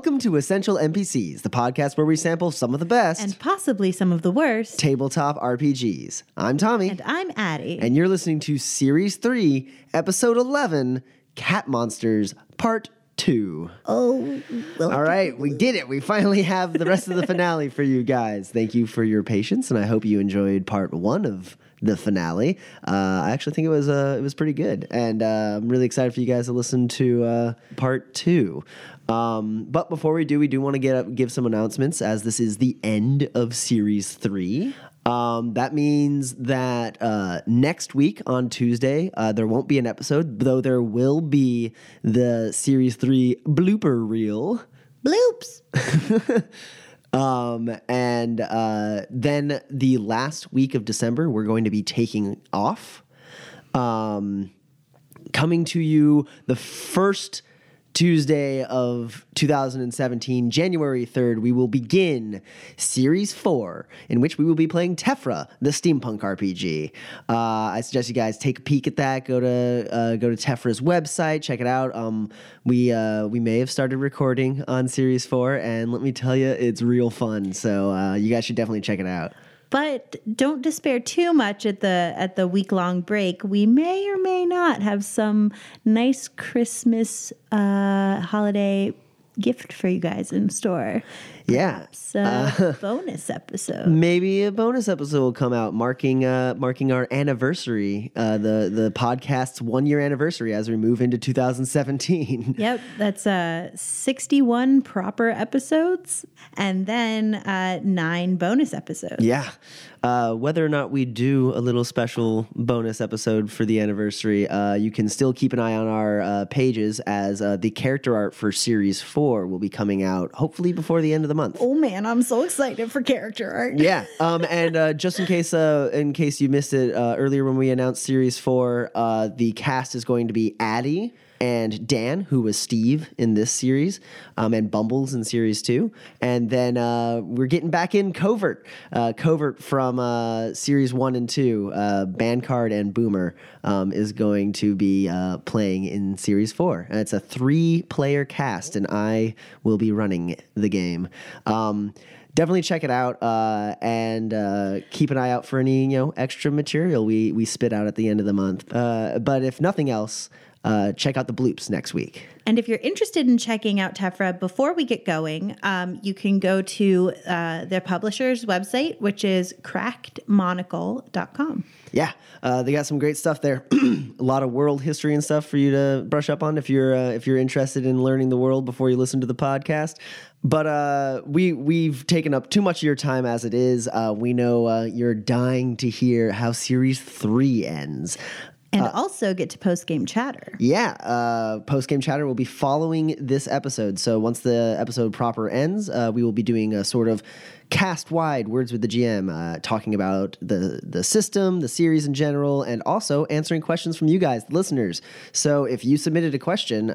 Welcome to Essential NPCs, the podcast where we sample some of the best And possibly some of the worst. tabletop RPGs. I'm Tommy, And I'm Addie. and you're listening to Series 3, Episode 11 Cat Monsters Part 2. oh, All right, we did it. We finally have the rest of the finale for you guys. Thank you for your patience, and I hope you enjoyed part one of the finale. Uh, I actually think it was uh, it was pretty good, and uh, I'm really excited for you guys to listen to uh, part two. Um, but before we do, we do want to get up, give some announcements, as this is the end of series three. Um, that means that uh, next week on Tuesday, uh, there won't be an episode, though there will be the series three blooper reel. bloops. Um, and uh, then the last week of December, we're going to be taking off. Um, coming to you the first Tuesday of 2017, January 3rd, we will begin Series 4, in which we will be playing Tephra, the steampunk RPG. Uh, I suggest you guys take a peek at that. Go to uh, go to Tephra's website, check it out. Um, we uh, we may have started recording on Series 4, and let me tell you, it's real fun. So uh, you guys should definitely check it out. But don't despair too much at the at the week long break. We may or may not have some nice Christmas uh, holiday gift for you guys in store. Yeah. A bonus episode. Maybe a bonus episode will come out marking uh, marking our anniversary, uh, the the podcast's one year anniversary as we move into 2017. Yep, that's uh, 61 proper episodes and then uh, nine bonus episodes. Yeah. Uh, whether or not we do a little special bonus episode for the anniversary, uh, you can still keep an eye on our uh, pages as uh, the character art for series four will be coming out hopefully before the end of the month. Oh man, I'm so excited for character art. Yeah, um, and uh, just in case, uh, in case you missed it uh, earlier when we announced Series Four, uh, the cast is going to be Addie and Dan, who was Steve in this series, um, and Bumbles in Series Two, and then uh, we're getting back in Covert, uh, Covert from uh, Series One and Two, uh, Bancard and Boomer um, is going to be uh, playing in Series Four. And it's a three-player cast, and I will be running the game. Um, definitely check it out uh, and uh, keep an eye out for any you know extra material we we spit out at the end of the month. Uh, but if nothing else, uh, check out the bloops next week. And if you're interested in checking out Tephra before we get going, um, you can go to uh, their publisher's website, which is crackedmonocle.com. Yeah, uh, they got some great stuff there. a lot of world history and stuff for you to brush up on if you're uh, if you're interested in learning the world before you listen to the podcast. But uh, we we've taken up too much of your time as it is. Uh, we know uh, you're dying to hear how series three ends. And also get to post game chatter. Yeah, uh, post game chatter will be following this episode. So once the episode proper ends, uh, we will be doing a sort of cast wide words with the GM, uh, talking about the the system, the series in general, and also answering questions from you guys, the listeners. So if you submitted a question.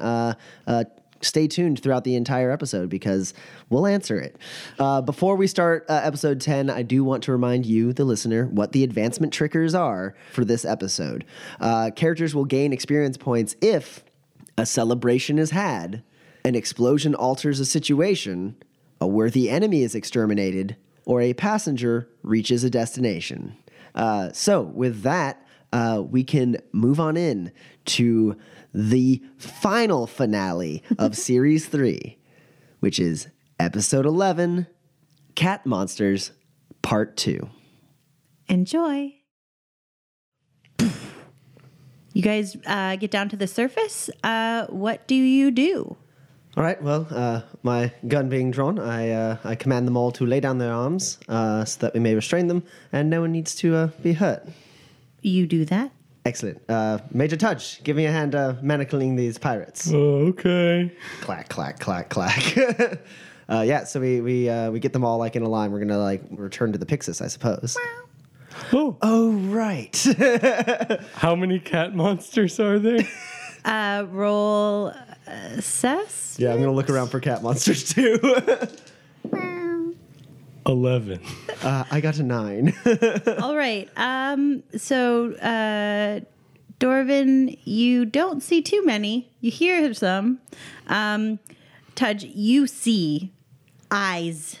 Stay tuned throughout the entire episode because we'll answer it. Uh, before we start uh, episode 10, I do want to remind you, the listener, what the advancement triggers are for this episode. Uh, characters will gain experience points if a celebration is had, an explosion alters a situation, a worthy enemy is exterminated, or a passenger reaches a destination. Uh, so, with that, uh, we can move on in to the final finale of Series 3, which is Episode 11 Cat Monsters Part 2. Enjoy. You guys uh, get down to the surface. Uh, what do you do? All right. Well, uh, my gun being drawn, I uh, I command them all to lay down their arms uh, so that we may restrain them, and no one needs to uh, be hurt. You do that. Excellent. Uh, Major Tudge, give me a hand uh, manacling these pirates. okay. clack, clack, clack, clack. uh, yeah. So we we uh, we get them all like in a line. We're gonna like return to the Pixis, I suppose. Oh, Oh, right. how many cat monsters are there? Uh, roll assess. yeah, I'm going to look around for cat monsters too. 11. uh, I got a nine. All right. Um, so, uh, Dorvin, you don't see too many. You hear some. Um, Tudge, you see eyes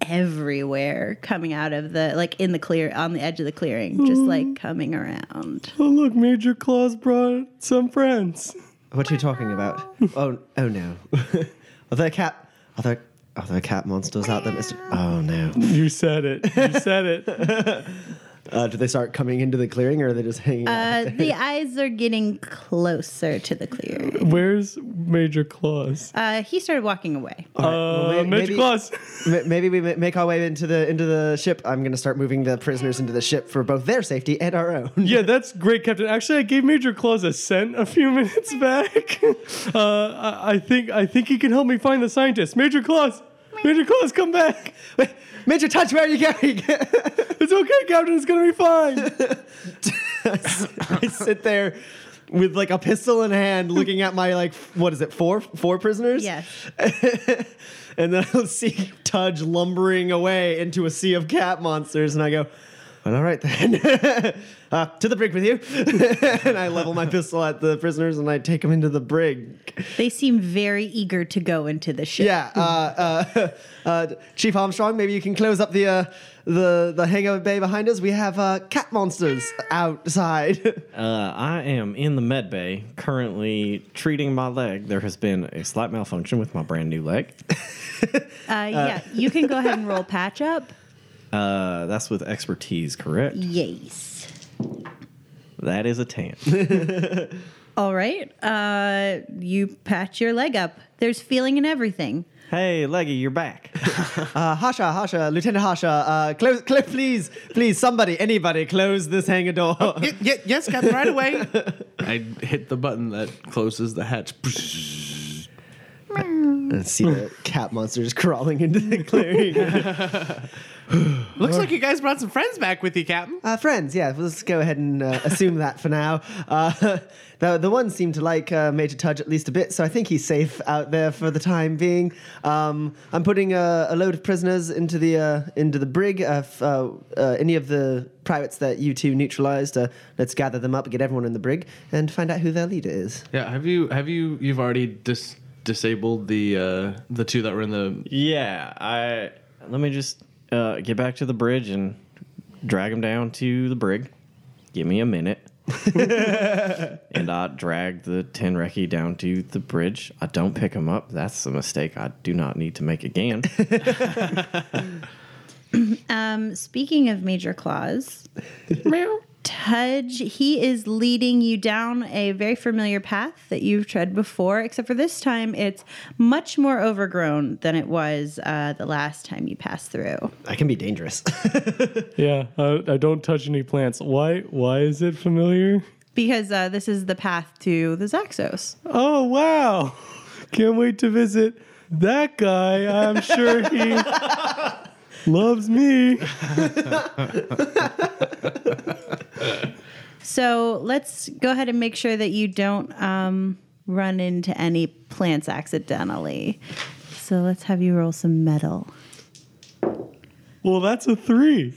everywhere coming out of the like in the clear on the edge of the clearing, just like coming around. Oh, look, Major Claus brought some friends. what are you talking about? Oh, oh no. are there cat? Are there? Are there cat monsters out there, Mister? Oh no. You said it. You said it. Uh, do they start coming into the clearing, or are they just hanging out? Uh, the eyes are getting closer to the clearing. Where's Major Claus? Uh, he started walking away. Well, Uh, may- Major maybe- Claus. Ma- Maybe we ma- make our way into the into the ship. I'm going to start moving the prisoners into the ship for both their safety and our own. Yeah, that's great, Captain. Actually, I gave Major Claus a cent a few minutes back. Uh, I, I think I think he can help me find the scientist. Major Claus, Major Claus, come back. Wait, Major Tudge, where are you going? It's okay, Captain. It's gonna be fine. I sit there with like a pistol in hand, looking at my like what is it, four four prisoners? Yes. and then I'll see Tudge lumbering away into a sea of cat monsters, and I go, well, all right then, uh, to the brig with you. and I level my pistol at the prisoners, and I take them into the brig. They seem very eager to go into the ship. Yeah, uh, uh, uh, Chief Armstrong, maybe you can close up the uh, the the hangover bay behind us. We have uh, cat monsters outside. Uh, I am in the med bay, currently treating my leg. There has been a slight malfunction with my brand new leg. Uh, yeah, you can go ahead and roll patch up. Uh, that's with expertise, correct? Yes. That is a tan. All right. Uh, you patch your leg up. There's feeling in everything. hey, leggy, you're back. Uh, Hasha, Hasha, Lieutenant Hasha, uh, close, close, please, please, somebody, anybody, close this hangar door. Y- y- yes, Captain, right away. I hit the button that closes the hatch. And see the cat monsters crawling into the clearing. Looks like you guys brought some friends back with you, Captain. uh, friends, yeah, let's go ahead and uh, assume that for now. Uh, the the one seemed to like uh, Major Tudge at least a bit, so I think he's safe out there for the time being. Um, I'm putting a, a load of prisoners into the uh, into the brig. Uh, f- uh, uh, any of the privates that you two neutralized, uh, let's gather them up, get everyone in the brig, and find out who their leader is. Yeah, have you have you you've already dis- disabled the uh, the two that were in the yeah, I. Let me just uh, get back to the bridge and drag him down to the brig. Give me a minute. and I drag the Tenreki down to the bridge. I don't pick him up. That's a mistake I do not need to make again. Um, speaking of Major Claus, Tudge, he is leading you down a very familiar path that you've tread before, except for this time it's much more overgrown than it was uh, the last time you passed through. That can be dangerous. Yeah, I, I don't touch any plants. Why? Why is it familiar? Because uh, this is the path to the Zaxos. Oh wow! Can't wait to visit that guy. I'm sure he loves me. So let's go ahead and make sure that you don't um, run into any plants accidentally. So let's have you roll some metal. Well, that's a three.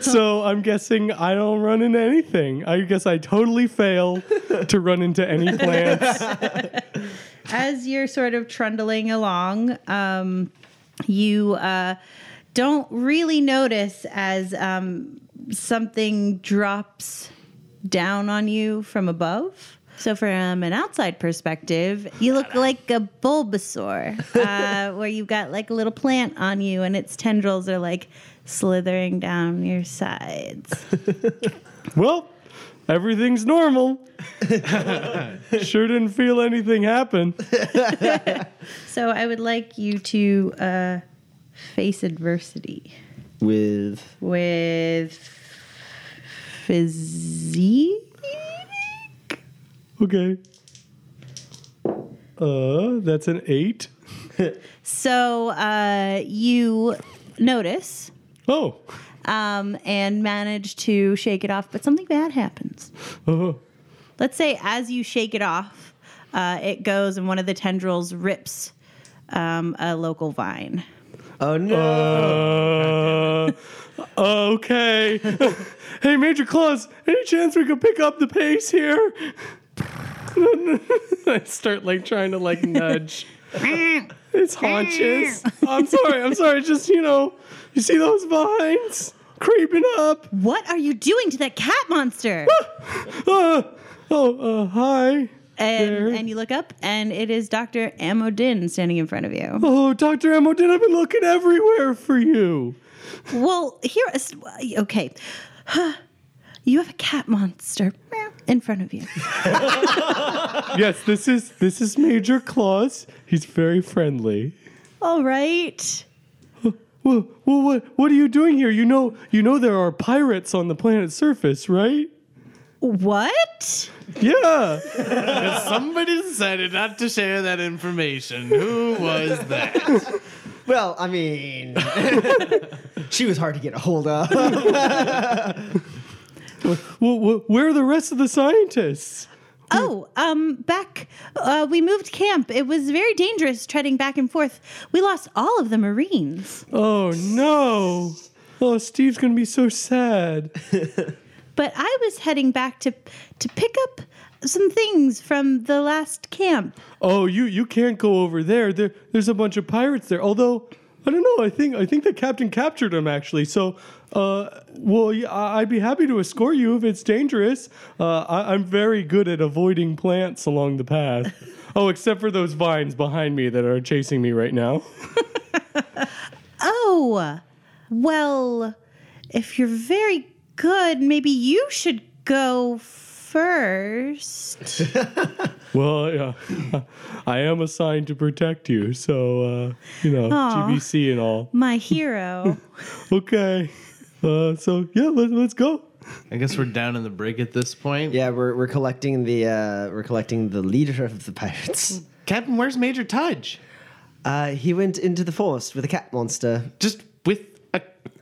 so I'm guessing I don't run into anything. I guess I totally fail to run into any plants. as you're sort of trundling along, um, you uh, don't really notice as um, something drops down on you from above. So, from an outside perspective, you look like a Bulbasaur, uh, where you've got like a little plant on you, and its tendrils are like slithering down your sides. Well, everything's normal. sure didn't feel anything happen. So, I would like you to uh, face adversity. With with physique. Okay. Uh, that's an eight. So uh, you notice Oh, um, and manage to shake it off. But something bad happens. Oh, Let's say as you shake it off, uh, it goes and one of the tendrils rips um, a local vine. Oh no! Uh, okay. hey, Major Claus, any chance we could pick up the pace here? I start like trying to like nudge its haunches. I'm sorry, I'm sorry. Just you know, you see those vines creeping up. What are you doing to that cat monster? Uh, oh, uh, hi. and There. and you look up, and it is Doctor Amodin standing in front of you. Oh, Dr. Amodin, I've been looking everywhere for you. Well, here is okay. You have a cat monster in front of you. Yes, this is this is Major Claus. He's very friendly. All right. Well, well, what what are you doing here? You know, you know there are pirates on the planet's surface, right? What? Yeah. Somebody decided not to share that information. Who was that? Well, I mean, she was hard to get a hold of. well, well, where are the rest of the scientists? Oh, um, back. Uh, we moved camp. It was very dangerous treading back and forth. We lost all of the Marines. Oh no. Oh, Steve's gonna be so sad. But I was heading back to to pick up some things from the last camp. Oh, you you can't go over there. There there's a bunch of pirates there. Although I don't know. I think I think the captain captured them actually. So, uh, well, yeah, I- I'd be happy to escort you if it's dangerous. Uh, I, I'm very good at avoiding plants along the path. Oh, except for those vines behind me that are chasing me right now. Oh, well, if you're very good, maybe you should go first. Well, yeah, I am assigned to protect you, so uh, you know, Aw. GBC and all. My hero. Okay, uh, so yeah, let, let's go. I guess we're down in the brig at this point. yeah, we're, we're collecting the uh, we're collecting the leader of the pirates. Captain, where's Major Tudge? Uh, he went into the forest with a cat monster. Just with a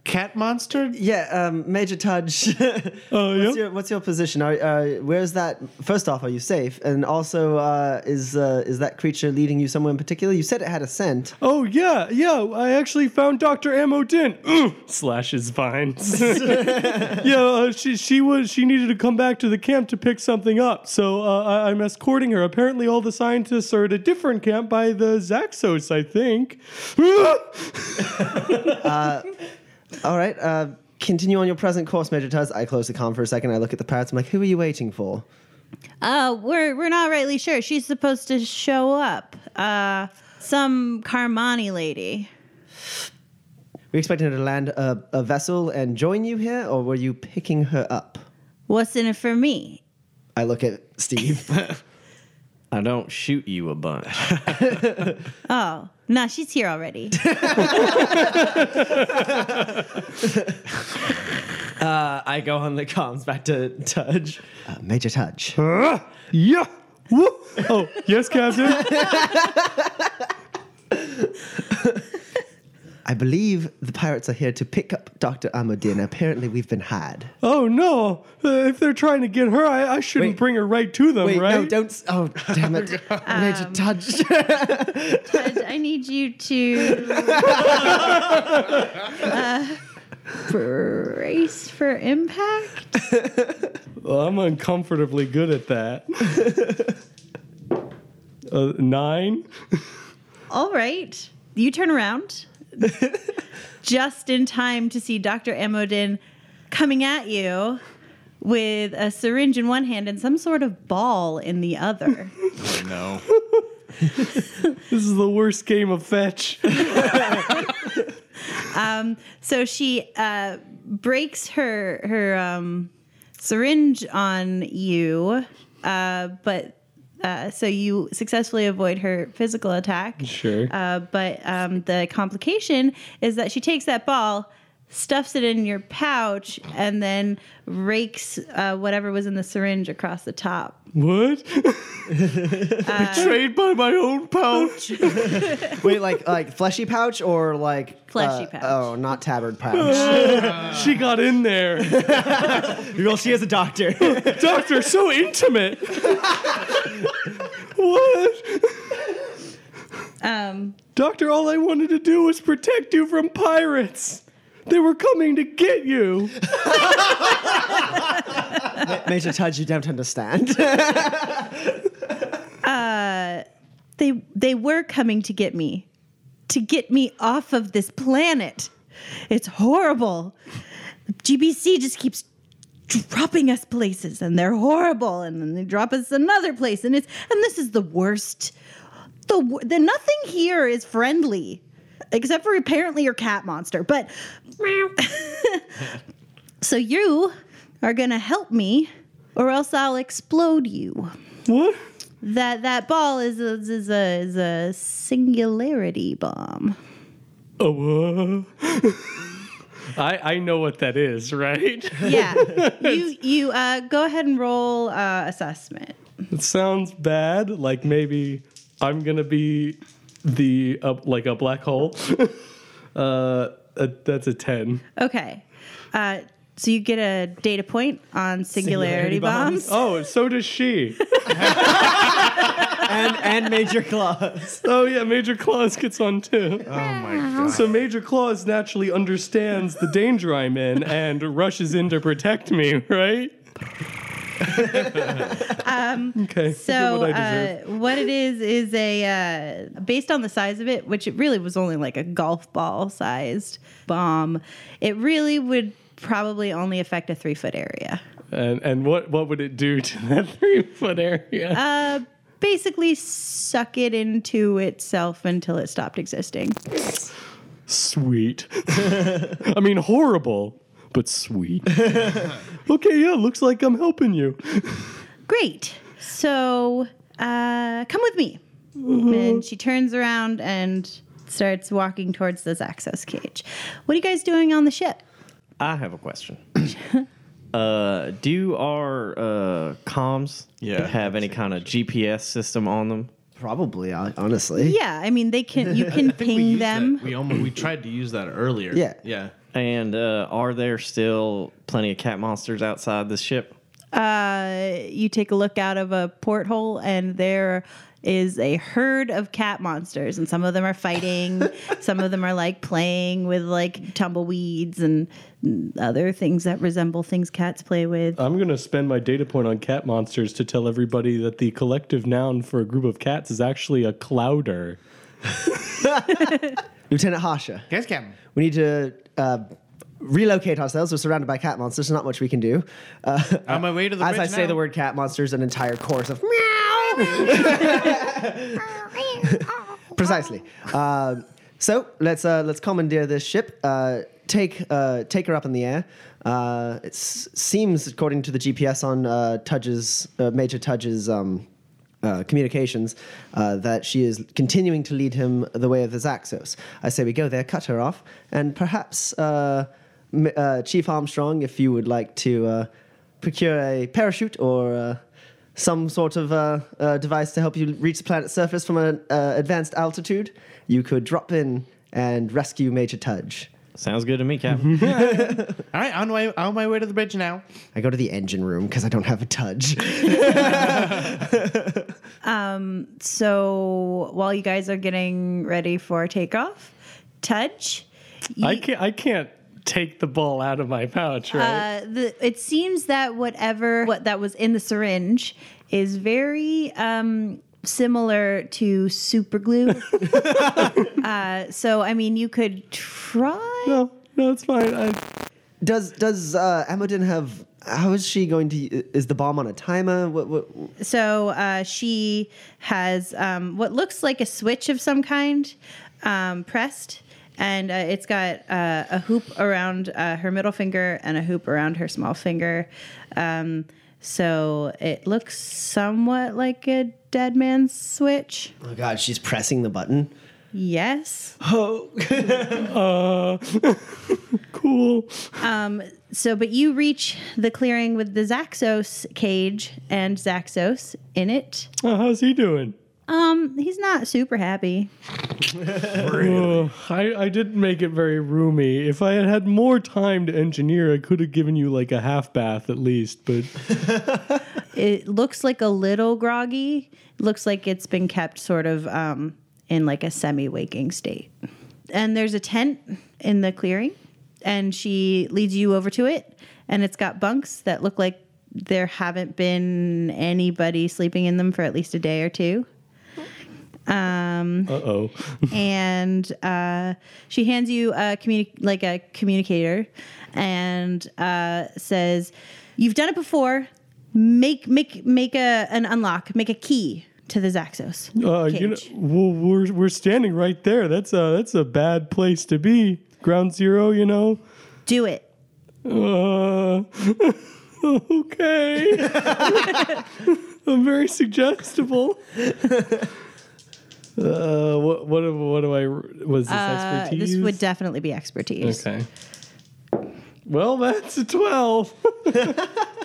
cat monster? Yeah, um, Major Tudge. Oh, what's, yeah? your, what's your position? Are, uh, where's that? First off, are you safe? And also, uh, is uh, is that creature leading you somewhere in particular? You said it had a scent. Oh yeah, yeah. I actually found Doctor Amodin. Ugh, Slashes vines. yeah, uh, she she was she needed to come back to the camp to pick something up. So uh, I, I'm escorting her. Apparently, all the scientists are at a different camp by the Zaxos. I think. All right. Uh, continue on your present course, Major Tudge. I close the com for a second. I look at the pirates. I'm like, who are you waiting for? Uh, we're we're not rightly sure. She's supposed to show up. Uh, some Carmani lady. Were you expecting her to land a, a vessel and join you here, or were you picking her up? What's in it for me? I look at Steve. I don't shoot you a bunch. Oh, no, she's here already. uh, I go on the comms back to Tudge. Uh, Major Tudge. Ah, yeah. Woo. Oh yes, Captain. I believe the pirates are here to pick up Dr. Amodin. Apparently, we've been had. Oh no! Uh, if they're trying to get her, I, I shouldn't Wait. bring her right to them, Wait, right? no, don't. s- Oh, damn it. Major Tudge. Ted, I need you to uh, brace for impact. Well, I'm uncomfortably good at that. uh, nine. All right. You turn around just in time to see Dr. Amodin coming at you with a syringe in one hand and some sort of ball in the other. Oh, no. This is the worst game of fetch. so she uh, breaks her her um, syringe on you, uh, but uh, so you successfully avoid her physical attack. Sure. Uh, but um, the complication is that she takes that ball stuffs it in your pouch, and then rakes uh, whatever was in the syringe across the top. What? Betrayed by my own pouch. Wait, like like fleshy pouch or like Fleshy uh, pouch. Oh, not tabard pouch. she got in there. well, she is a doctor. Doctor, so intimate. what? Um, Doctor, all I wanted to do was protect you from pirates. They were coming to get you. Major Tudge, you don't understand. Uh, they they were coming to get me, to get me off of this planet. It's horrible. GBC just keeps dropping us places, and they're horrible, and then they drop us another place, and it's and this is the worst. The the nothing here is friendly, except for apparently your cat monster. But so you are gonna help me, or else I'll explode you What? that that ball is a, is a, is a singularity bomb. Oh, uh, I I know what that is, right? Yeah, you you uh, go ahead and roll uh, assessment. It sounds bad. Like maybe I'm gonna be the uh, like a black hole. uh, uh, that's a ten. Okay, uh, so you get a data point on singularity, bombs. Oh, so does she. and and Major Claus. Oh yeah, Major Claus gets on too. Oh my god. So Major Claus naturally understands the danger I'm in and rushes in to protect me, right? okay. So what uh, what it is is a uh, based on the size of it, which it really was only like a golf ball sized bomb. It really would probably only affect a three foot area. and and what what would it do to that three foot area? Uh, basically, suck it into itself until it stopped existing. Sweet. I mean, horrible, but sweet. okay, yeah, looks like I'm helping you. Great. So, uh, come with me. And she turns around and starts walking towards this access cage. What are you guys doing on the ship? I have a question. uh, do our uh, comms Yeah. have any kind of GPS system on them? Probably, honestly. Yeah, I mean they can. You can I we ping them. That. We almost we tried to use that earlier. Yeah. Yeah. And uh, are there still plenty of cat monsters outside the ship? Uh, you take a look out of a porthole, and there is a herd of cat monsters, and some of them are fighting. some of them are like playing with like tumbleweeds and other things that resemble things cats play with. I'm gonna spend my data point on cat monsters to tell everybody that the collective noun for a group of cats is actually a clouder. Lieutenant Hasha, Yes, Captain. we need to uh, relocate ourselves. We're surrounded by cat monsters. There's not much we can do. Uh, On my way to the as bridge I say now. the word cat monsters, an entire chorus of meow. Precisely. Um, so let's uh, let's commandeer this ship. Uh, take uh, take her up in the air. Uh, it s- seems, according to the GPS on uh, Tudge's uh, Major Tudge's um, uh, communications, uh, that she is continuing to lead him the way of the Zaxos. I say we go there, cut her off, and perhaps uh, M- uh, Chief Armstrong, if you would like to uh, procure a parachute or uh, some sort of uh, uh, device to help you reach the planet's surface from an uh, advanced altitude, you could drop in and rescue Major Tudge. Sounds good to me, Captain. All right, on my on my way to the bridge now. I go to the engine room because I don't have a Tudge. So while you guys are getting ready for takeoff, Tudge. I can't. I can't take the ball out of my pouch, right? Uh, the, it seems that whatever what that was in the syringe is very um, similar to super glue. uh, so I mean, you could try. no, no, it's fine. I, does does uh, Amodin have? How is she going to? Is the bomb on a timer? What? what So uh, she has um, what looks like a switch of some kind um, pressed. And uh, it's got uh, a hoop around uh, her middle finger and a hoop around her small finger. Um, so it looks somewhat like a dead man's switch. oh God, she's pressing the button. Yes. Oh, uh, cool. Um, so, but you reach the clearing with the Zaxos cage and Zaxos in it. Oh, how's he doing? Um, he's not super happy. Oh, I, I didn't make it very roomy. If I had had more time to engineer, I could have given you like a half bath at least. But It looks like a little groggy. Looks like it's been kept sort of um, in like a semi-waking state. And there's a tent in the clearing, and she leads you over to it, and it's got bunks that look like there haven't been anybody sleeping in them for at least a day or two. uh oh. and uh, she hands you a communi- like a communicator and uh, says, "You've done it before. Make make make a an unlock. Make a key to the Zaxos Uh, cage." you know, well, we're we're standing right there. That's a that's a bad place to be. Ground zero, you know. Do it. Uh, okay. I'm very suggestible. Uh, what what do- what do I was this Uh, expertise? this would definitely be expertise. okay. Well, that's a twelve.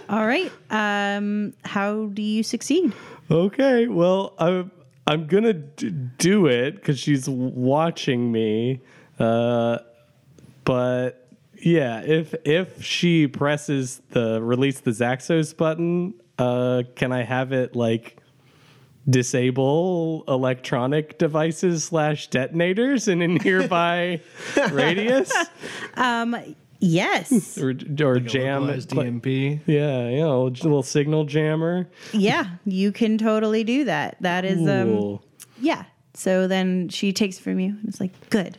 All right. Um, how do you succeed? Okay, well, I'm I'm gonna d- do it because she's watching me. Uh, but yeah, if if she presses the release the Zaxos button, uh, can I have it like disable electronic devices slash detonators in a nearby radius Yes. or or jam? Localized DMP. Yeah, yeah, a little signal jammer. yeah, you can totally do that. That is um Cool. yeah. So then she takes it from you and it's like, "Good.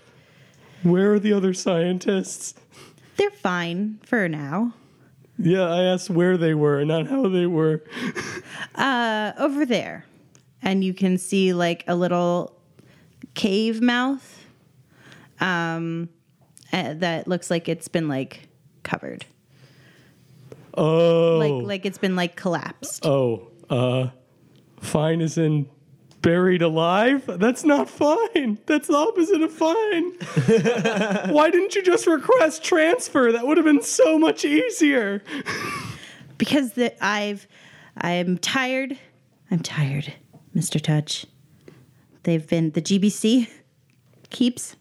Where are the other scientists? They're fine for now." Yeah, I asked where they were, not how they were. uh, over there. And you can see like a little cave mouth um, uh, that looks like it's been like covered. Oh, Like like it's been like collapsed. oh, uh, fine is in buried alive. That's not fine. That's the opposite of fine. Why didn't you just request transfer? That would have been so much easier. Because the, I've I'm tired. I'm tired, Mr. Tudge. They've been the GBC keeps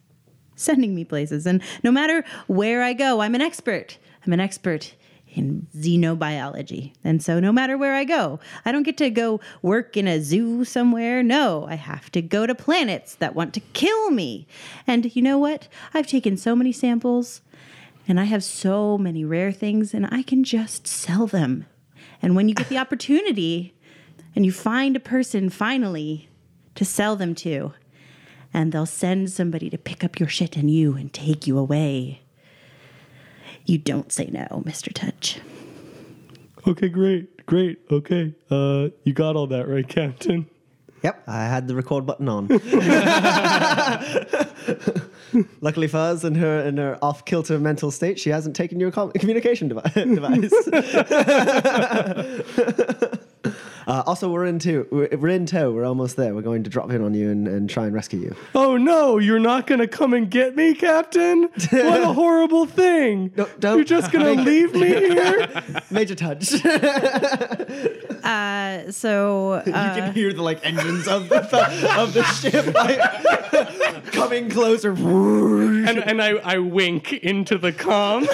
sending me places and no matter where I go, I'm an expert. I'm an expert in xenobiology. And so no matter where I go, I don't get to go work in a zoo somewhere. No, I have to go to planets that want to kill me. And you know what? I've taken so many samples and I have so many rare things and I can just sell them. And when you get the opportunity and you find a person finally to sell them to, and they'll send somebody to pick up your shit and you and take you away. You don't say no, Mr. Tudge. Okay, great, great. Okay, uh, you got all that right, Captain. Yep, I had the record button on. Luckily for us, in her in her off kilter mental state, she hasn't taken your com- communication devi- device. uh, also, we're in two. We're, we're in tow. We're almost there. We're going to drop in on you and, and try and rescue you. Oh no, you're not gonna come and get me, Captain? What a horrible thing! No, don't- You're just gonna leave me here? Major Tudge. Uh, so, uh, can hear the like engines of the of the ship like, coming closer. and and I, I wink into the com.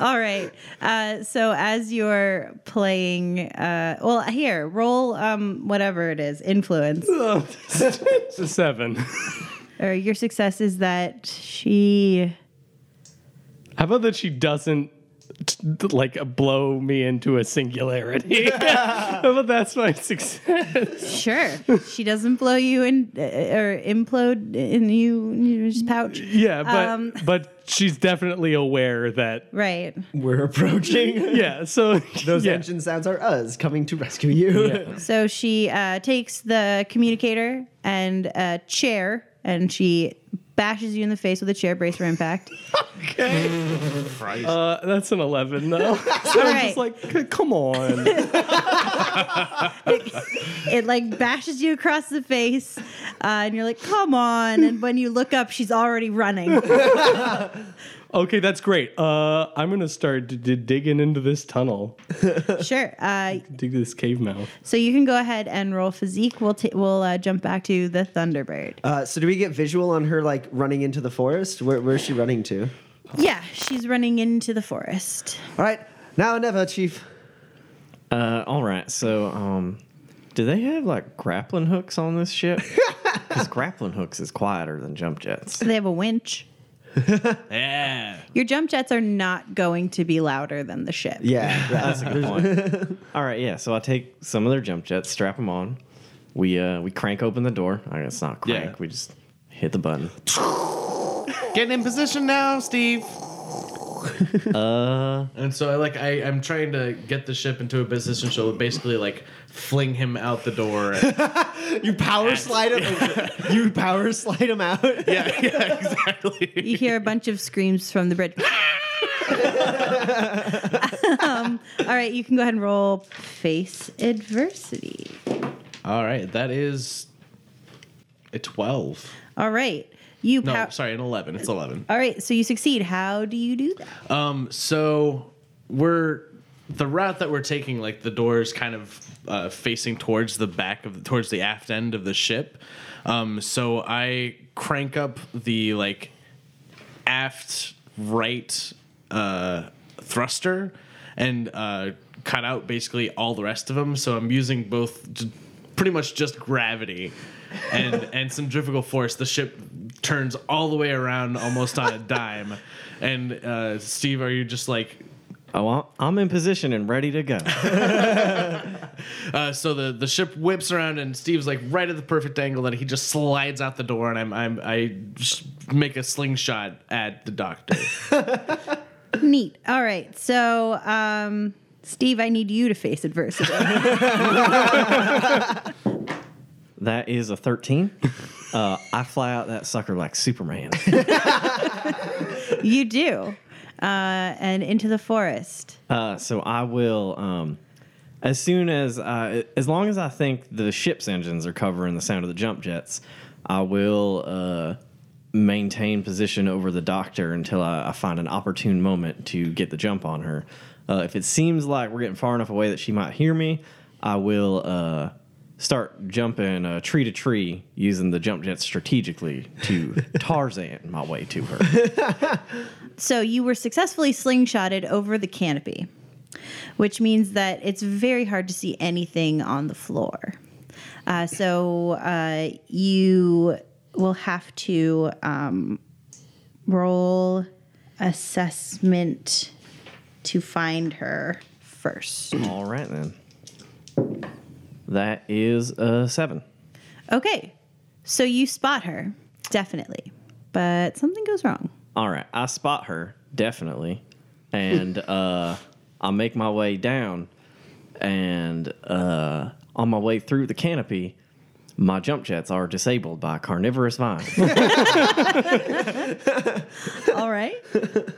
All right. Uh, so, as you're playing, uh, well, here, roll um, whatever it is, influence. it's a seven. or your success is that she How about that she doesn't t- like blow me into a singularity? but that's my success? sure she doesn't blow you in uh, or implode in you in your pouch Yeah, but Um. but she's definitely aware that right We're approaching. yeah. So Those yeah. engine sounds are us coming to rescue you. so she uh, takes the communicator and a chair and she bashes you in the face with a chair brace for impact. Uh, that's an 11, though. so I'm right. just like, "C- come on. It like bashes you across the face, uh, and you're like, "Come on!" And when you look up, she's already running. Okay, that's great. Uh, I'm going to start d- d- digging into this tunnel, sure. Uh, dig this cave mouth. so you can go ahead and roll physique. We'll t- we'll uh, jump back to the Thunderbird. Uh, so do we get visual on her like running into the forest? Where, where's she running to? Yeah, she's running into the forest. All right, now or never, Chief. Uh, all right. So, um, do they have like grappling hooks on this ship? Because grappling hooks is quieter than jump jets. They have a winch. Yeah. Your jump jets are not going to be louder than the ship. Yeah, That's a good point. All right, yeah. So I take some of their jump jets, strap them on. We uh we crank open the door. I guess not crank. Yeah. We just hit the button. Getting in position now, Steve. Uh, And so I like I, I'm trying to get the ship into a position so basically like fling him out the door. you power slide him. you power slide him out. yeah, yeah, exactly. You hear a bunch of screams from the bridge. um, all right, you can go ahead and roll face adversity. All right, that is a 12. All right, you. No, pow- sorry, an 11. It's 11. All right, so you succeed. How do you do that? Um, so we're the route that we're taking, like the doors kind of uh, facing towards the back of towards the aft end of the ship. Um, so I crank up the like aft right uh, thruster and uh, cut out basically all the rest of them. So I'm using both, pretty much just gravity and and some centrifugal force. The ship turns all the way around almost on a dime. And uh, Steve, are you just like? oh, I'm- I'm in position and ready to go. Uh, so the, the ship whips around and Steve's like right at the perfect angle that he just slides out the door and I'm, I'm I just make a slingshot at the doctor. Neat. All right, so um, Steve, I need you to face adversity. That is a 13. Uh, I fly out that sucker like Superman. you do, uh, and into the forest. Uh, so I will, um, as soon as, uh, as long as I think the ship's engines are covering the sound of the jump jets, I will uh, maintain position over the doctor until I, I find an opportune moment to get the jump on her. Uh, if it seems like we're getting far enough away that she might hear me, I will uh, start jumping uh, tree to tree using the jump jets strategically to Tarzan my way to her. So you were successfully slingshotted over the canopy, which means that it's very hard to see anything on the floor. Uh, so uh, you will have to um, roll assessment to find her first. All right then. That is a seven. Okay, so you spot her, definitely, but something goes wrong. All right, I spot her definitely, and uh, I make my way down, and uh, on my way through the canopy, my jump jets are disabled by carnivorous vine, All right.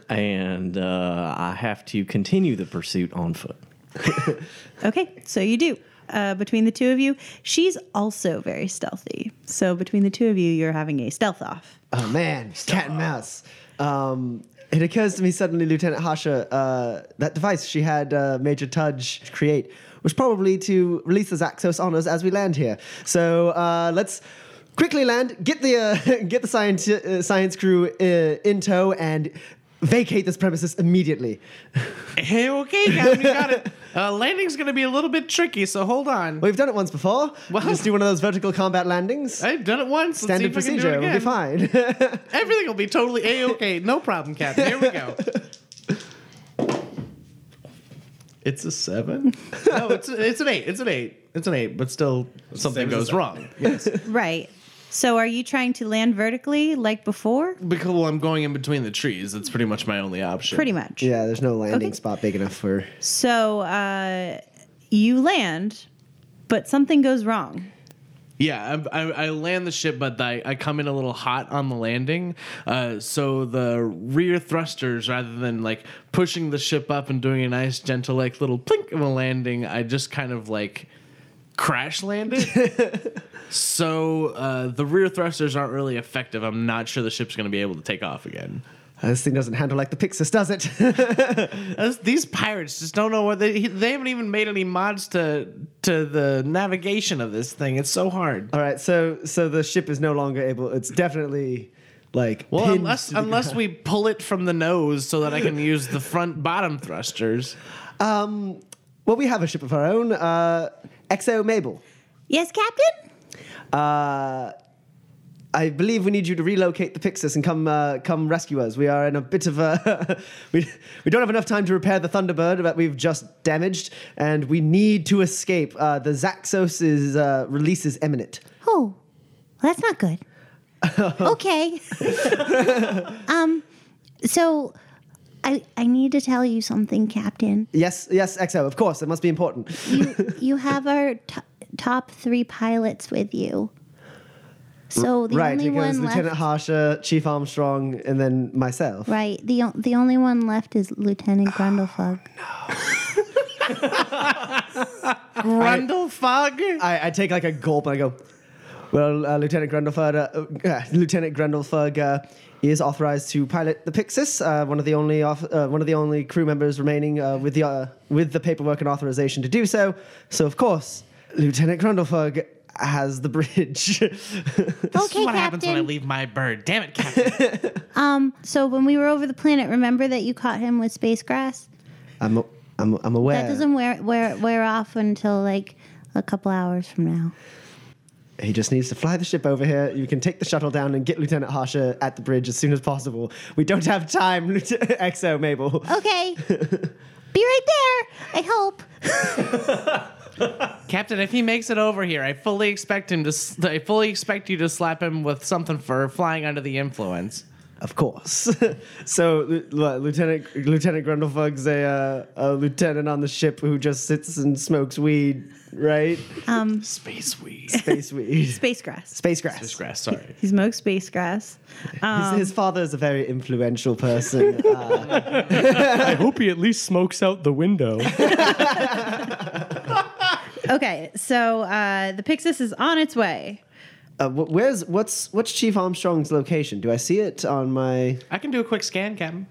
and uh, I have to continue the pursuit on foot. Okay, so you do. Uh, between the two of you, she's also very stealthy. So between the two of you, you're having a stealth off. Oh man, cat and mouse. Um, it occurs to me suddenly, Lieutenant Hasha, uh, that device she had uh, Major Tudge create was probably to release the Zaxos on us as we land here. So uh, let's quickly land, get the uh, get the science uh, science crew uh, in tow, and vacate this premises immediately. hey, okay, Captain, you got it. Uh, landing's gonna be a little bit tricky, so hold on. We've done it once before. Well- Just do one of those vertical combat landings. I've done it once. Let's see Standard if I can do procedure. We'll be fine. Everything will be totally a okay. No problem, Captain. Here we go. It's a seven. No, it's it's an eight. It's an eight. It's an eight. But still, something Same as a goes wrong. Yes, Right. So are you trying to land vertically like before? because well, I'm going in between the trees. That's pretty much my only option. Pretty much. yeah, there's no landing Okay. spot big enough for. So uh, you land, but something goes wrong. Yeah, I, I, I land the ship, but I, I come in a little hot on the landing. Uh, so the rear thrusters, rather than like pushing the ship up and doing a nice gentle like little plink of a landing, I just kind of like crash landed. so uh, the rear thrusters aren't really effective. I'm not sure the ship's going to be able to take off again. This thing doesn't handle like the Pixis, does it? These pirates just don't know what they they haven't even made any mods to to the navigation of this thing. It's so hard. All right, so so the ship is no longer able. It's definitely like Well, pinned unless to unless we pull it from the nose so that I can use the front bottom thrusters. Um, well, we have a ship of our own. Uh, XO Mabel. Yes, Captain? Uh, I believe we need you to relocate the Pixis and come uh, come rescue us. We are in a bit of a we we don't have enough time to repair the Thunderbird that we've just damaged, and we need to escape. Uh, the Zaxos' uh, release is imminent. Oh, well, that's not good. okay. um, so I I need to tell you something, Captain. Yes, yes, XO. Of course, it must be important. You you have our t- top three pilots with you. So the right, only it goes one Lieutenant left. Hasha, Chief Armstrong, and then myself. Right. The o- the only one left is Lieutenant Grundlefug. Grundlefug? I, I take like a gulp and I go, well, uh, Lieutenant Grendelfug, uh, uh, Lieutenant Grendelfug uh, is authorized to pilot the Pixis. Uh, one of the only off, uh, one of the only crew members remaining uh, with the uh, with the paperwork and authorization to do so. So of course, Lieutenant Grendelfug has the bridge. This Okay, is what happens when I leave my bird. Damn it, Captain. Um. So when we were over the planet, remember that you caught him with space grass. I'm, I'm, I'm aware. That doesn't wear wear wear off until like a couple hours from now. He just needs to fly the ship over here. You can take the shuttle down and get Lieutenant Hasha at the bridge as soon as possible. We don't have time, Lieutenant XO Mabel. Okay. Be right there. I hope. Captain, if he makes it over here, I fully expect him to. s- I fully expect you to slap him with something for flying under the influence. Of course. so, Lu- Lu- Lieutenant Lieutenant Grundlefug's a, uh, a lieutenant on the ship who just sits and smokes weed, right? Space weed. Space weed. Space grass. Space grass. Space grass. Sorry. He smokes space grass. his, his father is a very influential person. Uh, I hope he at least smokes out the window. Okay, so uh, the Pixis is on its way. uh, wh- where's what's what's Chief Armstrong's location? Do I see it on my? I can do a quick scan, Captain.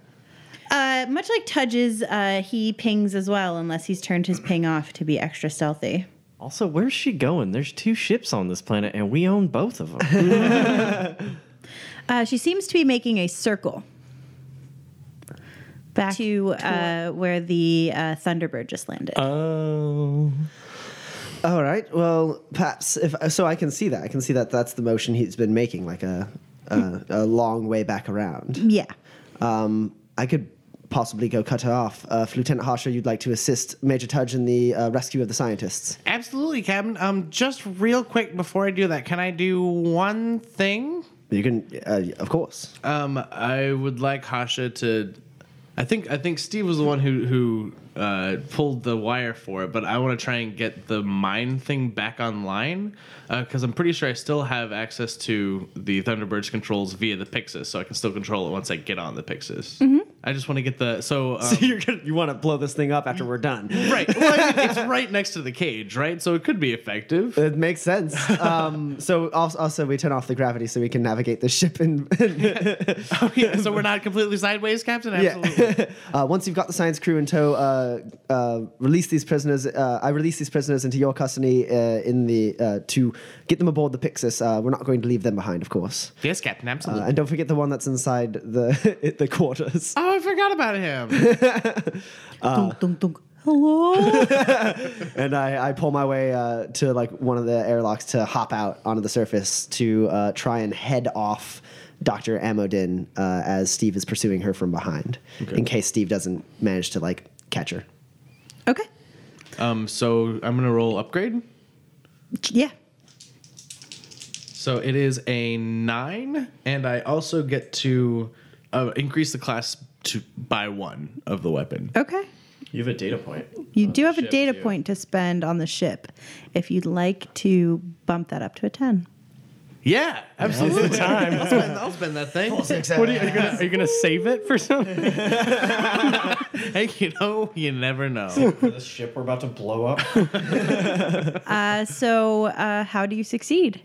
Uh, much like Tudge's, uh, he pings as well, unless he's turned his ping off to be extra stealthy. Also, where's she going? There's two ships on this planet, and we own both of them. Uh, she seems to be making a circle back to uh, where the uh, Thunderbird just landed. Oh. All right. Well, perhaps if so, I can see that. I can see that that's the motion he's been making, like a a, a long way back around. yeah. Um, I could possibly go cut her off. Uh, if Lieutenant Hasha, you'd like to assist Major Tudge in the uh, rescue of the scientists. Absolutely, Captain. Um, just real quick before I do that, can I do one thing? You can, uh, of course. Um, I would like Hasha to. I think I think Steve was the one who who uh, pulled the wire for it, but I want to try and get the mine thing back online because I'm pretty sure I still have access to the Thunderbird's controls via the Pixis, so I can still control it once I get on the Pixis. I just want to get the so. Um, You're gonna, you want to blow this thing up after we're done. Right, well, I mean, it's right next to the cage, right? So it could be effective. It makes sense. Um, so also, also, we turn off the gravity so we can navigate the ship and Oh, yeah, so we're not completely sideways, Captain. Absolutely. uh, once you've got the science crew in tow, uh, uh, release these prisoners. Uh, I release these prisoners into your custody uh, in the uh, to get them aboard the Pixis. Uh, we're not going to leave them behind, of course. Yes, Captain. Absolutely. and don't forget the one that's inside the the quarters. oh, I forgot about him. Dunk, dunk, dunk. Hello? and I, I pull my way uh, to like one of the airlocks to hop out onto the surface to uh, try and head off Dr. Amodin uh, as Steve is pursuing her from behind, in case Steve doesn't manage to like catch her. okay. Um, so I'm gonna roll upgrade. Yeah. So it is a nine, and I also get to uh, increase the class to buy one of the weapon. Okay. you have a data point. You do have a ship, data too. point to spend on the ship. If you'd like to bump that up to a 10. Yeah, absolutely. Time. I'll, spend, I'll spend that thing. What are you, are you gonna are you gonna save it for something? hey, you know, you never know. For this ship we're about to blow up. Uh, so, uh, how do you succeed?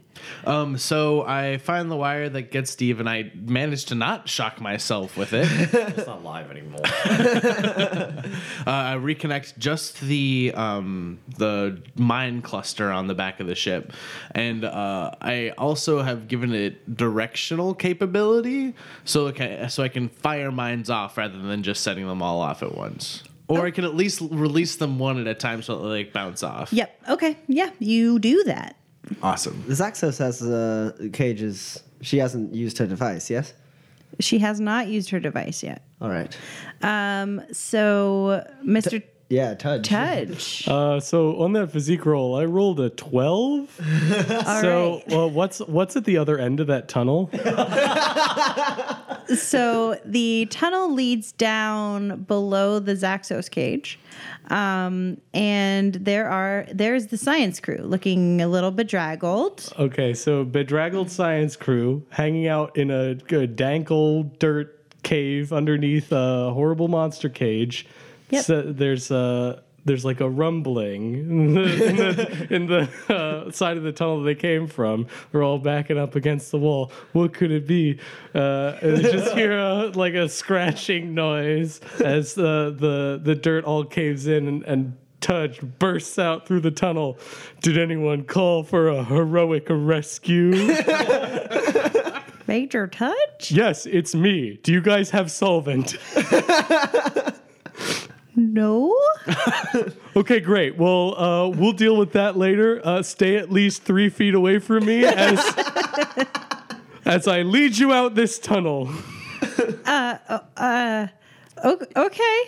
Um, so I find the wire that gets Steve, and I manage to not shock myself with it. it's not live anymore. uh, I reconnect just the um, the mine cluster on the back of the ship, and uh, I also have given it directional capability, so okay, so I can fire mines off rather than just setting them all off at once. Or I can at least release them one at a time so they like bounce off. Yep. Okay. Yeah, you do that. Awesome. The Zaxos has uh, cages. She hasn't used her device, yes? She has not used her device yet. All right. Um, so, Mr. Yeah, Tudge. Tudge. Uh, so on that physique roll, I rolled a twelve. so right. well, what's what's at the other end of that tunnel? so the tunnel leads down below the Zaxos cage. Um, and there are there's the science crew looking a little bedraggled. Okay, so bedraggled science crew hanging out in a, a dank old dirt cave underneath a horrible monster cage. Yep. So there's uh there's like a rumbling in the, in the, in the uh, side of the tunnel they came from. They're all backing up against the wall. What could it be? Uh, and just hear a, like a scratching noise as the the the dirt all caves in and. and Tudge bursts out through the tunnel. Did anyone call for a heroic rescue? Major Tudge? yes, it's me. Do you guys have solvent? No. Okay, great. Well, uh, we'll deal with that later. Uh, stay at least three feet away from me as as I lead you out this tunnel. O- okay.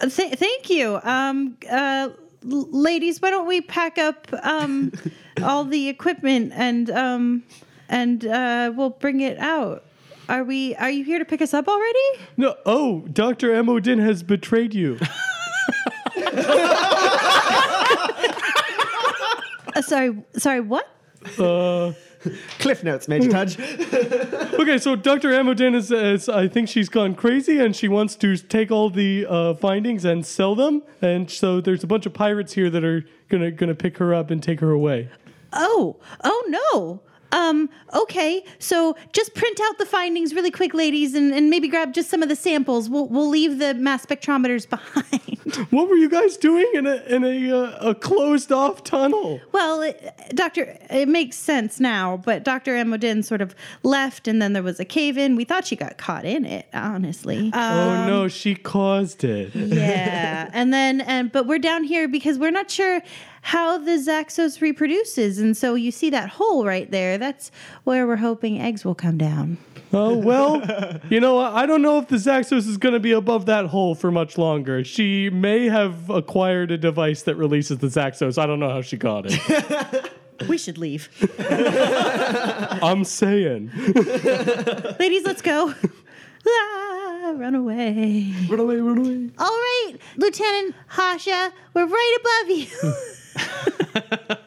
Th- thank you. Um, uh, ladies, why don't we pack up um, all the equipment and um, and uh, we'll bring it out. Are we? Are you here to pick us up already? No, oh, Doctor Emodin has betrayed you. Uh, sorry. Sorry. What? Cliff notes, Major Tudge. Okay, so Dr. Emodin is, is, I think she's gone crazy and she wants to take all the uh, findings and sell them. And so there's a bunch of pirates here that are gonna gonna pick her up and take her away. Oh. Oh no. Um, okay, so just print out the findings really quick, ladies, and, and maybe grab just some of the samples. We'll, we'll leave the mass spectrometers behind. What were you guys doing in a in a uh, a closed off tunnel? Well, it, Doctor, it makes sense now, but Doctor Emodin sort of left, and then there was a cave in. We thought she got caught in it, honestly. oh no, she caused it. yeah, and then, and but we're down here because we're not sure how the Zaxos reproduces, and so you see that hole right there. That's where we're hoping eggs will come down. Oh well, you know I don't know if the Zaxos is going to be above that hole for much longer. She may have acquired a device that releases the Zaxos. I don't know how she got it. We should leave, I'm saying. ladies. Let's go. Ah, run away. Run away, run away. All right, Lieutenant Hasha, we're right above you.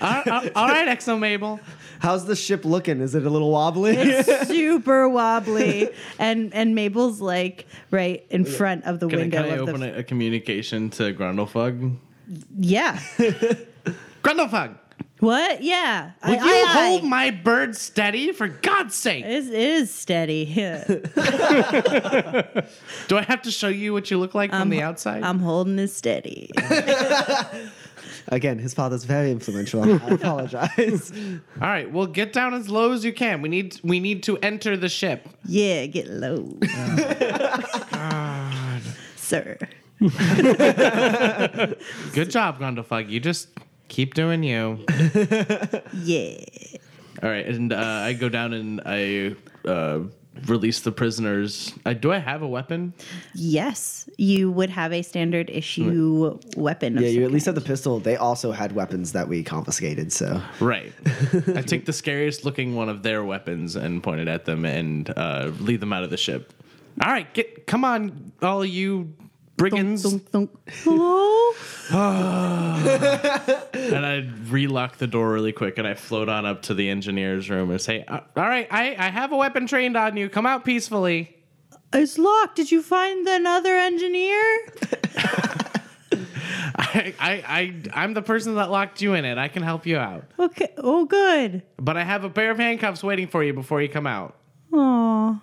all, all- all right, XO Mabel. How's the ship looking? Is it a little wobbly? super wobbly and and Mabel's like right in front of the Can I, window can I of open the a, a communication to Grundlefug? yeah Grundlefug, what yeah will I, you I, I- hold my bird steady for God's sake? it is, it is steady Do I have to show you what you look like from the outside? I'm holding it steady Again, his father's very influential. I apologize. All right, well, get down as low as you can. We need we need to enter the ship. yeah get low oh, sir Good job, Grundlefug. You just keep doing you. yeah All right, and uh, I go down and I uh, release the prisoners. Uh, do I have a weapon? yes you would have a standard issue weapon yeah, you some at least kind. had the pistol. They also had weapons that we confiscated, so. Right. I take the scariest looking one of their weapons and point it at them and uh, lead them out of the ship. All right, get come on, all you Brigands. Thunk, thunk. Hello? And I relock the door really quick and I float on up to the engineer's room and say, "Uh, All right, I, I have a weapon trained on you. Come out peacefully. It's locked. Did you find another engineer? I, I, I, I'm the person that locked you in it. I can help you out. Okay. Oh, good. But I have a pair of handcuffs waiting for you before you come out. Aw.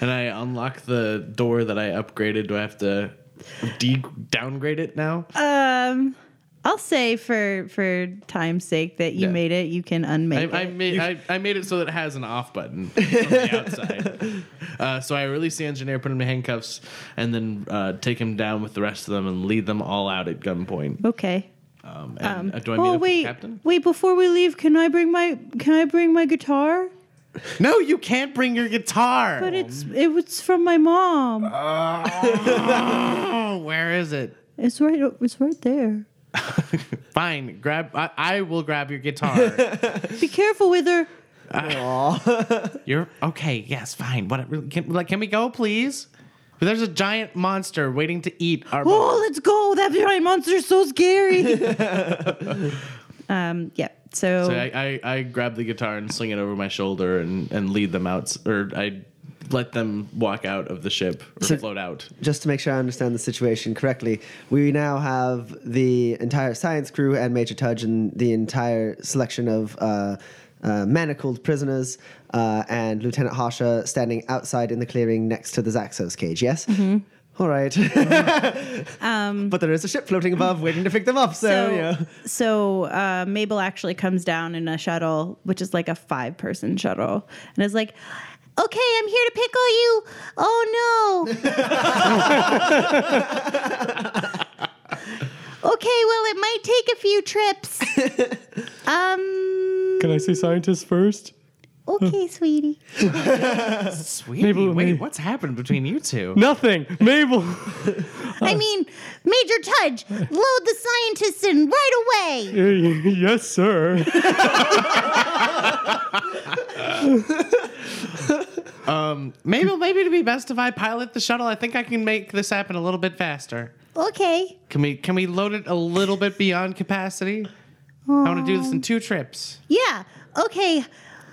And I unlock the door that I upgraded. Do I have to de- downgrade it now? Um, I'll say for for time's sake that you Yeah. made it. You can unmake I, I it. made I, I made it so that it has an off button from the outside. Uh, so I release the engineer, put him in handcuffs, and then uh, take him down with the rest of them and lead them all out at gunpoint. okay. Um, and, uh, do I meet oh up with the wait, captain? wait! Before we leave, can I bring my can I bring my guitar? No, you can't bring your guitar. But it's it was from my mom. oh, where is it? It's right. It's right there. Fine, grab. I, I will grab your guitar. Be careful with her. Uh, you're okay. Yes, fine. What? Can, like, can we go, please? There's a giant monster waiting to eat our. Oh, let's go! That giant monster's so scary. um. Yeah. So, So I, I, I grab the guitar and sling it over my shoulder and, and lead them out, or I let them walk out of the ship or So- float out. Just to make sure I understand the situation correctly, we now have the entire science crew and Major Tudge and the entire selection of uh, uh, manacled prisoners uh, and Lieutenant Hasha standing outside in the clearing next to the Zaxos cage, yes? Mm-hmm. All right. but there is a ship floating above waiting to pick them up, so, so, yeah. so uh, Mabel actually comes down in a shuttle, which is like a five person shuttle, and is like, Okay, I'm here to pickle you. Oh no. okay, well, it might take a few trips. Um. Can I say scientist first? Okay, sweetie. Sweetie, Mabel, wait, Mabel. what's happened between you two? Nothing. Mabel. I mean, Major Tudge, load the scientists in right away. yes, sir. Um, Maybe, maybe it'd be best if I pilot the shuttle. I think I can make this happen a little bit faster. Okay. Can we, can we load it a little bit beyond capacity? I want to do this in two trips. Yeah. Okay.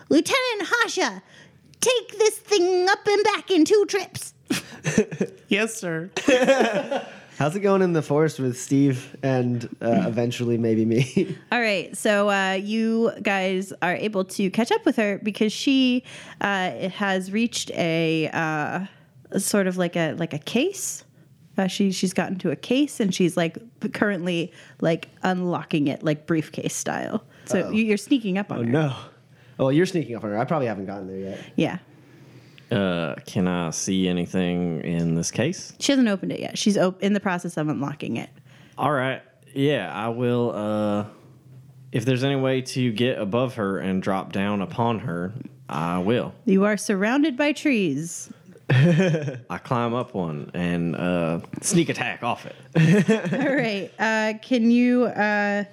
Lieutenant Hasha, take this thing up and back in two trips. Yes, sir. How's it going in the forest with Steve and uh, eventually maybe me? All right, so uh, you guys are able to catch up with her because she uh, has reached a, uh, sort of like a like a case. Uh, she she's gotten to a case and she's like currently like unlocking it like briefcase style. So you, you're sneaking up on her. no. Oh, you're sneaking up on her. I probably haven't gotten there yet. Yeah, Uh, can I see anything in this case? she hasn't opened it yet. She's op- in the process of unlocking it. All right. Yeah, I will. Uh, if there's any way to get above her and drop down upon her, I will. You are surrounded by trees. I climb up one and uh, sneak attack off it. All right. Uh, can you? Uh,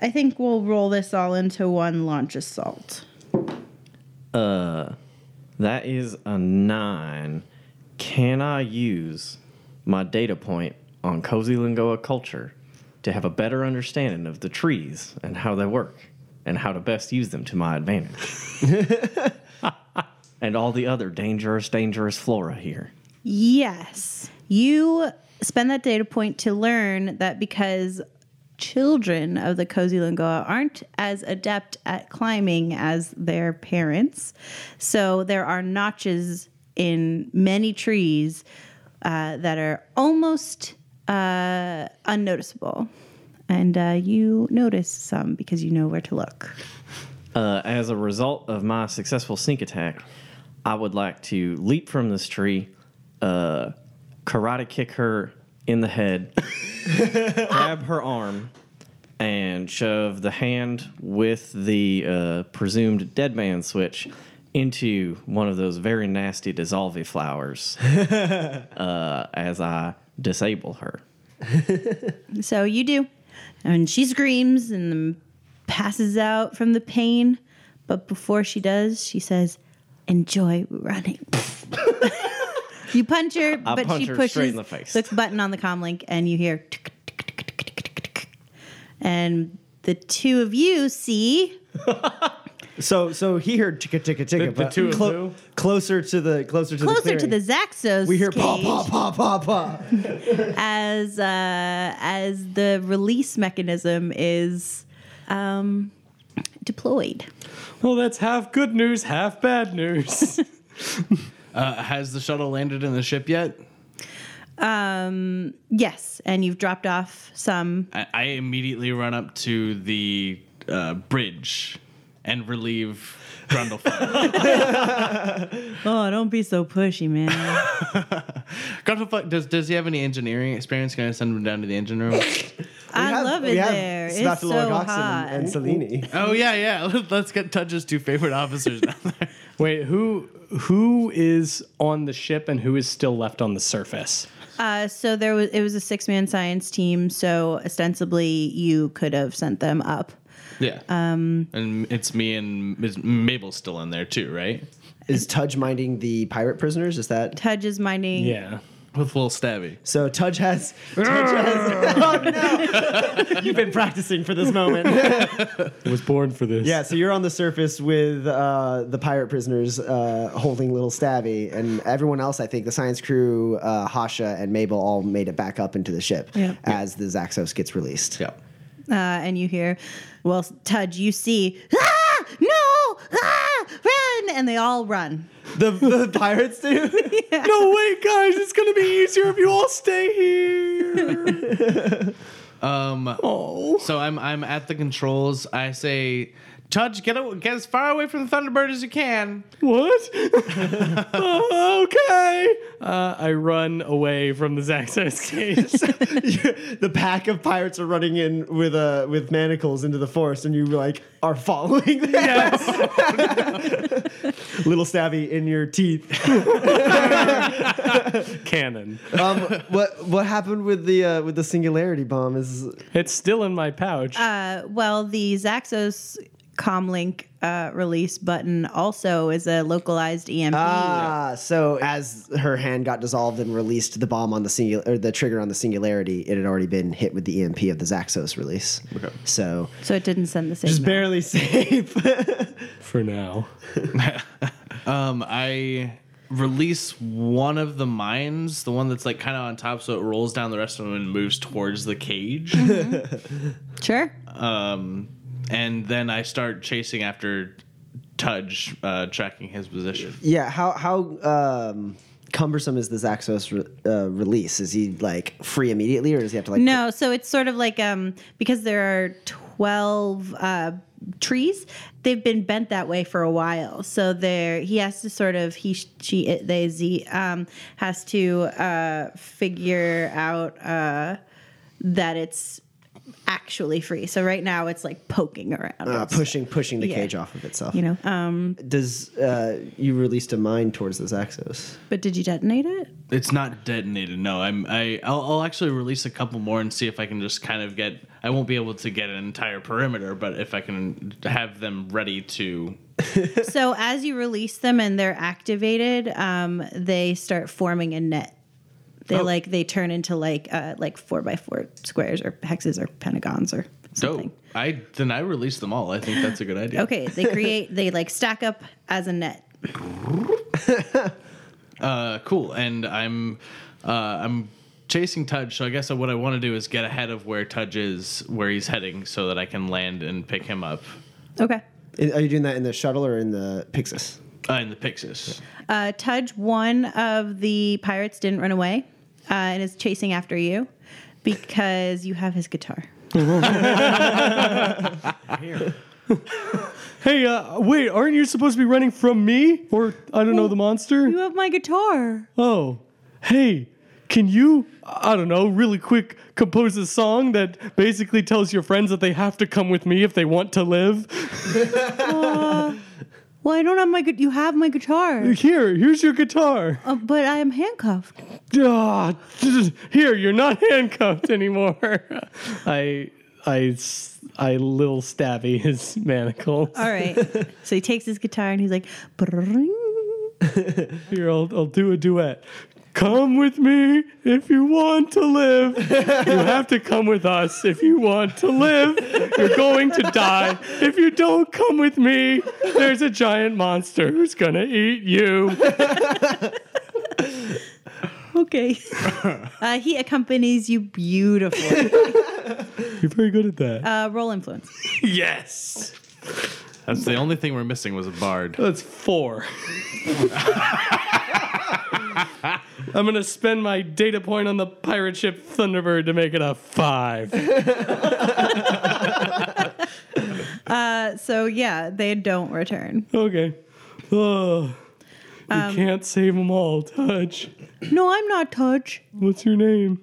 I think we'll roll this all into one launch assault. Uh, that is a nine. Can I use my data point on Cozy Lingoa culture to have a better understanding of the trees and how they work and how to best use them to my advantage? and all the other dangerous, dangerous flora here. Yes. You spend that data point to learn that because children of the Cozy Lingoa aren't as adept at climbing as their parents, so there are notches in many trees uh, that are almost uh, unnoticeable. And uh, you notice some because you know where to look. Uh, as a result of my successful sneak attack, I would like to leap from this tree, uh, karate kick her in the head, grab her arm, and shove the hand with the uh, presumed dead man switch into one of those very nasty dissolve flowers uh, as I disable her. So you do. And she screams and passes out from the pain. But before she does, she says, Enjoy running. You punch her, I'll but punch she her pushes straight in the face. the button on the comm link, and you hear, tick, tick, tick, tick, tick, tick, tick. and the two of you see So so he heard ticka ticka ticka. The- the but two of who? closer to the closer to the closer to clearing. the Zaxos. We hear cage pa pa pa pa pa. as uh, as the release mechanism is um, deployed. Well, that's half good news, half bad news. Uh, has the shuttle landed in the ship yet? Um, yes, and you've dropped off some. I, I immediately run up to the uh, bridge and relieve Grundlefug. Oh, don't be so pushy, man. Grundlefug, does does he have any engineering experience? Can I send him down to the engine room? I have- love it have there. It's so Goxon hot. and, and Selene. oh yeah, yeah. Let's get Tudge's two favorite officers down there. Wait, who who is on the ship and who is still left on the surface? Uh, so there was it was a six man science team. So ostensibly, you could have sent them up. Yeah. Um, and it's me and Ms. Mabel's still in there too, right? Is Tudge minding the pirate prisoners? Is that Tudge is minding. Yeah. With little Stabby. so? Tudge has. Tudge has oh no! You've been practicing for this moment. I was born for this. yeah, so you're on the surface with uh, the pirate prisoners uh, holding little Stabby, and everyone else. I think the science crew, uh, Hasha and Mabel, all made it back up into the ship Yeah. as the Zaxos gets released. Yeah. Uh, and you hear, well, Tudge, you see, ah, no, ah, run, and they all run. The, the pirates do. No, wait, guys, it's gonna be easier if you all stay here. Um, oh. so I'm I'm at the controls. I say, Tudge, get a, get as far away from the Thunderbird as you can. What? Oh, okay. Uh, I run away from the Zaxos cage. the pack of pirates are running in with uh, with manacles into the forest, and you like are following them. yes. Little stabby in your teeth. Cannon. Um, what what happened with the uh, with the singularity bomb? Is It's still in my pouch. Uh, well, the Zaxos comlink uh, release button also is a localized EMP. ah so as her hand got dissolved and released the bomb on the singular or the trigger on the singularity, it had already been hit with the EMP of the Zaxos release. Okay. So so it didn't send the signal. just barely safe. for now. Um, I release one of the mines, the one that's like kind of on top, so it rolls down the rest of them and moves towards the cage. Sure. um, and then I start chasing after Tudge, uh, tracking his position. yeah. How how um, cumbersome is this Zaxos re- uh, release? Is he like free immediately, or does he have to like No, so it's sort of like um because there are 12 uh trees, they've been bent that way for a while. So there he has to sort of he she it, they z um has to uh figure out uh that it's actually free. So right now it's like poking around. uh, It's- pushing pushing the Yeah. cage off of itself? you know. Um Does uh, you released a mine towards this Zaxos? but did you detonate it? It's not detonated. No, I'm. I. I'll, I'll actually release a couple more and see if I can just kind of get. I won't be able to get an entire perimeter, but if I can have them ready to. so as you release them and they're activated, um, they start forming a net. They Oh. like they turn into like uh, like four by four squares or hexes or pentagons or something. Dope. I then I release them all. I think that's a good idea. Okay, they create they like stack up as a net. Uh, cool. And I'm. Uh, I'm chasing Tudge, so I guess what I want to do is get ahead of where Tudge is, where he's heading, so that I can land and pick him up. Okay. Are you doing that in the shuttle or in the Pixis? Uh, in the Pixis. Uh, Tudge, one of the pirates didn't run away uh, and is chasing after you because you have his guitar. Hey, uh, wait, aren't you supposed to be running from me? Or, I don't know, the monster? You have my guitar. Oh, hey, can you, I don't know, really quick compose a song that basically tells your friends that they have to come with me if they want to live? Well, I don't have my. gu- You have my guitar, Here, here's your guitar. uh, but I am handcuffed. Ah, here, you're not handcuffed anymore. I, I, s- I little stabby his manacles. All right. so he takes his guitar and he's like, "Brrrring." Here, I'll, I'll do a duet. Come with me if you want to live. You have to come with us if you want to live. You're going to die. If you don't come with me, there's a giant monster who's gonna eat you. Okay. uh, he accompanies you beautifully. You're very good at that. Uh, roll influence. yes. That's the only thing we're missing was a bard. That's four. I'm gonna spend my data point on the pirate ship Thunderbird to make it a five. Uh, so yeah, they don't return. Okay. Oh, you can't save them all, Tudge. No, I'm not Tudge. What's your name?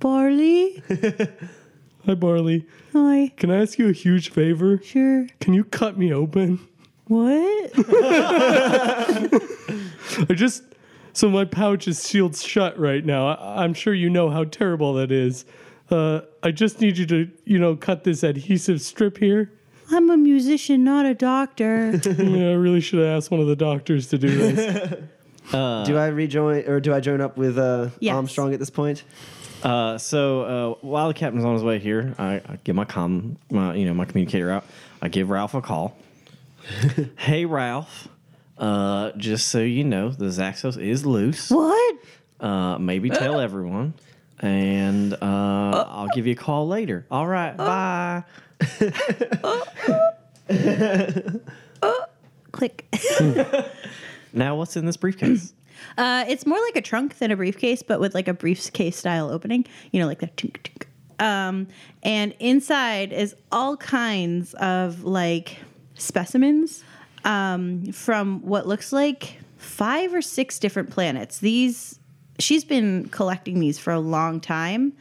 Barley. Hi, Barley. Hi. Can I ask you a huge favor? Sure. Can you cut me open? What? I just. So my pouch is sealed shut right now. I, I'm sure you know how terrible that is. Uh, I just need you to, you know, cut this adhesive strip here. I'm a musician, not a doctor. yeah, I really should have asked one of the doctors to do this. do I rejoin or do I join up with uh, Yes. Armstrong at this point? Uh, so uh, while the captain's on his way here, I, I get my com, my you know, my communicator out. I give Ralph a call. hey, Ralph. Uh, just so you know, the Zaxos is loose. what? Uh, maybe tell everyone, and uh, I'll give you a call later. All right, bye. Click. Now, what's in this briefcase? Uh, it's more like a trunk than a briefcase, but with like a briefcase style opening. You know, like the tink tink. Um, and inside is all kinds of like specimens um, from what looks like five or six different planets. These she's been collecting these for a long time,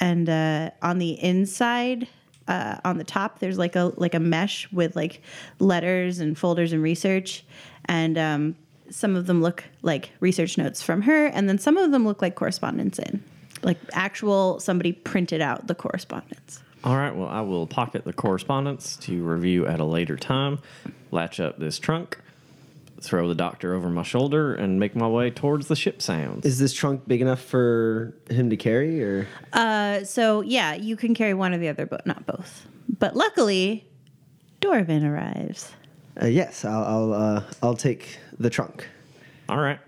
and uh, on the inside. Uh, on the top, there's like a like a mesh with like letters and folders and research, and um, some of them look like research notes from her, and then some of them look like correspondence in, like actual somebody printed out the correspondence. All right, well, I will pocket the correspondence to review at a later time, latch up this trunk, throw the doctor over my shoulder, and make my way towards the ship sounds. Is this trunk big enough for him to carry, or Uh, so yeah, you can carry one or the other, but not both. But luckily, Dorvin arrives. uh, yes, I'll I'll, uh, I'll take the trunk. All right.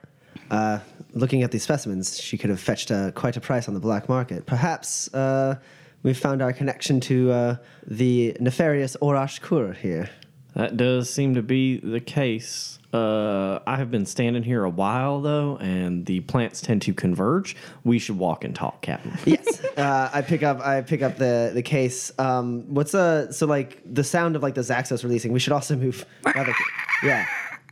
Uh, looking at these specimens, she could have fetched uh, quite a price on the black market. Perhaps uh, we've found our connection to uh, the nefarious Orash Kur here. That does seem to be the case. Uh, I have been standing here a while, though, and the plants tend to converge. We should walk and talk, Captain. Yes, uh, I pick up. I pick up the the case. Um, what's uh so like the sound of like the Zaxos releasing? We should also move. rather- yeah.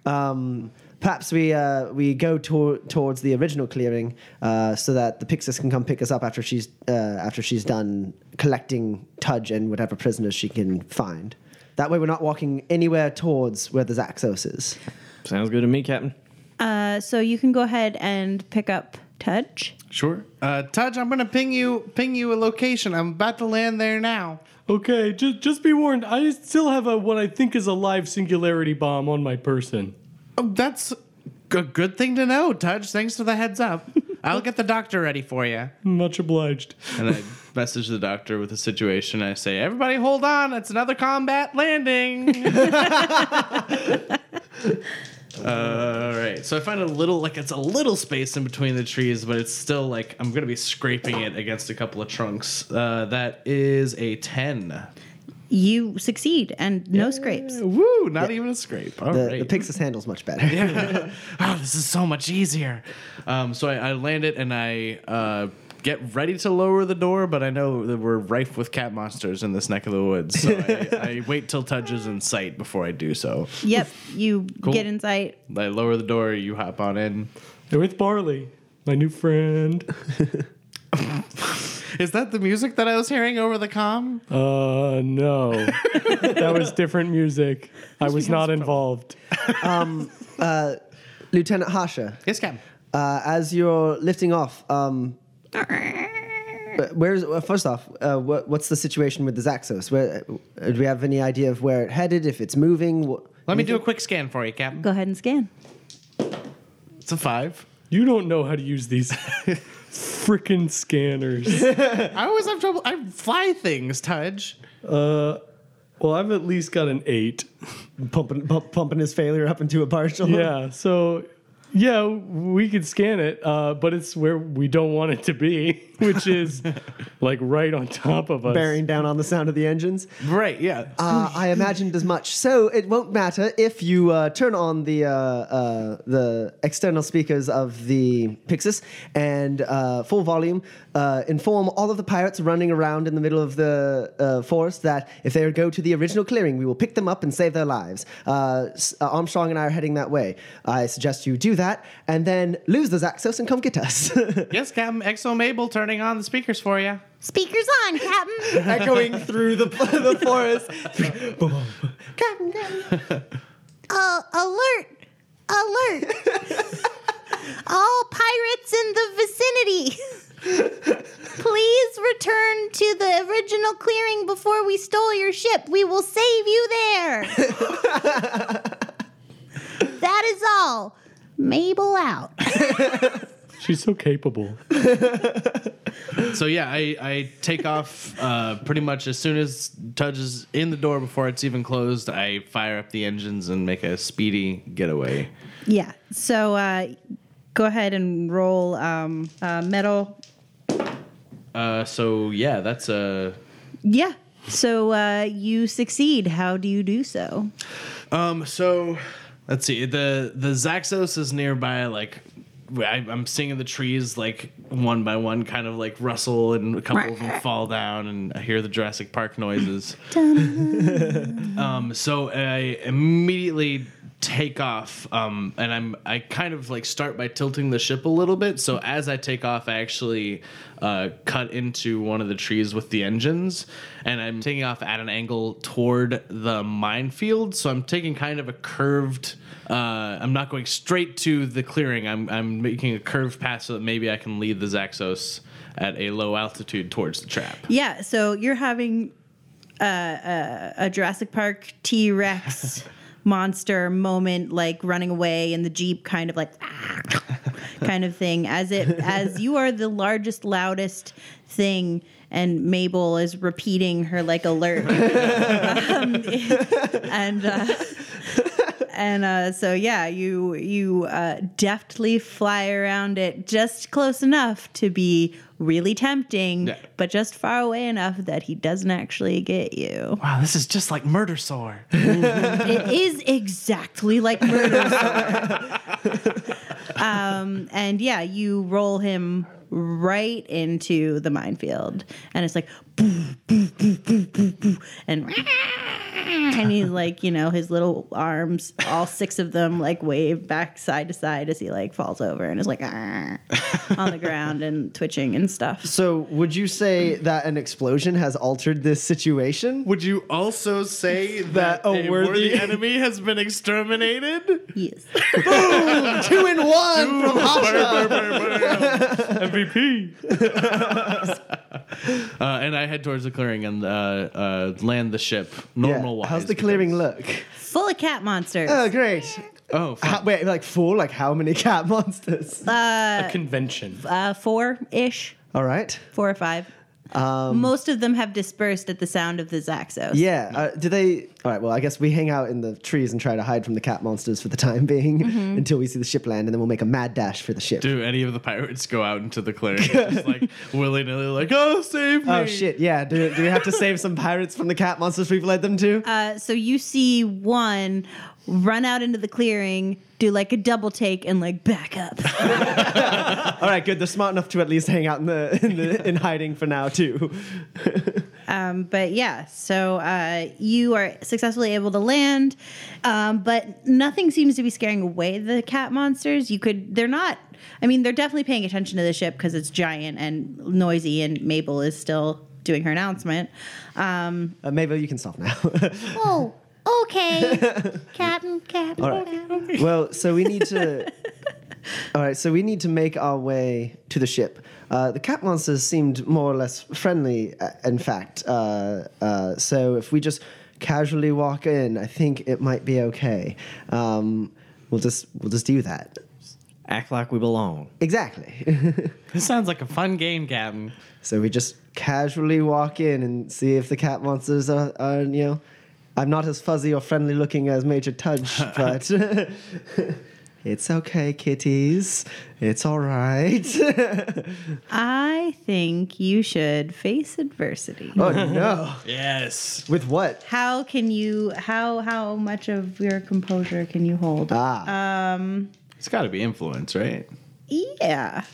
Um, perhaps we uh, we go tor- towards the original clearing uh, so that the Pixis can come pick us up after she's uh, after she's done collecting Tudge and whatever prisoners she can find. That way, we're not walking anywhere towards where the Zaxos is. Sounds good to me, Captain. Uh, so you can go ahead and pick up Tudge. Sure. Uh, Tudge, I'm gonna ping you ping you a location. I'm about to land there now. Okay, just just be warned. I still have a what I think is a live singularity bomb on my person. Oh, that's a good thing to know, Tudge. Thanks for the heads up. I'll get the doctor ready for you. Much obliged. And I message the doctor with the situation. I say, "Everybody, hold on! It's another combat landing." Uh, all right. So I find a little like it's a little space in between the trees, but it's still like I'm gonna be scraping it against a couple of trunks. Uh, that is a ten. You succeed and no scrapes. Woo! Not even a scrape. All The, right. the Pixis handle's much better. oh, this is so much easier. Um, so I, I land it and I uh, get ready to lower the door, but I know that we're rife with cat monsters in this neck of the woods. So I, I wait till Tudge is in sight before I do so. Yep, you Cool. get in sight. I lower the door, you hop on in. And with Barley, my new friend. Is that the music that I was hearing over the com? Uh, no, that was different music. I was not involved. Lieutenant Hasha, Yes, Captain. uh, as you're lifting off, um, where's well, first off, uh, what, what's the situation with the Zaxos? Where uh, do we have any idea of where it headed? If it's moving? Wh- Let me do a quick scan for you, Captain. Go ahead and scan. It's a five. You don't know how to use these frickin' scanners. I always have trouble. I fly things, Tudge. Uh, well, I've at least got an eight. pumping pump, pumping his failure up into a partial. Yeah, so yeah, we could scan it, uh, but it's where we don't want it to be, which is like right on top of us. bearing down on the sound of the engines. Right. Yeah. Uh, I imagined as much. So it won't matter if you uh, turn on the uh, uh, the external speakers of the Pixis and uh, full volume. Uh, inform all of the pirates running around in the middle of the uh, forest that if they go to the original clearing, we will pick them up and save their lives. Uh, S- uh, Armstrong and I are heading that way. I suggest you do that and then lose the Zaxos and come get us. yes, Captain. XO Mabel turning on the speakers for you. Speakers on, Captain. Echoing through the, the forest. Captain, Captain. Uh, alert! Alert! All pirates in the vicinity. Please return to the original clearing before we stole your ship. We will save you there. that is all. Mabel out. She's so capable. So yeah, I, I take off uh, pretty much as soon as Tudge is in the door before it's even closed. I fire up the engines and make a speedy getaway. Yeah. So uh, go ahead and roll um, uh, metal. Uh, so yeah, that's a Yeah. So uh, you succeed. How do you do so? Um, so let's see. The the Zaxos is nearby. Like I, I'm seeing the trees like one by one, kind of like rustle, and a couple of them fall down, and I hear the Jurassic Park noises. um, so I immediately take off um, and i'm i kind of like start by tilting the ship a little bit. So as i take off i actually uh, cut into one of the trees with the engines and i'm taking off at an angle toward the minefield. So i'm taking kind of a curved uh, i'm not going straight to the clearing. I'm, I'm making a curved path so that maybe i can lead the zaxos at a low altitude towards the trap. Yeah. So you're having uh, a, a Jurassic Park T Rex monster moment, like running away, and the jeep kind of like kind of thing. As it as you are the largest, loudest thing. And Mabel is repeating her like alert, um, and uh, and uh, so yeah, you you uh, deftly fly around it just close enough to be really tempting, Yeah. but just far away enough that he doesn't actually get you. wow this is just like murder sore it is exactly like murder. Sword. um, and yeah, you roll him right into the minefield, and it's like boo, boo, boo, boo, boo, boo, and and he's like, you know, his little arms, all six of them, like wave back side to side as he like falls over and is like "Ah," on the ground and twitching and stuff. So, would you say that an explosion has altered this situation? Would you also say that, a a worthy- worthy enemy has been exterminated? Yes. Boom! Two in one from Hasha. MVP. Uh, and I head towards the clearing and uh, uh, land the ship normal wise. How's the clearing look? Full of cat monsters. Oh, great. Oh, fun. How, wait, like four? Like how many cat monsters? A convention. uh, four ish, All right. four or five. Most of them have dispersed at the sound of the Zaxos. Yeah. Uh, do they? All right. Well, I guess we hang out in the trees and try to hide from the cat monsters for the time being until we see the ship land, and then we'll make a mad dash for the ship. Do any of the pirates go out into the clearing? Just like willy nilly, like, oh, save me. Oh shit! Yeah. Do, do we have to save some pirates from the cat monsters we've led them to? Uh, so you see one run out into the clearing, do like a double take, and like back up. All right. Good. They're smart enough to at least hang out in the in, the, in hiding for now too. Um, but yeah, so uh, you are successfully able to land, um, but nothing seems to be scaring away the cat monsters. You could, they're not. I mean, they're definitely paying attention to the ship because it's giant and noisy, and Mabel is still doing her announcement. Um, Uh, Mabel, you can stop now. Oh, okay. Captain, Captain, All right. Captain. well, so we need to. All right, so we need to make our way to the ship. Uh, the cat monsters seemed more or less friendly, uh, in fact. Uh, uh, so if we just casually walk in, I think it might be okay. Um, we'll just we'll just do that. act like we belong. Exactly. This sounds like a fun game, Captain. so we just casually walk in and see if the cat monsters are, are you know, I'm not as fuzzy or friendly looking as Major Tudge, but it's okay, kitties. It's all right. I think you should face adversity. oh no! Yes. With what? How can you how how much of your composure can you hold? Ah, Um It's got to be influence, right? yeah.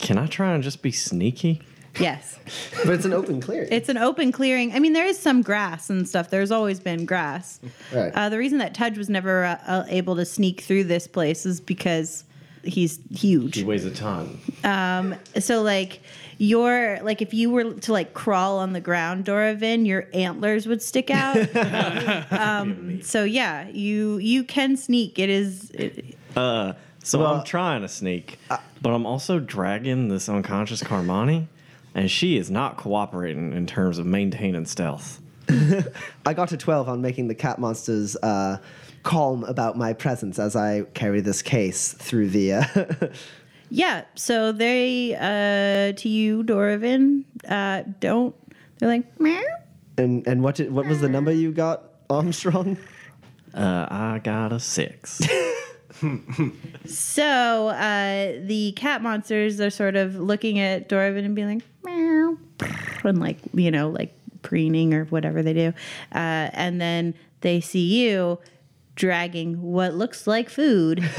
Can I try and just be sneaky? Yes. but it's an open clearing. It's an open clearing. I mean, there is some grass and stuff. There's always been grass. Right. Uh, the reason that Tudge was never uh, uh, able to sneak through this place is because he's huge. He weighs a ton. Um, So like your like if you were to like crawl on the ground, Doravin, your antlers would stick out. um, so yeah, you you can sneak. It is it, Uh, so Well, I'm trying to sneak, but I'm also dragging this unconscious Carmani, and she is not cooperating in terms of maintaining stealth. I got to 12 on making the cat monsters uh, calm about my presence as I carry this case through the. Uh, yeah. So they uh, to you, Doravin, uh, don't. They're like meow. and and what did, what was the number you got, Armstrong? Uh, I got a six. So uh, the cat monsters are sort of looking at Doravin and being like meow, and like you know like preening or whatever they do, uh, and then they see you dragging what looks like food,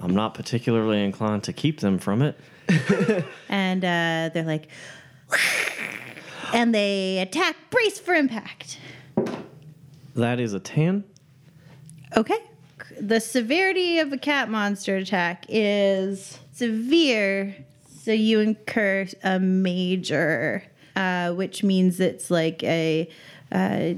I'm not particularly inclined to keep them from it. and uh, they're like, and they attack. Brace for impact. That is a 10. Okay. The severity of a cat monster attack is severe, so you incur a major, uh, which means it's like a, a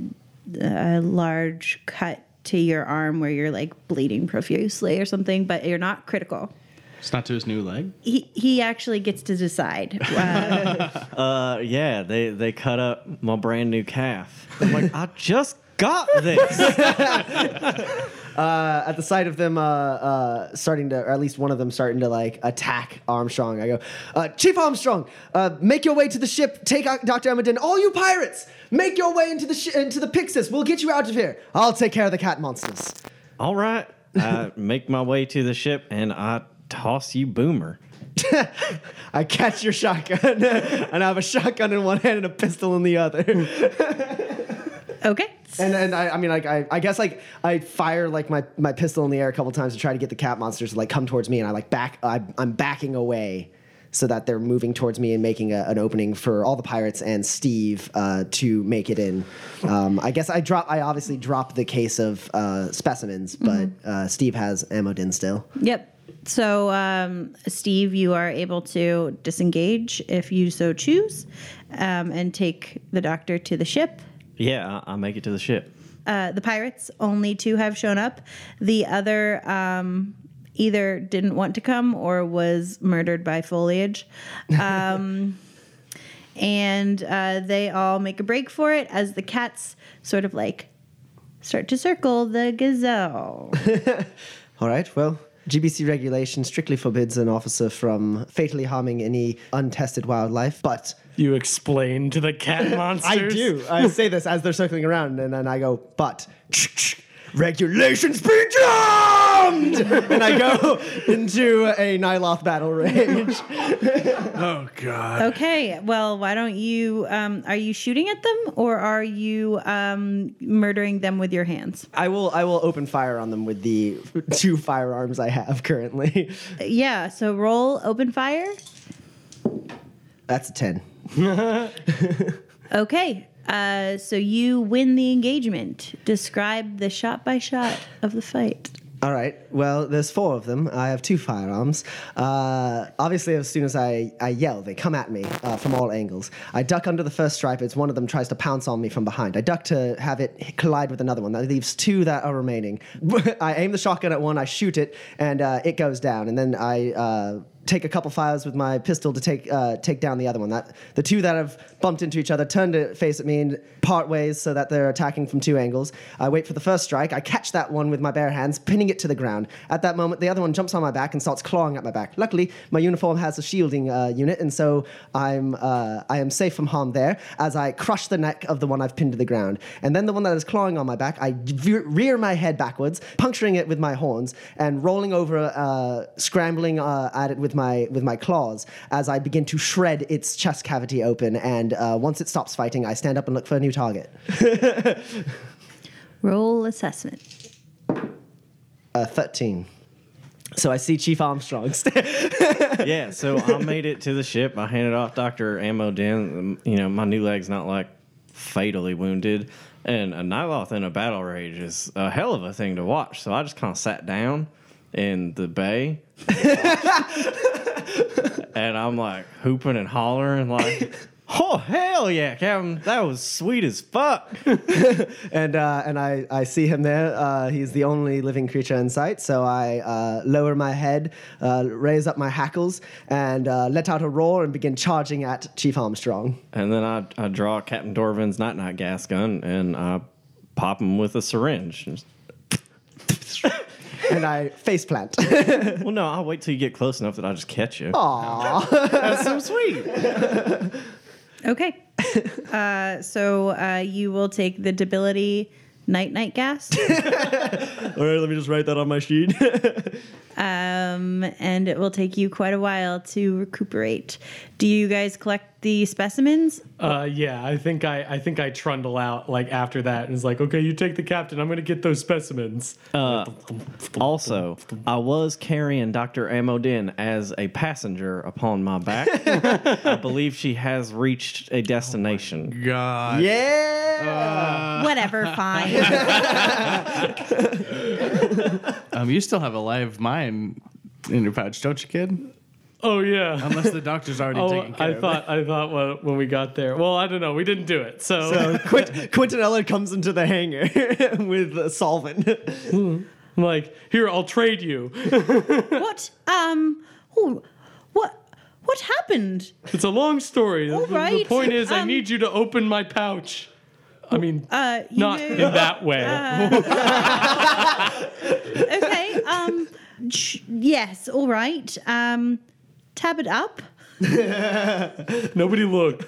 a large cut to your arm where you're like bleeding profusely or something, but you're not critical. It's not to his new leg. He he actually gets to decide. Uh, Uh, yeah, they, they cut up my brand new calf. I'm like, I just got this. Uh, at the sight of them uh, uh, starting to, or at least one of them starting to like attack Armstrong, I go, uh, Chief Armstrong, uh, make your way to the ship. Take Dr. Emmerdon. All you pirates, make your way into the sh- into the Pixis. We'll get you out of here. I'll take care of the cat monsters. All right. I make my way to the ship and I toss you Boomer. I catch your shotgun, and I have a shotgun in one hand and a pistol in the other. okay. And and I, I mean like I, I guess like I fire like my, my pistol in the air a couple times to try to get the cat monsters to like come towards me and I like back I, I'm backing away so that they're moving towards me and making a, an opening for all the pirates and Steve uh, to make it in. Um, I guess I drop I obviously dropped the case of uh, specimens, but uh, Steve has ammo in still. Yep. So, um, Steve, you are able to disengage if you so choose, um, and take the doctor to the ship. Yeah, I, I make it to the ship. Uh, the pirates, only two have shown up. The other um, either didn't want to come or was murdered by foliage. Um, and uh, they all make a break for it as the cats sort of like start to circle the gazelle. All right, well, GBC regulation strictly forbids an officer from fatally harming any untested wildlife, but You explain to the cat monsters. I do. I say this as they're circling around, and then I go, but regulations be damned! and I go into a Nyloth battle rage. Oh God. Okay, well, why don't you? Um, are you shooting at them or are you um, murdering them with your hands? I will. I will open fire on them with the two firearms I have currently. Yeah. So roll open fire. That's a ten. Okay. Uh, so you win the engagement. Describe the shot by shot of the fight. All right. Well, there's four of them. I have two firearms. Uh, obviously, as soon as I, I yell, they come at me uh, from all angles. I duck under the first stripe as one of them tries to pounce on me from behind. I duck to have it collide with another one. That leaves two that are remaining. I aim the shotgun at one, I shoot it, and uh, it goes down. And then I uh, take a couple fires with my pistol to take uh, take down the other one. That the two that have bumped into each other turn to face at me and part ways so that they're attacking from two angles. I wait for the first strike. I catch that one with my bare hands, pinning it to the ground. At that moment, the other one jumps on my back and starts clawing at my back. Luckily, my uniform has a shielding uh, unit, and so I'm uh, I am safe from harm there. As I crush the neck of the one I've pinned to the ground, and then the one that is clawing on my back, I rear my head backwards, puncturing it with my horns, and rolling over, uh, scrambling uh, at it with my with my claws as I begin to shred its chest cavity open. And uh, once it stops fighting, I stand up and look for a new target. Roll assessment. Uh, Thirteen. So I see Chief Armstrong. yeah, so I made it to the ship. I handed off Dr. Ammo Den. You know, my new leg's not like fatally wounded. And a Nyloth in a battle rage is a hell of a thing to watch. So I just kind of sat down in the bay. and I'm like hooping and hollering, like, oh, hell yeah, Captain. That was sweet as fuck. and uh, and I, I see him there. Uh, he's the only living creature in sight. So I uh, lower my head, uh, raise up my hackles, and uh, let out a roar and begin charging at Chief Armstrong. And then I, I draw Captain Dorvan's night night gas gun and I pop him with a syringe. And I face plant. well, no, I'll wait till you get close enough that I just catch you. Aw. That's so sweet. Okay. uh, so uh, you will take the debility night night gas, All right, let me just write that on my sheet. um, and it will take you quite a while to recuperate. Do you guys collect the specimens? Uh, yeah, I think I, I think I trundle out like after that and it's like, okay, you take the captain. I'm gonna get those specimens. Also, I was carrying Dr. Amodin as a passenger upon my back. I believe she has reached a destination. God. yeah. Whatever, fine. Um, you still have a live mine in your pouch, don't you, kid? Oh yeah. Unless the doctor's already Oh, taken care I of thought I thought when, when we got there. Well, I don't know. We didn't do it. So, So Quint- Quintanilla comes into the hangar with a solvent. I'm like, here, I'll trade you. what? Um. Oh, what? What happened? It's a long story. The- the, the point is, I um, need you to open my pouch. I mean, Uh, not know- in that way. okay. Um. Yes. All right. Um. Tab it up. Nobody looked.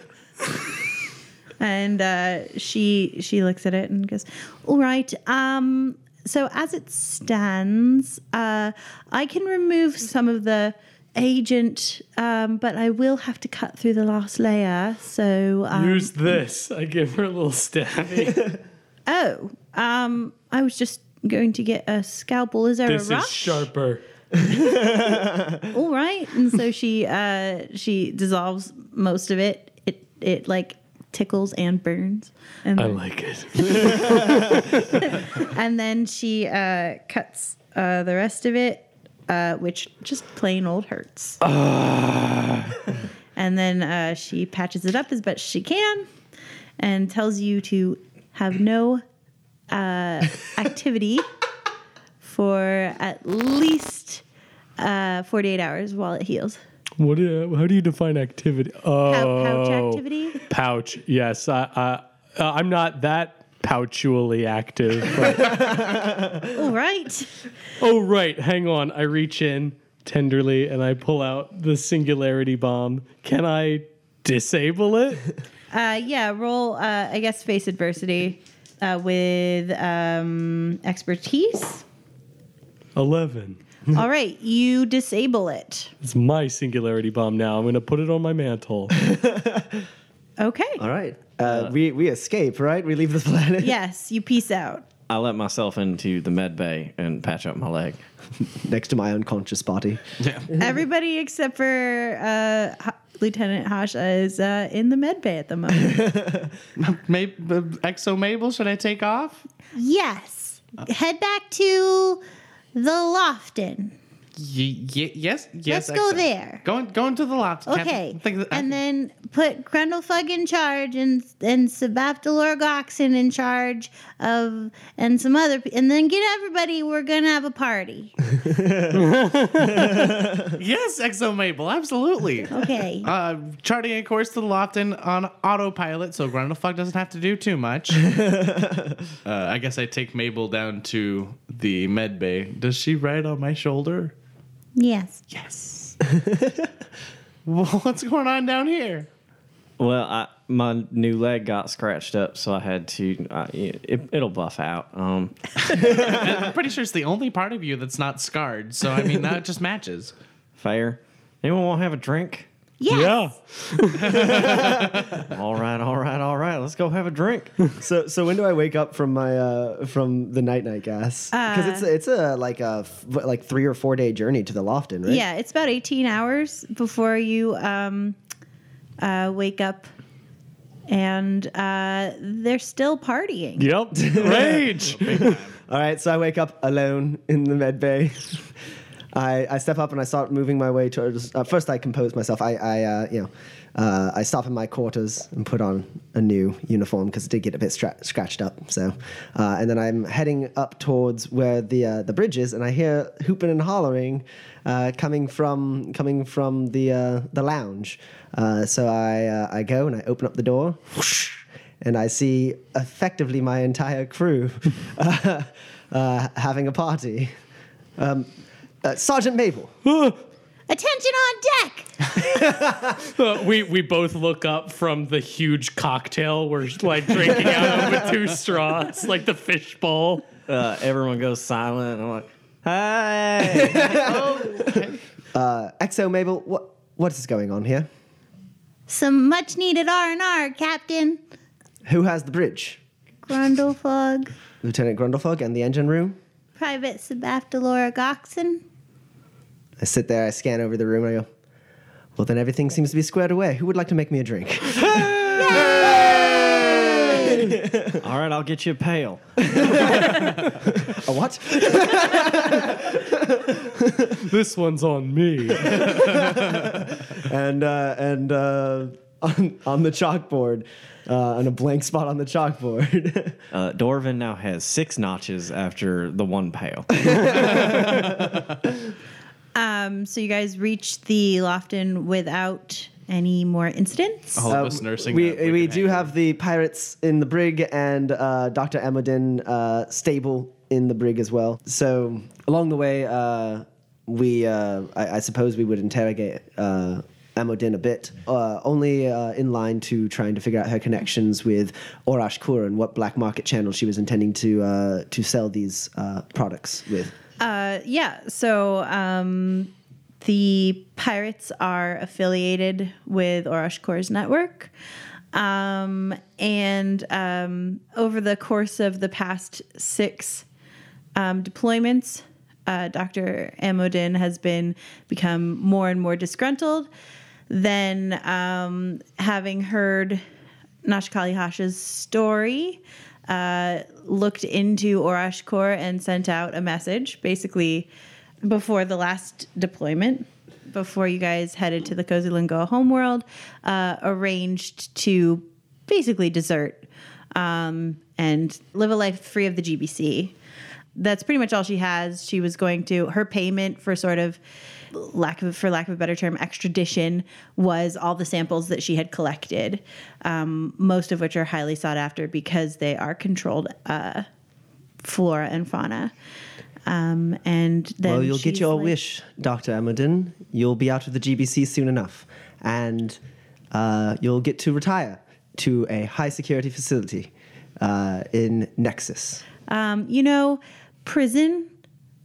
and uh, she she looks at it and goes, "All right. Um, so as it stands, uh, I can remove some of the agent, um, but I will have to cut through the last layer. So um, Use this. I give her a little stabby. oh, um, I was just going to get a scalpel. Is there this a is sharper. All right. And so she uh, she dissolves most of it. It it like tickles and burns. And I like it. and then she uh, cuts uh, the rest of it, uh, which just plain old hurts. and then uh, she patches it up as best she can, and tells you to have no uh, activity for at least uh, forty-eight hours while it heals. What? Do you, how do you define activity? Oh, Pou- pouch activity. Pouch. Yes, I, I, uh, I'm not that pouchually active. All right. oh, right. Hang on. I reach in tenderly and I pull out the singularity bomb. Can I disable it? Uh, yeah, roll, uh, I guess, face adversity uh, with um, expertise. Eleven. All right, you disable it. It's my singularity bomb now. I'm going to put it on my mantle. Okay. All right. Uh, we, we escape, right? We leave this planet. Yes, you peace out. I let myself into the med bay and patch up my leg. Next to my unconscious body. Yeah. Everybody except for uh, H- Lieutenant Hasha is uh, in the med bay at the moment. Maybe, XO Mabel, should I take off? Yes. Head back to the Lofton. Y- y- yes, yes. Let's go there. Going, going to the loft. Okay. I that- and then put Grundlefug in charge and and Sebaftalor Goxen in charge of and some other pe- and then get everybody we're gonna have a party. yes, XO Mabel, absolutely. Okay. Uh, charting a course to the loft Lofton on autopilot, so Grundlefug doesn't have to do too much. uh, I guess I take Mabel down to the med bay. Does she ride on my shoulder? Yes. Yes. What's going on down here? Well, I, my new leg got scratched up, so I had to. Uh, it, it'll buff out. Um, I'm pretty sure it's the only part of you that's not scarred. So I mean, that just matches. fair. Anyone want to have a drink? Yes. Yeah. All right, all right, all right. Let's go have a drink. So so when do I wake up from my uh from the night night gas? Because it's it's a like a f- like three or four day journey to the Lofton, right? Yeah, it's about 18 hours before you um, uh, wake up, and uh, they're still partying. Yep. Rage. All right, so I wake up alone in the med bay. I, I step up and I start moving my way towards. Uh, first, I compose myself. I, I uh, you know, uh, I stop in my quarters and put on a new uniform because it did get a bit stra- scratched up. So, uh, and then I'm heading up towards where the uh, the bridge is, and I hear hooping and hollering uh, coming from coming from the the lounge. So I I go and I open up the door. Whoosh, and I see effectively my entire crew uh, uh, having a party. Um, uh, Sergeant Mabel. Attention on deck. Uh, we we both look up from the huge cocktail we're like drinking out of with two straws, like the fishbowl. Uh, everyone goes silent. I'm like, hey. Uh, XO Mabel, what what is going on here? Some much needed R and R, Captain. Who has the bridge? Grundlefug. Lieutenant Grundlefug and the engine room? Private Sebaftalor Goxen. I sit there, I scan over the room, and I go, well, then everything seems to be squared away. Who would like to make me a drink? all right, I'll get you a pail. a what? This one's on me. and uh, and uh, on, on the chalkboard, uh, on a blank spot on the chalkboard, Uh, Dorvin now has six notches after the one pail. Um, so you guys reached the Lofton without any more incidents. All of us nursing. Uh, we we do hangover. have the pirates in the brig and uh, Dr. Emodin uh, stable in the brig as well. So along the way, uh, we uh, I, I suppose we would interrogate uh, Emodin a bit, uh, only uh, in line to trying to figure out her connections with Orash Kur and what black market channel she was intending to uh, to sell these uh, products with. Uh, yeah. So um, the pirates are affiliated with Orashkor's network. Um, and um, over the course of the past six um, deployments, uh, Dr. Amodin has been become more and more disgruntled. Then, um, having heard Nashikali Hasha's story, uh, looked into Orashkor and sent out a message, basically before the last deployment, before you guys headed to the Cozy Kozilungo homeworld, uh, arranged to basically desert um, and live a life free of the GBC. That's pretty much all she has. She was going to her payment for sort of lack of for lack of a better term extradition was all the samples that she had collected, um, most of which are highly sought after because they are controlled uh, flora and fauna. Um, and then well, you'll get your like- wish, Dr. Emodin. You'll be out of the GBC soon enough. And uh, you'll get to retire to a high security facility uh, in Nexus. Um, you know, prison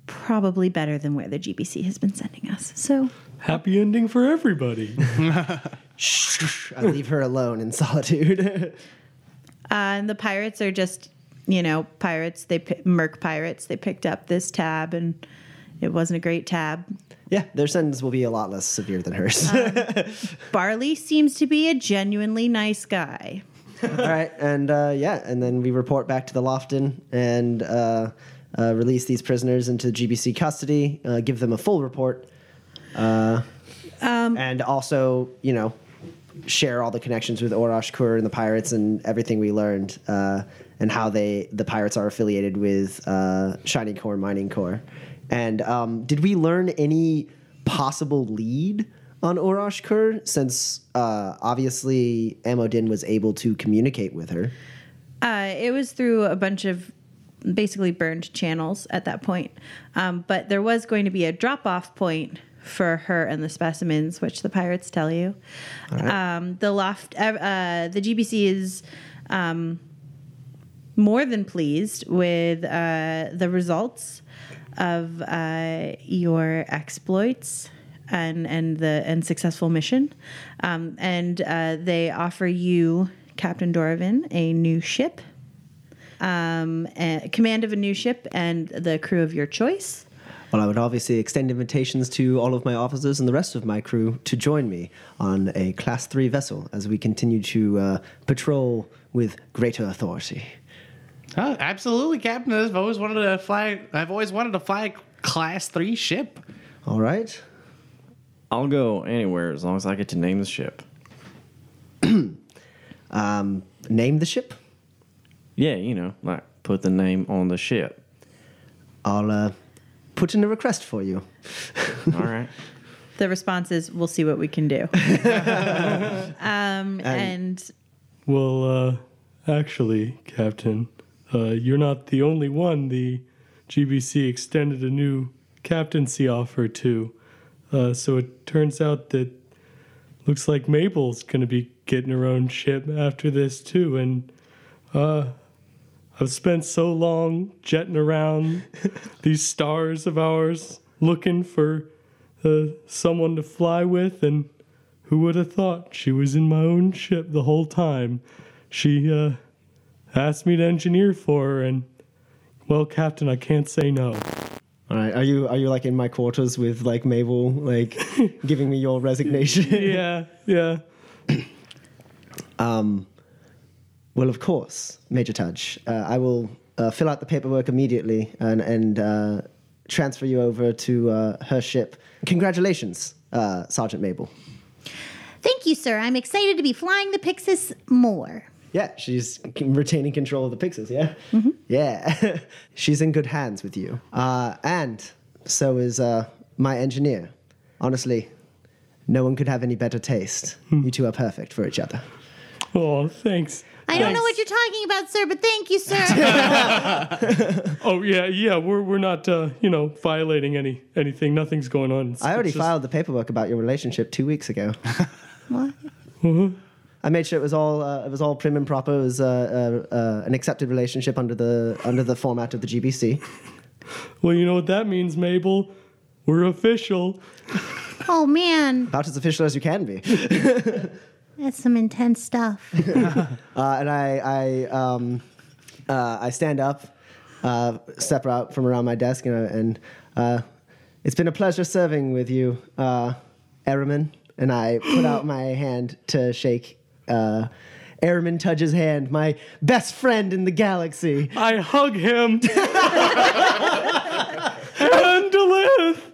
probably better than where the GBC has been sending us. So Happy ending for everybody. I leave her alone in solitude. Uh, and the pirates are just, you know, pirates. They pi- merc pirates. They picked up this tab, and it wasn't a great tab. yeah, their sentence will be a lot less severe than hers. Barley seems to be a genuinely nice guy. All right, and uh, yeah, and then we report back to the Lofton, and uh, uh, release these prisoners into GBC custody, uh, give them a full report, uh, and also, you know, share all the connections with Orosh Kur and the pirates and everything we learned, uh, and how they the pirates are affiliated with uh, Shiny Core Mining Core. And um, did we learn any possible lead on Orosh Kur since uh, obviously Amodin was able to communicate with her? Uh, it was through a bunch of basically burned channels at that point. Um, but there was going to be a drop off point for her and the specimens, which the pirates tell you. Um, the loft, uh, the GBC is um, more than pleased with uh, the results of uh, your exploits and and the and successful mission, um, and uh, they offer you Captain Doravin a new ship, um, a, command of a new ship, and the crew of your choice. Well, I would obviously extend invitations to all of my officers and the rest of my crew to join me on a Class 3 vessel as we continue to uh, patrol with greater authority. Oh, absolutely, Captain. I've always wanted to fly. I've always wanted to fly a Class Three ship. All right? I'll go anywhere as long as I get to name the ship. Um, name the ship. Yeah, you know, like put the name on the ship. I'll uh, put in a request for you. All right. The response is, "We'll see what we can do." um, and Well, uh, actually, Captain, uh, you're not the only one the GBC extended a new captaincy offer to. Uh, so it turns out that looks like Mabel's going to be getting her own ship after this, too. And uh, I've spent so long jetting around these stars of ours looking for uh, someone to fly with, and who would have thought she was in my own ship the whole time? She uh, asked me to engineer for her, and well, Captain, I can't say no. All right. Are you are you like in my quarters with like Mabel, like giving me your resignation? Yeah, yeah. Well, of course, Major Tudge. Uh, I will uh, fill out the paperwork immediately and, and uh, transfer you over to uh, her ship. Congratulations, uh, Sergeant Mabel. Thank you, sir. I'm excited to be flying the Pixis more. Yeah, she's retaining control of the Pixis, yeah? Yeah. she's in good hands with you. Uh, and so is uh, my engineer. Honestly, no one could have any better taste. You two are perfect for each other. Oh, thanks. I don't know what you're talking about, sir, but thank you, sir. Oh yeah, yeah. We're we're not uh, you know violating any anything. Nothing's going on. It's- I already just- filed the paperwork about your relationship two weeks ago. what? I made sure it was all uh, it was all prim and proper. It was uh, uh, uh, an accepted relationship under the under the format of the GBC. Well, you know what that means, Mabel. We're official. Oh, man. About as official as you can be. That's some intense stuff. Uh, and I I um, uh, I stand up, uh, step out from around my desk, and, uh, and uh, it's been a pleasure serving with you, uh, Airman. And I put out my hand to shake uh, Airman Tudge's hand, my best friend in the galaxy. I hug him.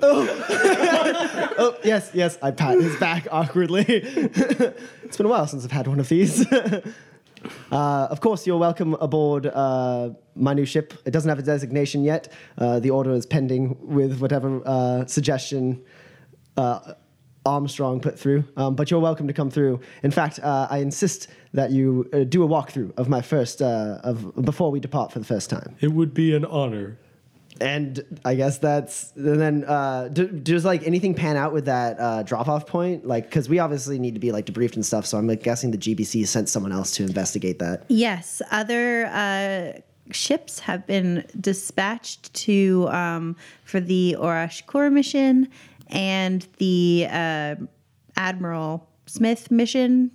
live. Oh, yes, yes. I pat his back awkwardly. it's been a while since I've had one of these. uh, of course, you're welcome aboard uh, my new ship. It doesn't have a designation yet. Uh, the order is pending with whatever uh, suggestion uh, Armstrong put through. Um, but you're welcome to come through. In fact, uh, I insist that you do a walkthrough of my first of before we depart for the first time. It would be an honor. And I guess that's and then uh, do, does like anything pan out with that uh, drop off point? Like, because we obviously need to be like debriefed and stuff. So I'm like, guessing the GBC sent someone else to investigate that. Yes, other uh, ships have been dispatched to um, for the Orash mission and the uh, Admiral Smith mission.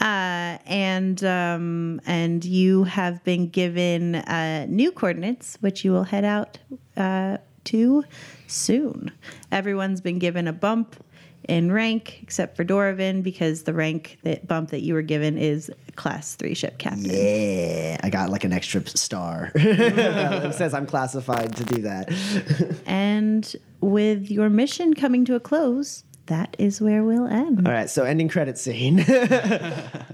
Uh, and um, and you have been given uh, new coordinates, which you will head out uh, to soon. Everyone's been given a bump in rank, except for Doravan, because the rank that bump that you were given is class three ship captain. Yeah, I got like an extra star. it says I'm classified to do that. And with your mission coming to a close, that is where we'll end. All right, so ending credit scene. uh,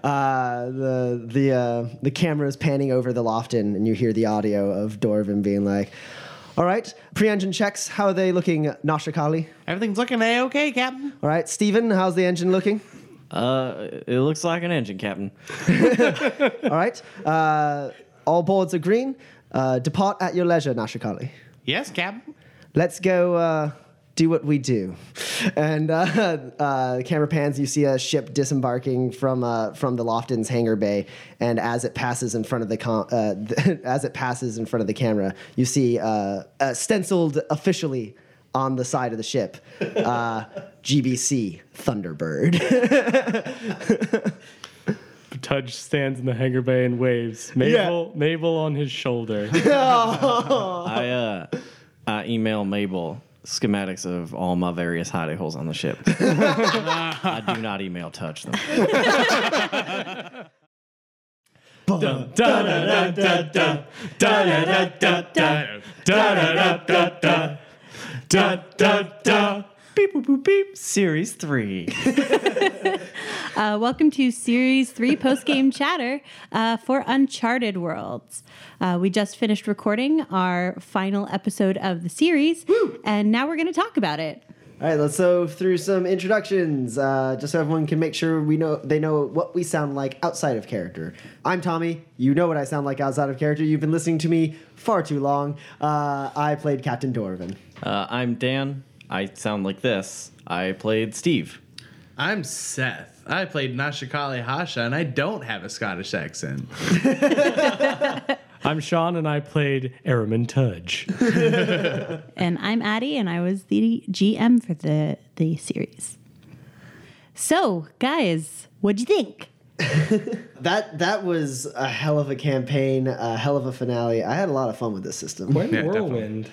the the uh, the camera is panning over the Lofton, and you hear the audio of Dorvin being like, "All right, pre-engine checks. How are they looking, Nashikali? Everything's looking a okay, Captain. All right, Steven, how's the engine looking? Uh, it looks like an engine, Captain. All right, uh, all boards are green. Uh, depart at your leisure, Nashikali. Yes, Captain. let's go uh, do what we do. And uh, uh, camera pans, you see a ship disembarking from uh, from the Lofton's hangar bay, and as it passes in front of the com- uh, as it passes in front of the camera, you see uh, uh, stenciled officially on the side of the ship, uh, GBC Thunderbird. Tudge stands in the hangar bay and waves. Mabel, Mabel on his shoulder. I uh, I email Mabel schematics of all my various hidey holes on the ship. I do not email touch them. Beep boop boop beep. Series three. Uh, welcome to Series 3 post game chatter uh, for Uncharted Worlds. Uh, we just finished recording our final episode of the series, and now we're going to talk about it. All right, let's go through some introductions, uh, just so everyone can make sure we know they know what we sound like outside of character. I'm Tommy. You know what I sound like outside of character. You've been listening to me far too long. Uh, I played Captain Dorvin. Uh, I'm Dan. I sound like this. I played Steve. I'm Seth. I played Nashikali Hasha, and I don't have a Scottish accent. I'm Sean, and I played Airman Tudge. And I'm Addie, and I was the GM for the, the series. So, guys, what'd you think? That that was a hell of a campaign, a hell of a finale. I had a lot of fun with this system. When Yeah, Whirlwind.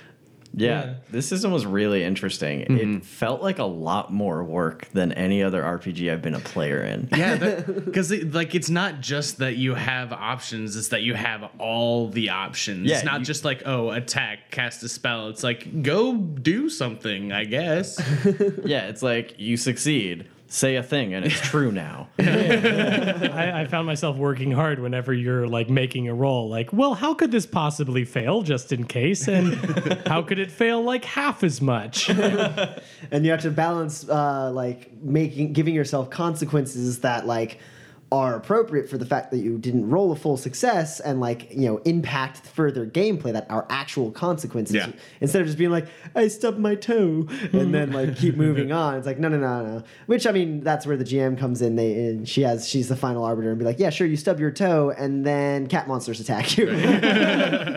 Yeah, Yeah. this system was really interesting. It mm-hmm. felt like a lot more work than any other RPG I've been a player in. Yeah, because it, like it's not just that you have options; it's that you have all the options. Yeah, it's not you- just like oh, attack, cast a spell. It's like go do something. I guess. Yeah, it's like you succeed, say a thing, and it's true now. I, I found myself working hard whenever you're like making a roll. Like, well, how could this possibly fail just in case? And how could it fail like half as much? and you have to balance uh, like making giving yourself consequences that like are appropriate for the fact that you didn't roll a full success and like you know impact further gameplay that are actual consequences Yeah. instead of just being like i stubbed my toe and then like keep moving on it's like no no no no which i mean that's where the gm comes in they and she has she's the final arbiter and be like yeah sure you stub your toe and then cat monsters attack you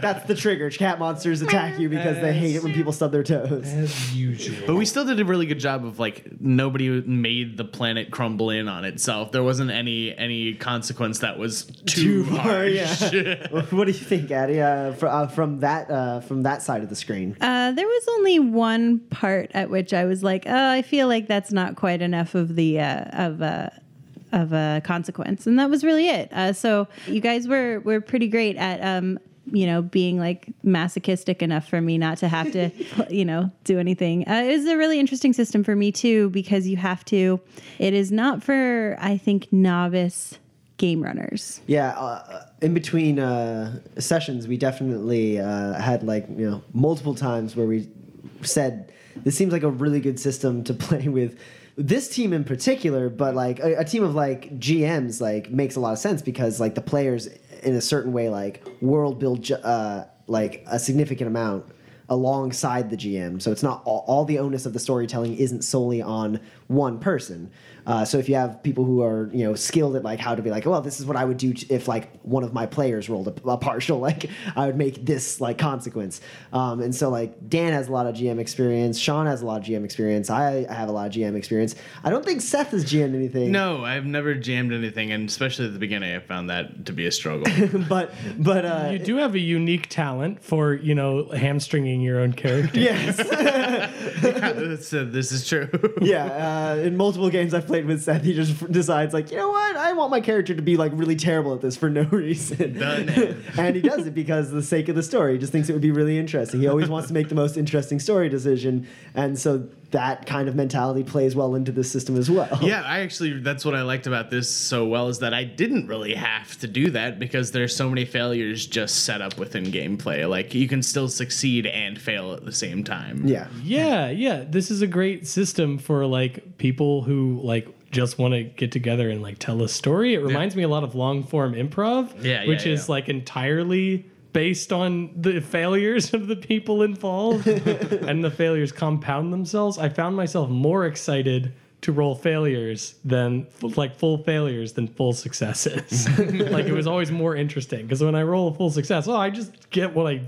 that's the trigger cat monsters attack you because they hate it when people stub their toes As usual. But we still did a really good job of like nobody made the planet crumble in on itself. There wasn't any any consequence that was too, far, harsh. yeah. what do you think, Addie? Uh, fr- uh, from that uh, from that side of the screen. Uh, there was only one part at which I was like, "Oh, I feel like that's not quite enough of the uh, of uh, of a consequence," and that was really it. Uh, so you guys were were pretty great at um, you know being like masochistic enough for me not to have to you know do anything. Uh, it was a really interesting system for me too because you have to. It is not for I think novice game runners. Yeah, uh, in between uh, sessions, we definitely uh, had like you know multiple times where we said this seems like a really good system to play with this team in particular, but like a, a team of like GMs like makes a lot of sense because like the players in a certain way like world build uh, like a significant amount alongside the GM. So it's not all, all the onus of the storytelling isn't solely on one person. Uh, so if you have people who are you know skilled at like how to be like, well, this is what I would do if like one of my players rolled a, a partial, like I would make this like consequence. Um, and so like Dan has a lot of GM experience, Sean has a lot of GM experience, I, I have a lot of GM experience. I don't think Seth has GM'd anything. No, I've never jammed anything, and especially at the beginning, I found that to be a struggle. but but uh, You do have a unique talent for, you know, hamstringing your own character. yes. this, uh, this is true. yeah, uh, in multiple games I've played with Seth, he just decides like, you know what, I want my character to be like really terrible at this for no reason, and he does it because of the sake of the story. He just thinks it would be really interesting. He always wants to make the most interesting story decision, and so that kind of mentality plays well into this system as well. Yeah, I actually that's what I liked about this so well is that I didn't really have to do that because there's so many failures just set up within gameplay. Like you can still succeed and fail at the same time. Yeah. Yeah, yeah. This is a great system for like people who like just want to get together and like tell a story. It reminds me a lot of long form improv, Yeah, yeah, which is yeah. like entirely based on the failures of the people involved and the failures compound themselves. I found myself more excited to roll failures than like full failures than full successes. like it was always more interesting because when I roll a full success, oh, I just get what I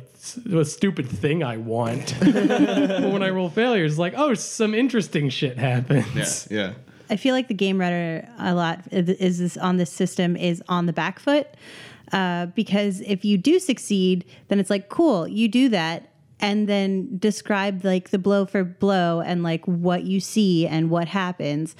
a stupid thing I want. but when I roll failures, it's like, oh, some interesting shit happens. Yeah, yeah. I feel like the game writer a lot is this on this system is on the back foot uh, because if you do succeed, then it's like cool, you do that, and then describe like the blow for blow and like what you see and what happens.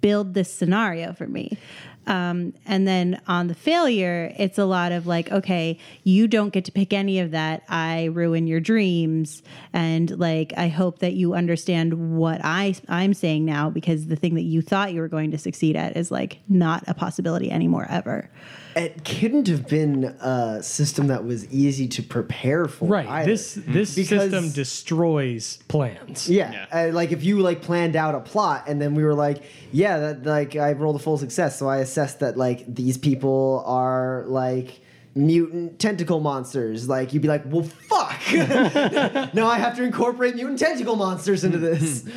Build this scenario for me. Um, and then on the failure, it's a lot of like, okay, you don't get to pick any of that. I ruin your dreams, and like, I hope that you understand what I I'm saying now because the thing that you thought you were going to succeed at is like not a possibility anymore ever. It couldn't have been a system that was easy to prepare for. Right. either. This this Because- system destroys plans. Yeah, Uh, like if you like planned out a plot and then we were like, yeah, that like I rolled a full success, so I assessed that like these people are like mutant tentacle monsters. Like you'd be like, well, fuck. now I have to incorporate mutant tentacle monsters into this.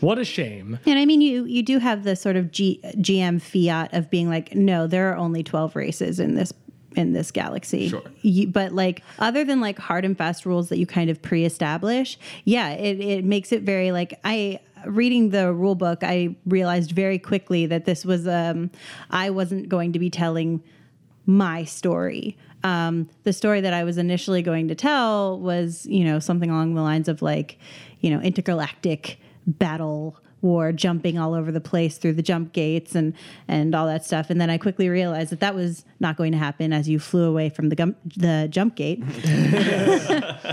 What a shame. And I mean, you you do have the sort of G, GM fiat of being like, no, there are only twelve races in this in this galaxy. Sure. You, but like, other than like hard and fast rules that you kind of pre-establish, yeah, it it makes it very like I reading the rule book, I realized very quickly that this was um I wasn't going to be telling my story. Um, the story that I was initially going to tell was, you know, something along the lines of like, you know, intergalactic battle war, jumping all over the place through the jump gates and and all that stuff. And then I quickly realized that that was not going to happen as you flew away from the gum- the jump gate.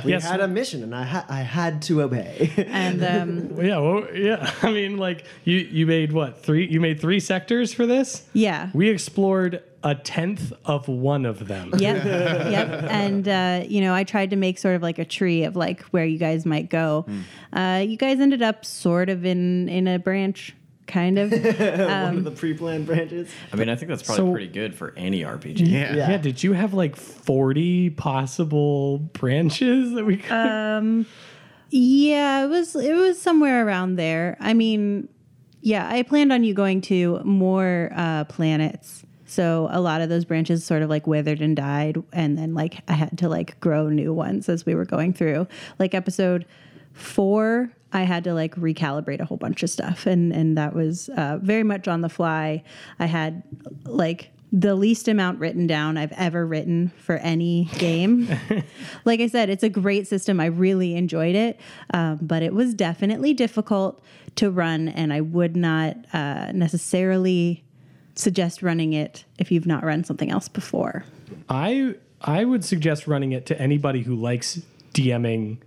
We Yes. had a mission and I ha- I had to obey. And um, Yeah, well, yeah. I mean, like you you made what three? You made three sectors for this. yeah, We explored a tenth of one of them. Yep. yep. And, uh, you know, I tried to make sort of like a tree of like where you guys might go. Uh, you guys ended up sort of in, in a branch, kind of. One of the pre-planned branches. I mean, I think that's probably So- pretty good for any RPG. Yeah. Yeah. Yeah. Did you have like forty possible branches that we could? Um, yeah, it was, it was somewhere around there. I mean, yeah, I planned on you going to more uh, planets. So a lot of those branches sort of like withered and died, and then like I had to like grow new ones as we were going through. Like episode four, I had to like recalibrate a whole bunch of stuff, and and that was uh, very much on the fly. I had like the least amount written down I've ever written for any game. like I said, it's a great system. I really enjoyed it, um, but it was definitely difficult to run, and I would not uh, necessarily suggest running it if you've not run something else before. I I would suggest running it to anybody who likes DMing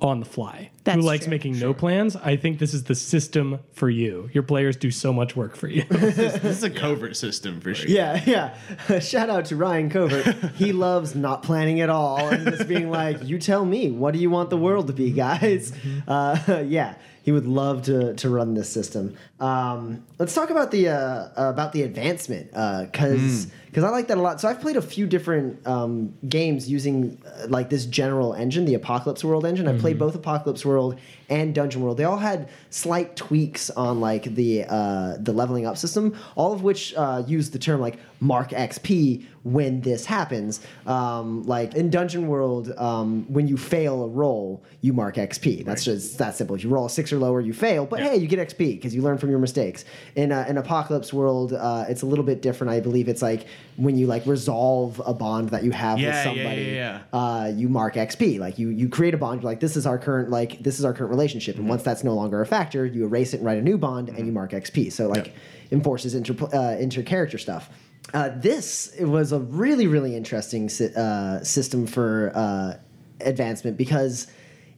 on the fly. That's who likes true. making no plans. I think this is the system for you. Your players do so much work for you. This is a covert system for sure. Yeah, yeah. Shout out to Ryan Covert. He loves not planning at all and just being like, "You tell me, what do you want the world to be, guys?" Uh, yeah, he would love to to run this system. Um, let's talk about the uh, about the advancement because because I like that a lot. So I've played a few different um, games using uh, like this general engine, the Apocalypse World engine. I've played both Apocalypse World and Dungeon World. They all had slight tweaks on like the uh, the leveling up system, all of which uh, use the term like mark XP when this happens. Um, like in Dungeon World, um, when you fail a roll, you mark XP. That's just that simple. If you roll a six or lower, you fail. But hey, you get XP because you learn from your mistakes. In uh, an apocalypse world, uh, it's a little bit different. I believe it's like when you like resolve a bond that you have Yeah, with yeah, somebody, yeah, Uh, you mark XP. Like you you create a bond. You're like this is our current like this is our current relationship. And once that's no longer a factor, you erase it and write a new bond, and you mark XP. So like enforces inter uh, inter character stuff. Uh, this was a really really interesting sy- uh, system for uh, advancement because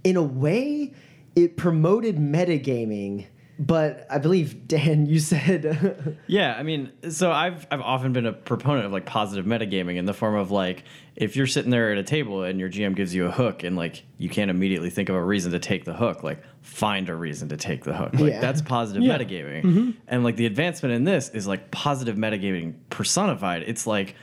in a way it promoted metagaming. But I believe Dan, you said Yeah, I mean, so I've I've often been a proponent of like positive metagaming in the form of like if you're sitting there at a table and your GM gives you a hook and like you can't immediately think of a reason to take the hook, like find a reason to take the hook. Like Yeah. that's positive Yeah. metagaming. Mm-hmm. And like the advancement in this is like positive metagaming personified. It's like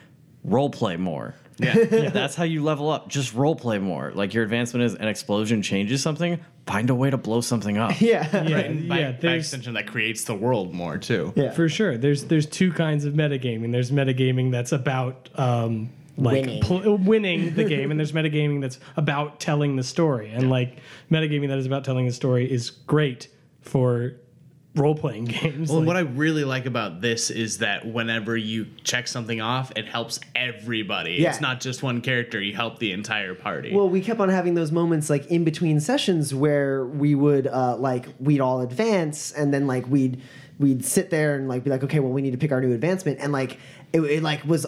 role play more. Yeah. Yeah. That's how you level up. Just role play more. Like your advancement is an explosion changes something, find a way to blow something up. yeah. Yeah, Right, and by, yeah. by There's extension, that creates the world more too. Yeah. for sure. There's there's two kinds of metagaming. There's metagaming that's about um, like Winning. pl- winning the game, and there's metagaming that's about telling the story. And like metagaming that is about telling the story is great for role playing games. Well, Like- what I really like about this is that whenever you check something off, it helps everybody. Yeah. It's not just one character; you help the entire party. Well, we kept on having those moments like in between sessions where we would uh, like we'd all advance and then like we'd we'd sit there and like be like, okay, well we need to pick our new advancement and like it, it like was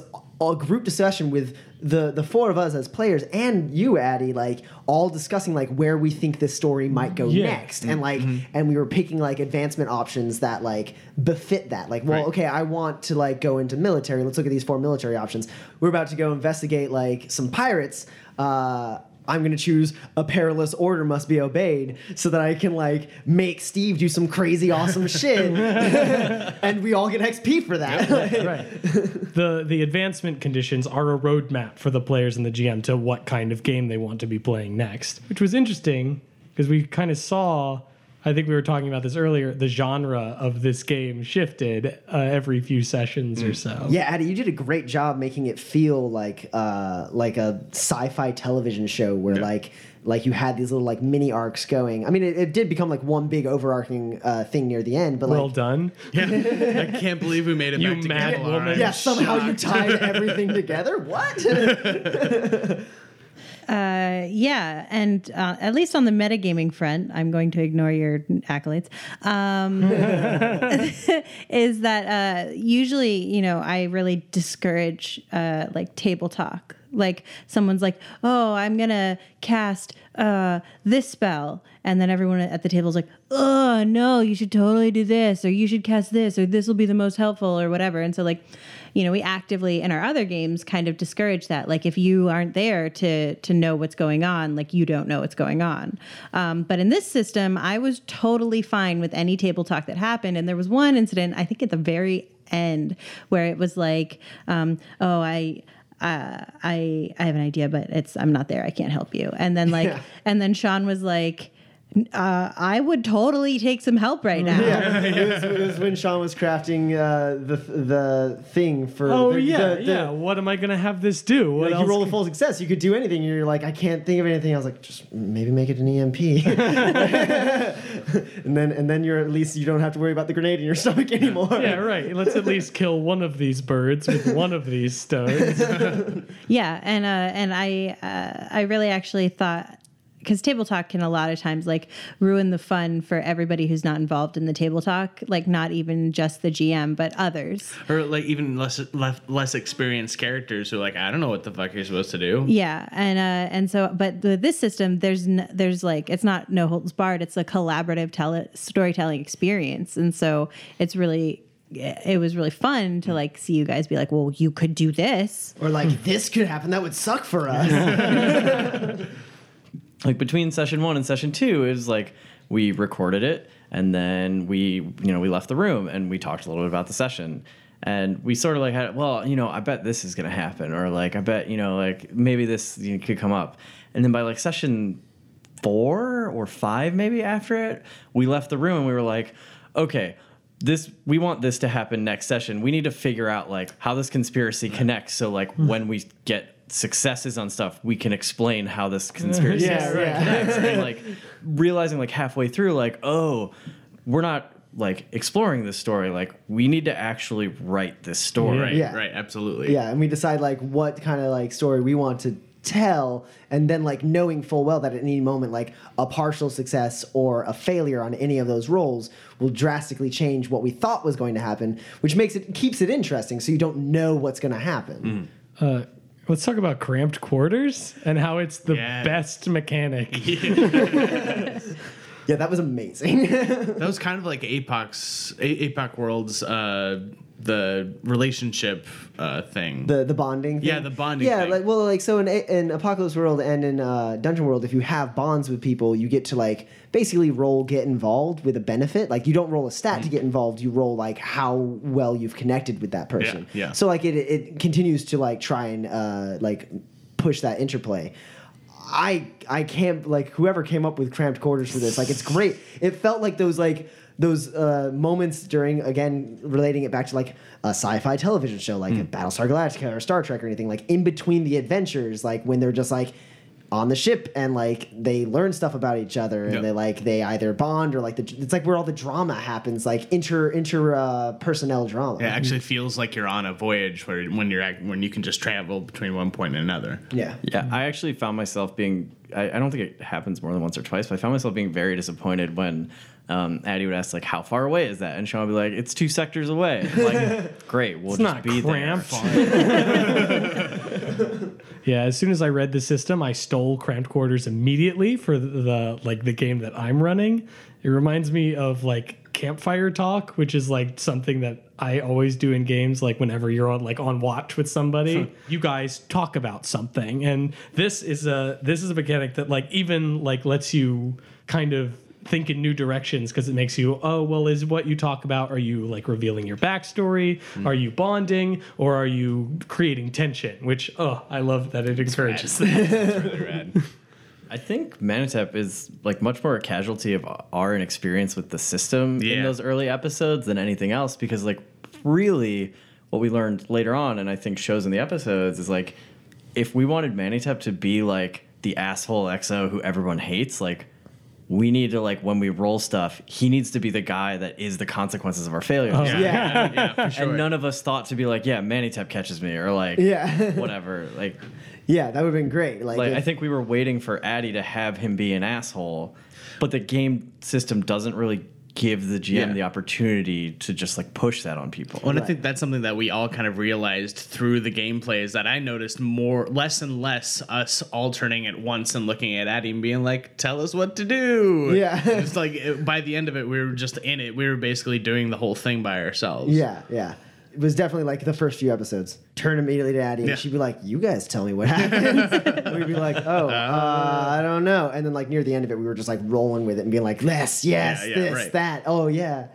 a group discussion with the the four of us as players and you, Addy, like all discussing like where we think this story might go Yeah. next and like and we were picking like advancement options that like befit that. Like, well, Right. okay, I want to like go into military. Let's look at these four military options. We're about to go investigate like some pirates. Uh, I'm gonna choose a perilous order must be obeyed so that I can like make Steve do some crazy awesome shit, and we all get XP for that. right. the the advancement conditions are a roadmap for the players and the GM to what kind of game they want to be playing next, which was interesting because we kind of saw. I think we were talking about this earlier. The genre of this game shifted uh, every few sessions or so. Yeah, Addy, you did a great job making it feel like uh, like a sci-fi television show where Yeah. like like you had these little like mini arcs going. I mean, it, it did become like one big overarching uh, thing near the end, but Well like done. yeah, I can't believe we made it You back to mad Kevlar. woman. Yeah, somehow you tied everything together. What? Uh, yeah, and uh, at least on the metagaming front, I'm going to ignore your accolades. Um, is that uh, usually, you know, I really discourage uh, like table talk. Like someone's like, "Oh, I'm gonna cast uh, this spell," and then everyone at the table is like, "Oh no, you should totally do this, or you should cast this, or this will be the most helpful, or whatever." And so, like, you know, we actively in our other games kind of discourage that. Like, if you aren't there to to know what's going on, like you don't know what's going on. Um, but in this system, I was totally fine with any table talk that happened. And there was one incident, I think, at the very end, where it was like, um, "Oh, I." Uh, I I have an idea, but it's I'm not there. I can't help you. And then like, Yeah. and then Sean was like, uh, I would totally take some help right now. yeah, it was, it was when Sean was crafting uh, the the thing for. Oh the, yeah, the- the- yeah. What am I gonna have this do? What Like else? you roll a full success, you could do anything. You're like, I can't think of anything. I was like, just maybe make it an EMP, and then and then you're at least you don't have to worry about the grenade in your stomach anymore. yeah, right. Let's at least kill one of these birds with one of these stones. Yeah, and uh, and I uh, I really actually thought because table talk can a lot of times like ruin the fun for everybody who's not involved in the table talk, like not even just the GM but others. or like even less less, less experienced characters who are like, I don't know what the fuck you're supposed to do. Yeah, and uh, and so but the, this system there's n- there's like it's not no holds barred. It's a collaborative tele- storytelling experience, and so it's really it was really fun to like see you guys be like, well, you could do this. Or like this could happen. That would suck for us. like between session one and session two is like we recorded it and then we you know we left the room and we talked a little bit about the session. And we sort of like had well you know i bet this is going to happen or like i bet you know like maybe this you know, could come up. And then by like session four or five maybe after it we left the room and we were like okay this we want this to happen next session. We need to figure out like how this conspiracy connects. So like hmm. when we get successes on stuff, we can explain how this conspiracy Yeah, story yeah. connects. and like realizing like halfway through, like, oh, we're not like exploring this story. Like we need to actually write this story. Right, Yeah. right, absolutely. Yeah, and we decide like what kind of like story we want to tell, and then like knowing full well that at any moment like a partial success or a failure on any of those rolls will drastically change what we thought was going to happen, which makes it keeps it interesting. So you don't know what's going to happen. Uh, let's talk about cramped quarters and how it's the Yeah. best mechanic. Yeah, that was amazing. That was kind of like Apox, A- Apoc World's uh, the relationship uh, thing. the the bonding. Thing. Yeah, the bonding Yeah, thing. like well, like so in in Apocalypse World and in uh, Dungeon World, if you have bonds with people, you get to like basically roll get involved with a benefit. Like you don't roll a stat to get involved; you roll like how well you've connected with that person. Yeah, yeah. So like it it continues to like try and uh, like push that interplay. I I can't like whoever came up with cramped quarters for this. Like it's great. It felt like those like those uh, moments during again relating it back to like a sci-fi television show like Battlestar Galactica or Star Trek or anything like in between the adventures like when they're just like on the ship and like they learn stuff about each other and Yep. they like they either bond or like the it's like where all the drama happens like inter inter uh, personnel drama. it actually feels like you're on a voyage where when you're act- when you can just travel between one point and another. Yeah. Yeah, I actually found myself being. I, I don't think it happens more than once or twice, but I found myself being very disappointed when um, Addie would ask like, "How far away is that?" and Sean would be like, "It's two sectors away." I'm like, great, we'll It's just not be cramped. there. Yeah, as soon as I read the system, I stole cramped quarters immediately for the, the like the game that I'm running. It reminds me of like campfire talk, which is like something that I always do in games. Like whenever you're on like on watch with somebody, you guys talk about something, and this is a this is a mechanic that like even like lets you kind of think in new directions because it makes you oh well is what you talk about are you like revealing your backstory? Mm. Are you bonding or are you creating tension? Which oh i love that it encourages. That really. I think Manitep is like much more a casualty of our inexperience with the system in those early episodes than anything else because like really what we learned later on and I think shows in the episodes is like if we wanted Manitep to be like the asshole XO who everyone hates like we need to like when we roll stuff he needs to be the guy that is the consequences of our failures oh, Yeah, Yeah. yeah, for sure. and none of us thought to be like yeah Manitep catches me or like Yeah. whatever like Yeah, that would have been great. Like, like if- I think we were waiting for Addy to have him be an asshole, but the game system doesn't really give the GM Yeah. the opportunity to just like push that on people. Well, and I think that's something that we all kind of realized through the gameplay is that I noticed more, less and less us all turning at once and looking at Addy and being like, "Tell us what to do." Yeah. it's like it- by the end of it, we were just in it. We were basically doing the whole thing by ourselves. Yeah, yeah. It was definitely like the first few episodes. Turn immediately to Addie, Yeah. and she'd be like, "You guys tell me what happened." We'd be like, "Oh, uh, I don't know." And then like near the end of it, we were just like rolling with it and being like, "Yes, yes, Yeah, yeah, this, right. that, oh yeah."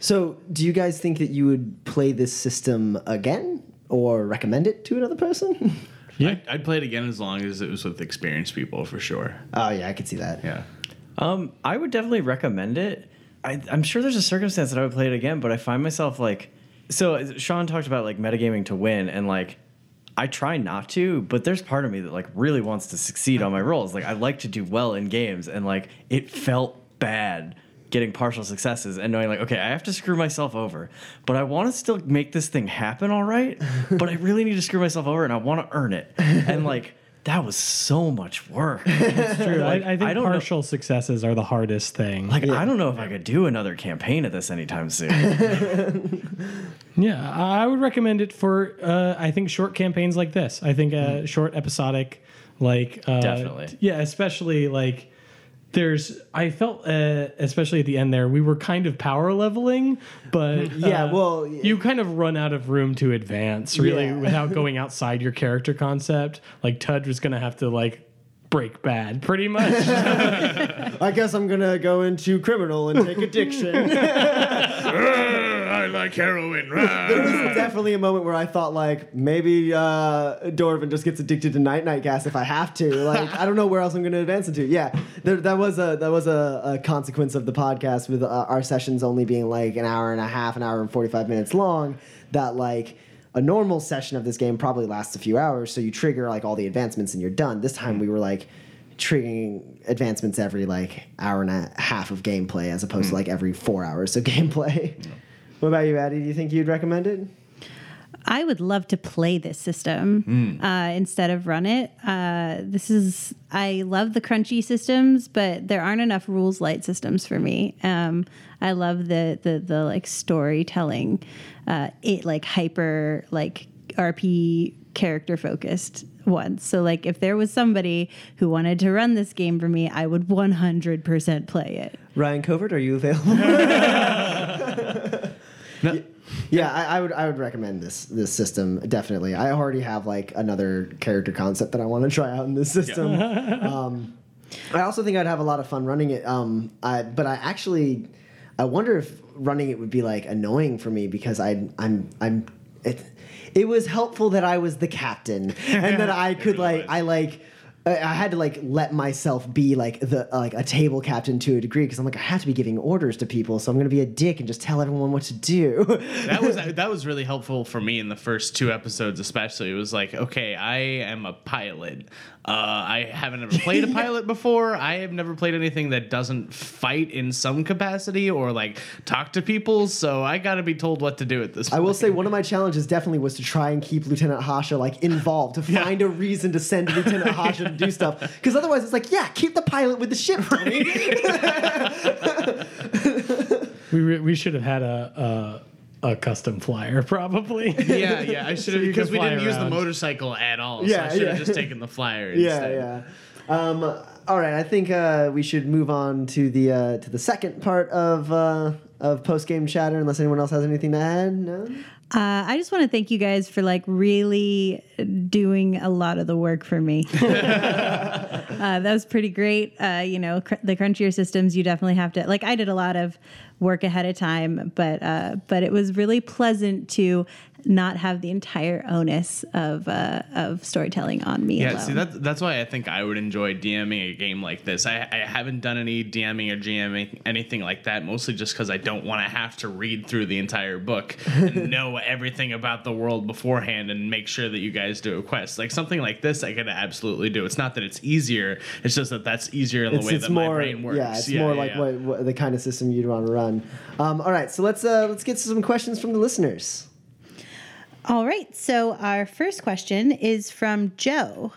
So, do you guys think that you would play this system again or recommend it to another person? Yeah. I'd, I'd play it again as long as it was with experienced people for sure. oh yeah, I could see that. Yeah. Um, I would definitely recommend it. I, I'm sure there's a circumstance that I would play it again, but I find myself like, so Sean talked about like metagaming to win, and like, I try not to, but there's part of me that like really wants to succeed on my rolls. Like, I like to do well in games, and like, it felt bad getting partial successes and knowing like, okay, I have to screw myself over, but I want to still make this thing happen, all right. but I really need to screw myself over, and I want to earn it, and like. That was so much work. True. Like, I, I think I don't know- partial successes are the hardest thing. Like I don't know if I could do another campaign of this anytime soon. Yeah, I I would recommend it for uh, I think short campaigns like this. I think uh, short episodic, like uh, Definitely. yeah, especially like there's. I felt uh, especially at the end there we were kind of power leveling, but Yeah, uh, well, you kind of run out of room to advance really Yeah. without going outside your character concept. Like Tudge was gonna have to like break bad pretty much. I guess I'm gonna go into criminal and take addiction. I like heroin. there was definitely a moment where I thought like maybe uh, Dorvin just gets addicted to night night gas if I have to. Like I don't know where else I'm going to advance into. Yeah, there, that was a that was a, a consequence of the podcast with uh, our sessions only being like an hour and a half, an hour and forty five minutes long. That like a normal session of this game probably lasts a few hours, so you trigger like all the advancements and you're done. This time we were like triggering advancements every like hour and a half of gameplay as opposed to like every four hours of gameplay. What about you, Addie? Do you think you'd recommend it? I would love to play this system uh, instead of run it. Uh, this is I love the crunchy systems, but there aren't enough rules light systems for me. Um, I love the the the like storytelling, uh, it like hyper like RP character focused ones. So like if there was somebody who wanted to run this game for me, I would 100% play it. Ryan Covert, are you available? Yeah, I, I would I would recommend this this system definitely. I already have like another character concept that I want to try out in this system. um, I also think I'd have a lot of fun running it. Um, I, but I actually I wonder if running it would be like annoying for me because I I'm I'm it. It was helpful that I was the captain and that I could like. I like. I had to like let myself be like the like a table captain to a degree because I'm like I have to be giving orders to people, so I'm gonna be a dick and just tell everyone what to do. that was that was really helpful for me in the first two episodes, especially. It was like, okay, I am a pilot. Uh, I haven't ever played a pilot before. I have never played anything that doesn't fight in some capacity or like talk to people. So I got to be told what to do at this. I point. will say one of my challenges definitely was to try and keep Lieutenant Hasha like involved to find a reason to send Lieutenant Hasha to do stuff because otherwise it's like yeah keep the pilot with the ship Tony. We, re- we should have had a, a a custom flyer probably. Yeah, yeah. I should have you because can we didn't use the motorcycle at all. So Yeah, I should have yeah. just taken the flyer. yeah yeah. Um, all right, I think uh, we should move on to the uh, to the second part of uh, of post game chatter. Unless anyone else has anything to add, no. Uh, I just want to thank you guys for like really doing a lot of the work for me. uh, that was pretty great. Uh, you know, cr- the crunchier systems, you definitely have to like. I did a lot of work ahead of time, but uh, but it was really pleasant to not have the entire onus of uh, of storytelling on me. Yeah, alone. see that that's why I think I would enjoy DMing a game like this. I, I haven't done any DMing or GMing anything like that, mostly just because I don't want to have to read through the entire book and know everything about the world beforehand and make sure that you guys do a quest. Like something like this, I could absolutely do. It's not that it's easier; it's just that that's easier in the It's, way it's that more my brain works. yeah, it's more like What, what the kind of system you'd want to run. Um, all right, so let's uh, let's get to some questions from the listeners. All right. So our first question is from Joe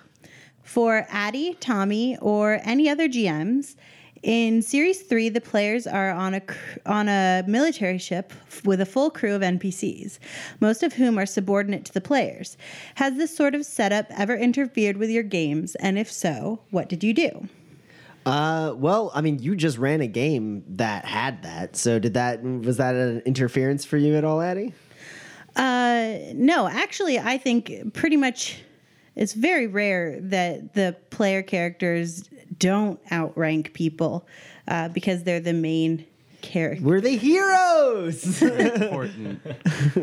for Addie, Tommy, or any other GMs. In Series Three, the players are on a on a military ship with a full crew of NPCs, most of whom are subordinate to the players. Has this sort of setup ever interfered with your games? And if so, what did you do? Uh, well, I mean, you just ran a game that had that. So did that was that an interference for you at all, Addie? Uh, no, actually, I think pretty much it's very rare that the player characters don't outrank people uh, because they're the main character. We're the heroes. important.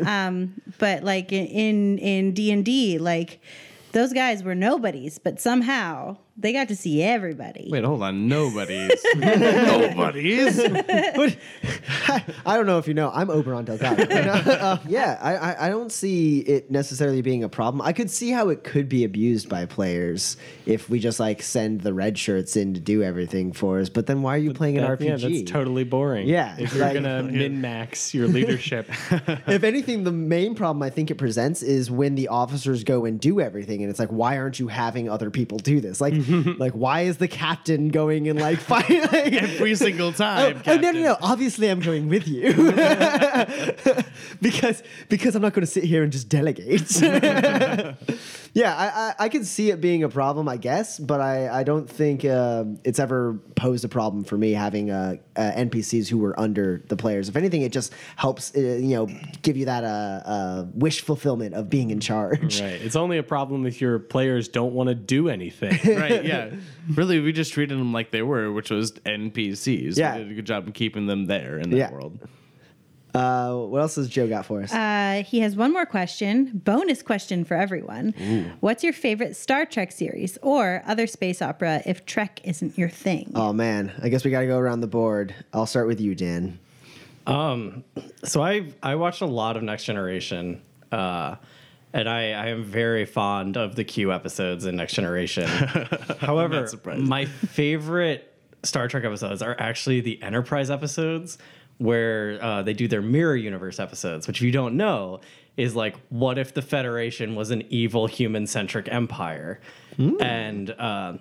um, But like in in D and D, like those guys were nobodies, but somehow they got to see everybody. Wait, hold on. Nobody's. Nobody's. But I don't know if you know, I'm Oberon Delgado. Uh, uh, yeah, I, I, I don't see it necessarily being a problem. I could see how it could be abused by players if we just like send the red shirts in to do everything for us. But then why are you playing an RPG? Yeah, that's totally boring. Yeah, if you're like- gonna min max your leadership, if anything, the main problem I think it presents is when the officers go and do everything, and it's like, why aren't you having other people do this? Like, like why is the captain going and like fighting? Like, Every single Oh, time. oh, no, no, no! Obviously, I'm going with you because because I'm not going to sit here and just delegate. Yeah, I, I I could see it being a problem, I guess, but I I don't think uh, it's ever posed a problem for me having uh, uh, NPCs who were under the players. If anything, it just helps uh, you know give you that uh, uh, wish fulfillment of being in charge. right? It's only a problem if your players don't want to do anything. right, yeah. Really, we just treated them like they were, which was NPCs. Yeah. We did a good job of keeping them there in that Yeah. world. Uh, what else has Joe got for us? Uh, he has one more question, bonus question for everyone. What's your favorite Star Trek series or other space opera if Trek isn't your thing? oh man, I guess we got to go around the board. I'll start with you, Dan. Um, so I I watched a lot of Next Generation. Uh, and I, I am very fond of the Q episodes in Next Generation. However, my favorite Star Trek episodes are actually the Enterprise episodes where uh, they do their mirror universe episodes, which if you don't know is like, what if the Federation was an evil human centric empire? And uh,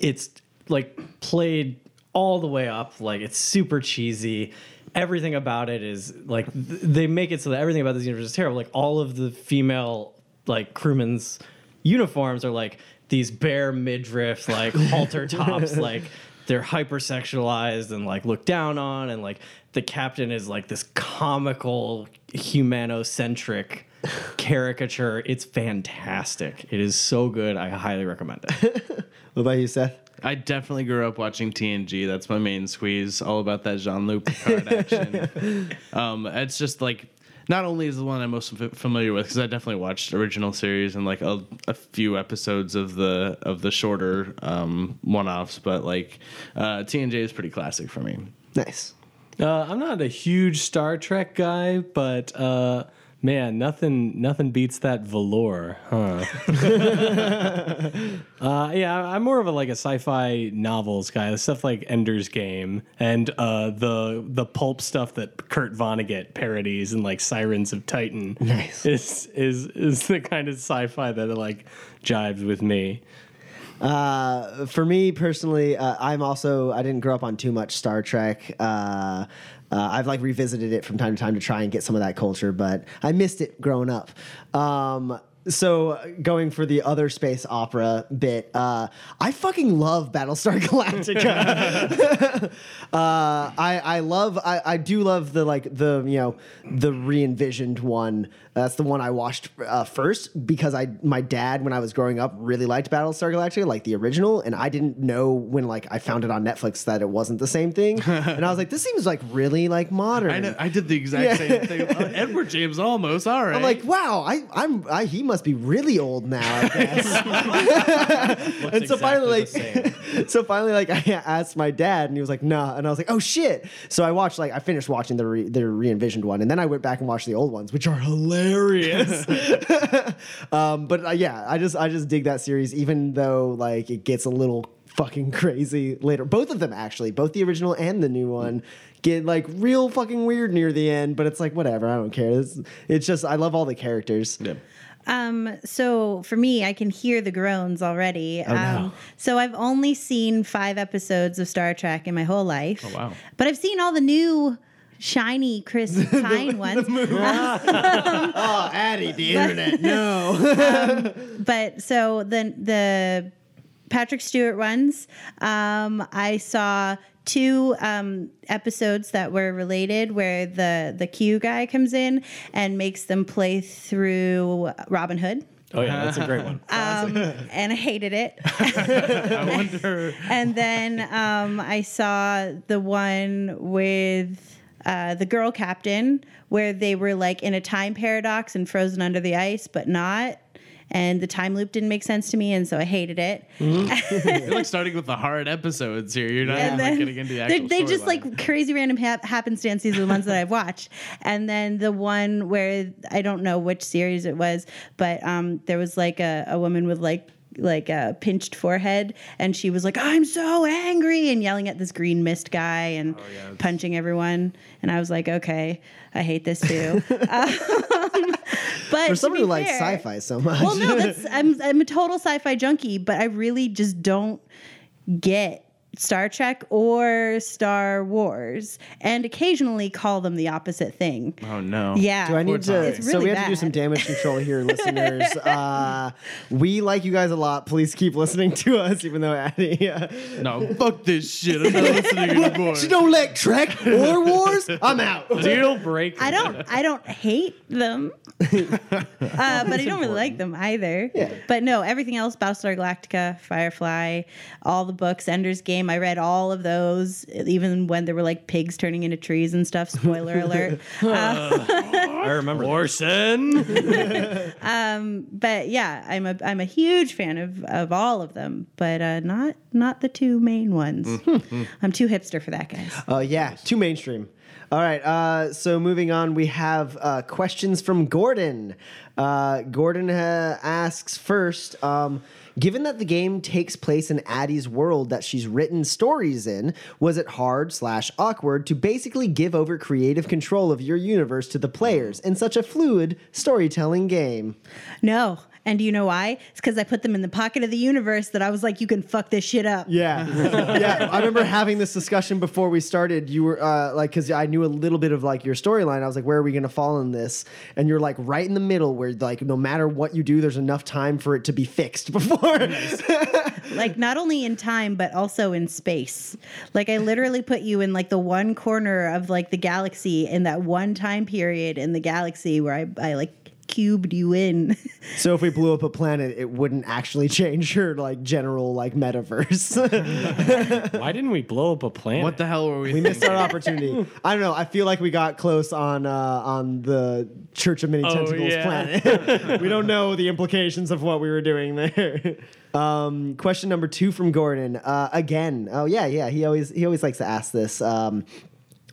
it's like played all the way up like it's super cheesy. Everything about it is like th- they make it so that everything about this universe is terrible. Like all of the female like crewmen's uniforms are like these bare midriff like halter tops like they're hypersexualized and like looked down on and like the captain is like this comical humanocentric caricature it's fantastic it is so good i highly recommend it What about you, Seth? I definitely grew up watching TNG. That's my main squeeze. All about that Jean Luc Picard action. um, it's just like not only is the one I'm most f- familiar with because I definitely watched original series and like a, a few episodes of the of the shorter um, one offs, but like uh, TNG is pretty classic for me. Nice. Uh, I'm not a huge Star Trek guy, but uh, man, nothing nothing beats that velour, huh? uh, yeah, I'm more of a like a sci-fi novels guy. The stuff like Ender's Game and uh, the the pulp stuff that Kurt Vonnegut parodies and like Sirens of Titan. Nice. is is is the kind of sci-fi that like jives with me. Uh, for me personally, uh, I'm also I didn't grow up on too much Star Trek. Uh, uh, I've like revisited it from time to time to try and get some of that culture, but I missed it growing up. Um, so going for the other space opera bit, uh, I fucking love Battlestar Galactica. uh, I I love I, I do love the like the you know the re-envisioned one. That's the one I watched uh, first because I my dad when I was growing up really liked Battlestar Galactica, like the original, and I didn't know when like I found it on Netflix that it wasn't the same thing, and I was like, this seems like really like modern. I know, I did the exact Yeah. same thing. Uh, Edward James Olmos. All right. I'm like, wow, I, I'm, I, he must be really old now, I guess. and so finally, like, so finally, like, I asked my dad, and he was like, "Nah," and I was like, "Oh shit!" So I watched, like, I finished watching the re, the re-envisioned one, and then I went back and watched the old ones, which are hilarious. um, but uh, yeah, I just, I just dig that series, even though like it gets a little fucking crazy later. Both of them actually, both the original and the new one. Get like real fucking weird near the end, but it's like whatever. I don't care. It's, it's just I love all the characters. Yeah. Um, so for me, I can hear the groans already. um, so I've only seen five episodes of Star Trek in my whole life. Oh wow. But I've seen all the new shiny Chris Pine ones. Oh, Addie, the internet. No. but so the the Patrick Stewart ones, um, I saw two um, episodes that were related where the the Q guy comes in and makes them play through Robin Hood. Oh yeah, that's a great one. Um, and I hated it. I wonder. and then um, I saw the one with uh, the girl captain where they were like in a time paradox and frozen under the ice, but not. And the time loop didn't make sense to me, and so I hated it. You're like starting with the hard episodes here. You're not And even like, getting into the they actual they just storyline. like crazy random hap- happenstances are the ones that I've watched. And then the one where I don't know which series it was, but um, there was like a, a woman with like like a pinched forehead and she was like i'm so angry and yelling at this green mist guy and Oh, punching everyone. And i was like okay i hate this too. Um, but For someone who likes sci-fi so much. well, no, that's I'm I'm a total sci-fi junkie, but I really just don't get Star Trek or Star Wars, and occasionally call them the opposite thing. Oh no. Yeah, Do I need to? It's so really we have to do some damage control here, listeners. Uh, we like you guys a lot. Please keep listening to us, even though Addie. Uh, No, fuck this shit. I'm not listening anymore. she don't like Trek or Wars. I'm out. Deal breaker. I don't I don't hate them, uh, but I don't really like them either. Yeah. But no, everything else: Battlestar Galactica, Firefly, all the books, Ender's Game. I read all of those, even when there were like pigs turning into trees and stuff. Spoiler alert. I remember. that. Orson. but yeah, I'm a I'm a huge fan of, of all of them, but uh, not not the two main ones. I'm too hipster for that, guys. Uh, yeah, too mainstream. All right. Uh, so moving on, we have uh, questions from Gordon. Uh, Gordon uh, asks first. Um, Given that the game takes place in Addie's world that she's written stories in, was it hard slash awkward to basically give over creative control of your universe to the players in such a fluid storytelling game? No. And do you know why? It's because I put them in the pocket of the universe that I was like, you can fuck this shit up. Yeah, yeah. I remember having this discussion before we started. You were uh, like, because I knew a little bit of like your storyline. I was like, where are we going to fall in this? And you're like right in the middle, where like no matter what you do, there's enough time for it to be fixed before. like not only in time but also in space like i literally put you in like the one corner of like the galaxy in that one time period in the galaxy where i, I like cubed you in so if we blew up a planet, it wouldn't actually change your like general like metaverse. Why didn't we blow up a planet? What the hell were we? we missed our opportunity. I don't know. I feel like we got close on uh, on the Church of Many Oh, Tentacles yeah. planet. we don't know the implications of what we were doing there. Um, question number two from Gordon. Uh, again. Oh yeah, yeah. He always he always likes to ask this. Um,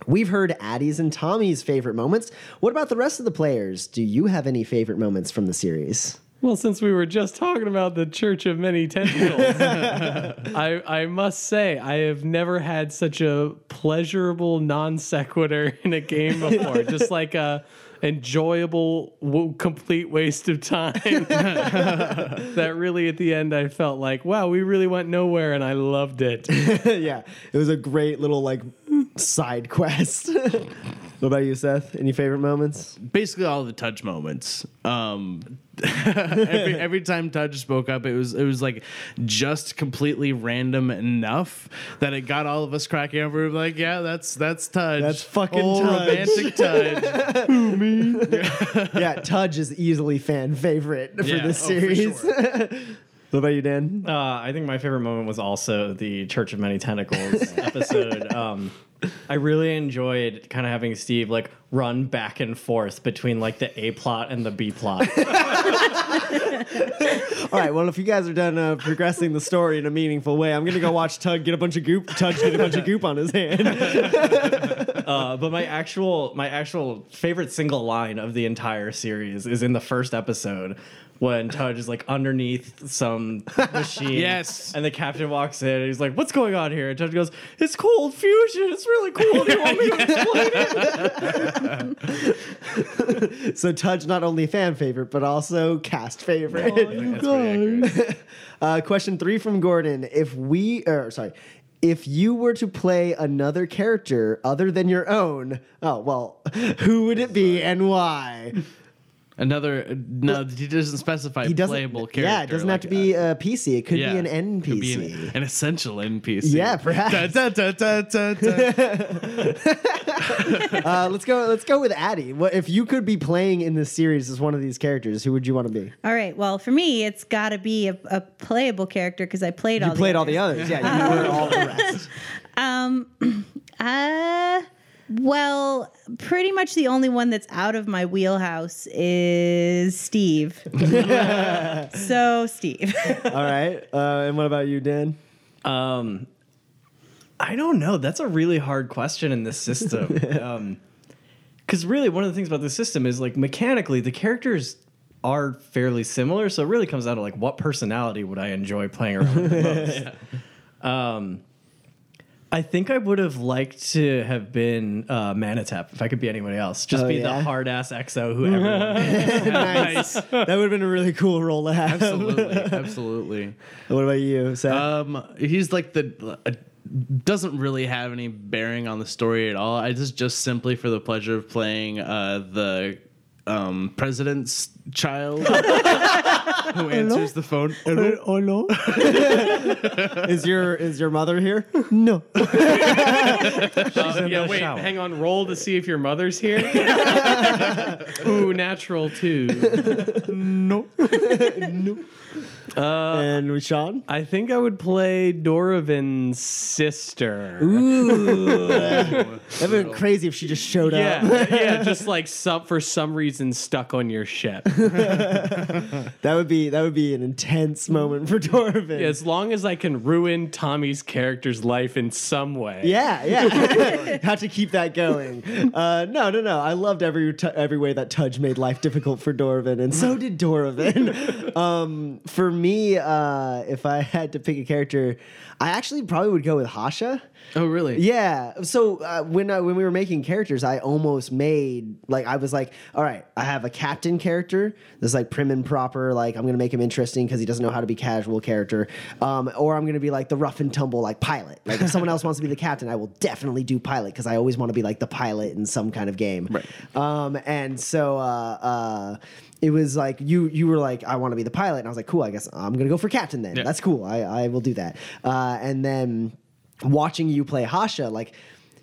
We've heard Addie's and Tommy's favorite moments. What about the rest of the players? Do you have any favorite moments from the series? Well, since we were just talking about the Church of Many Tentacles, I, I must say I have never had such a pleasurable non sequitur in a game before. just like a enjoyable, w- complete waste of time. that really, at the end, I felt like, wow, we really went nowhere, and I loved it. yeah, it was a great little like side quest. what about you, Seth? Any favorite moments? basically all the Tudge moments. Um, every, every time Tudge spoke up, it was it was like just completely random enough that it got all of us cracking up. We were like, "Yeah, that's that's Tudge. That's fucking oh, Tudge." romantic Tudge." yeah, Tudge is easily fan favorite for Yeah, this oh, series. What about you, Dan? Uh, I think my favorite moment was also the Church of Many Tentacles episode. Um, I really enjoyed kind of having Steve like run back and forth between like the A plot and the B plot. All right, well, if you guys are done uh, progressing the story in a meaningful way, I'm gonna go watch Tudge get a bunch of goop. Tudge get a bunch of goop on his hand. Uh, but my actual my actual favorite single line of the entire series is in the first episode when Tudge is like underneath some machine. Yes. And the captain walks in and he's like, What's going on here? And Tudge goes, It's cold fusion. It's really cool. Do you want me to explain it? so Tudge not only fan favorite but also cast favorite. That's pretty accurate. Uh, question three from Gordon: If we, or sorry, if you were to play another character other than your own, oh well, who would it be and why? Another no, he doesn't specify He doesn't. playable character. yeah, it doesn't have like, to be a PC. It could yeah, be an NPC. could be an, an essential NPC. Yeah, perhaps. Da, da, da, da, da, da. uh, let's go. Let's go with Addie. What if you could be playing in this series as one of these characters? Who would you want to be? all right well for me it's got to be a, a playable character because i played You all You played the all the others. Yeah, you were all the rest. Um, uh, well, pretty much the only one that's out of my wheelhouse is Steve. so, Steve. All right. Uh, and what about you, Dan? Um, I don't know. That's a really hard question in this system. um, because really, one of the things about the system is like mechanically, the characters are fairly similar. So it really comes down to like what personality would I enjoy playing around with the most. Um, I think I would have liked to have been uh, Manitep if I could be anybody else. Just Oh, be yeah? the hard ass XO who everyone. nice. That would have been a really cool role to have. absolutely, absolutely. What about you, Seth? Um, he's like the uh, doesn't really have any bearing on the story at all. I just just simply for the pleasure of playing uh, the um, president's child who answers the phone. oh no. is your is your mother here? No. Uh, yeah, wait, hang on. Roll to see if your mother's here. Ooh, natural two. no. no. and Sean? I think I would play Dorvin's sister. Ooh. That'd been crazy if she just showed up. Yeah, yeah, just like some for some reason stuck on your ship. that would be that would be an intense moment for Dorvin. As long as I can ruin Tommy's character's life in some way. Yeah, yeah. Have to keep that going. Uh, no, no, no. I loved every t- every way that Tudge made life difficult for Dorvin, and so did Dorvin. um, for me, uh, if I had to pick a character, I actually probably would go with Hasha. Oh, really? Yeah. So uh, when I, when we were making characters, I almost made like I was like, all right, I have a captain character that's like prim and proper. Like I'm gonna make him interesting because he doesn't know how to be casual character. Um, or I'm gonna be like the rough and tumble like pilot. Like if someone else wants to be the captain, I will definitely do pilot because I always want to be like the pilot in some kind of game. Right. Um, and so. Uh, uh, it was like you you were like I want to be the pilot and I was like cool I guess I'm gonna go for captain then Yeah. that's cool I, I will do that uh, and then watching you play Hasha, like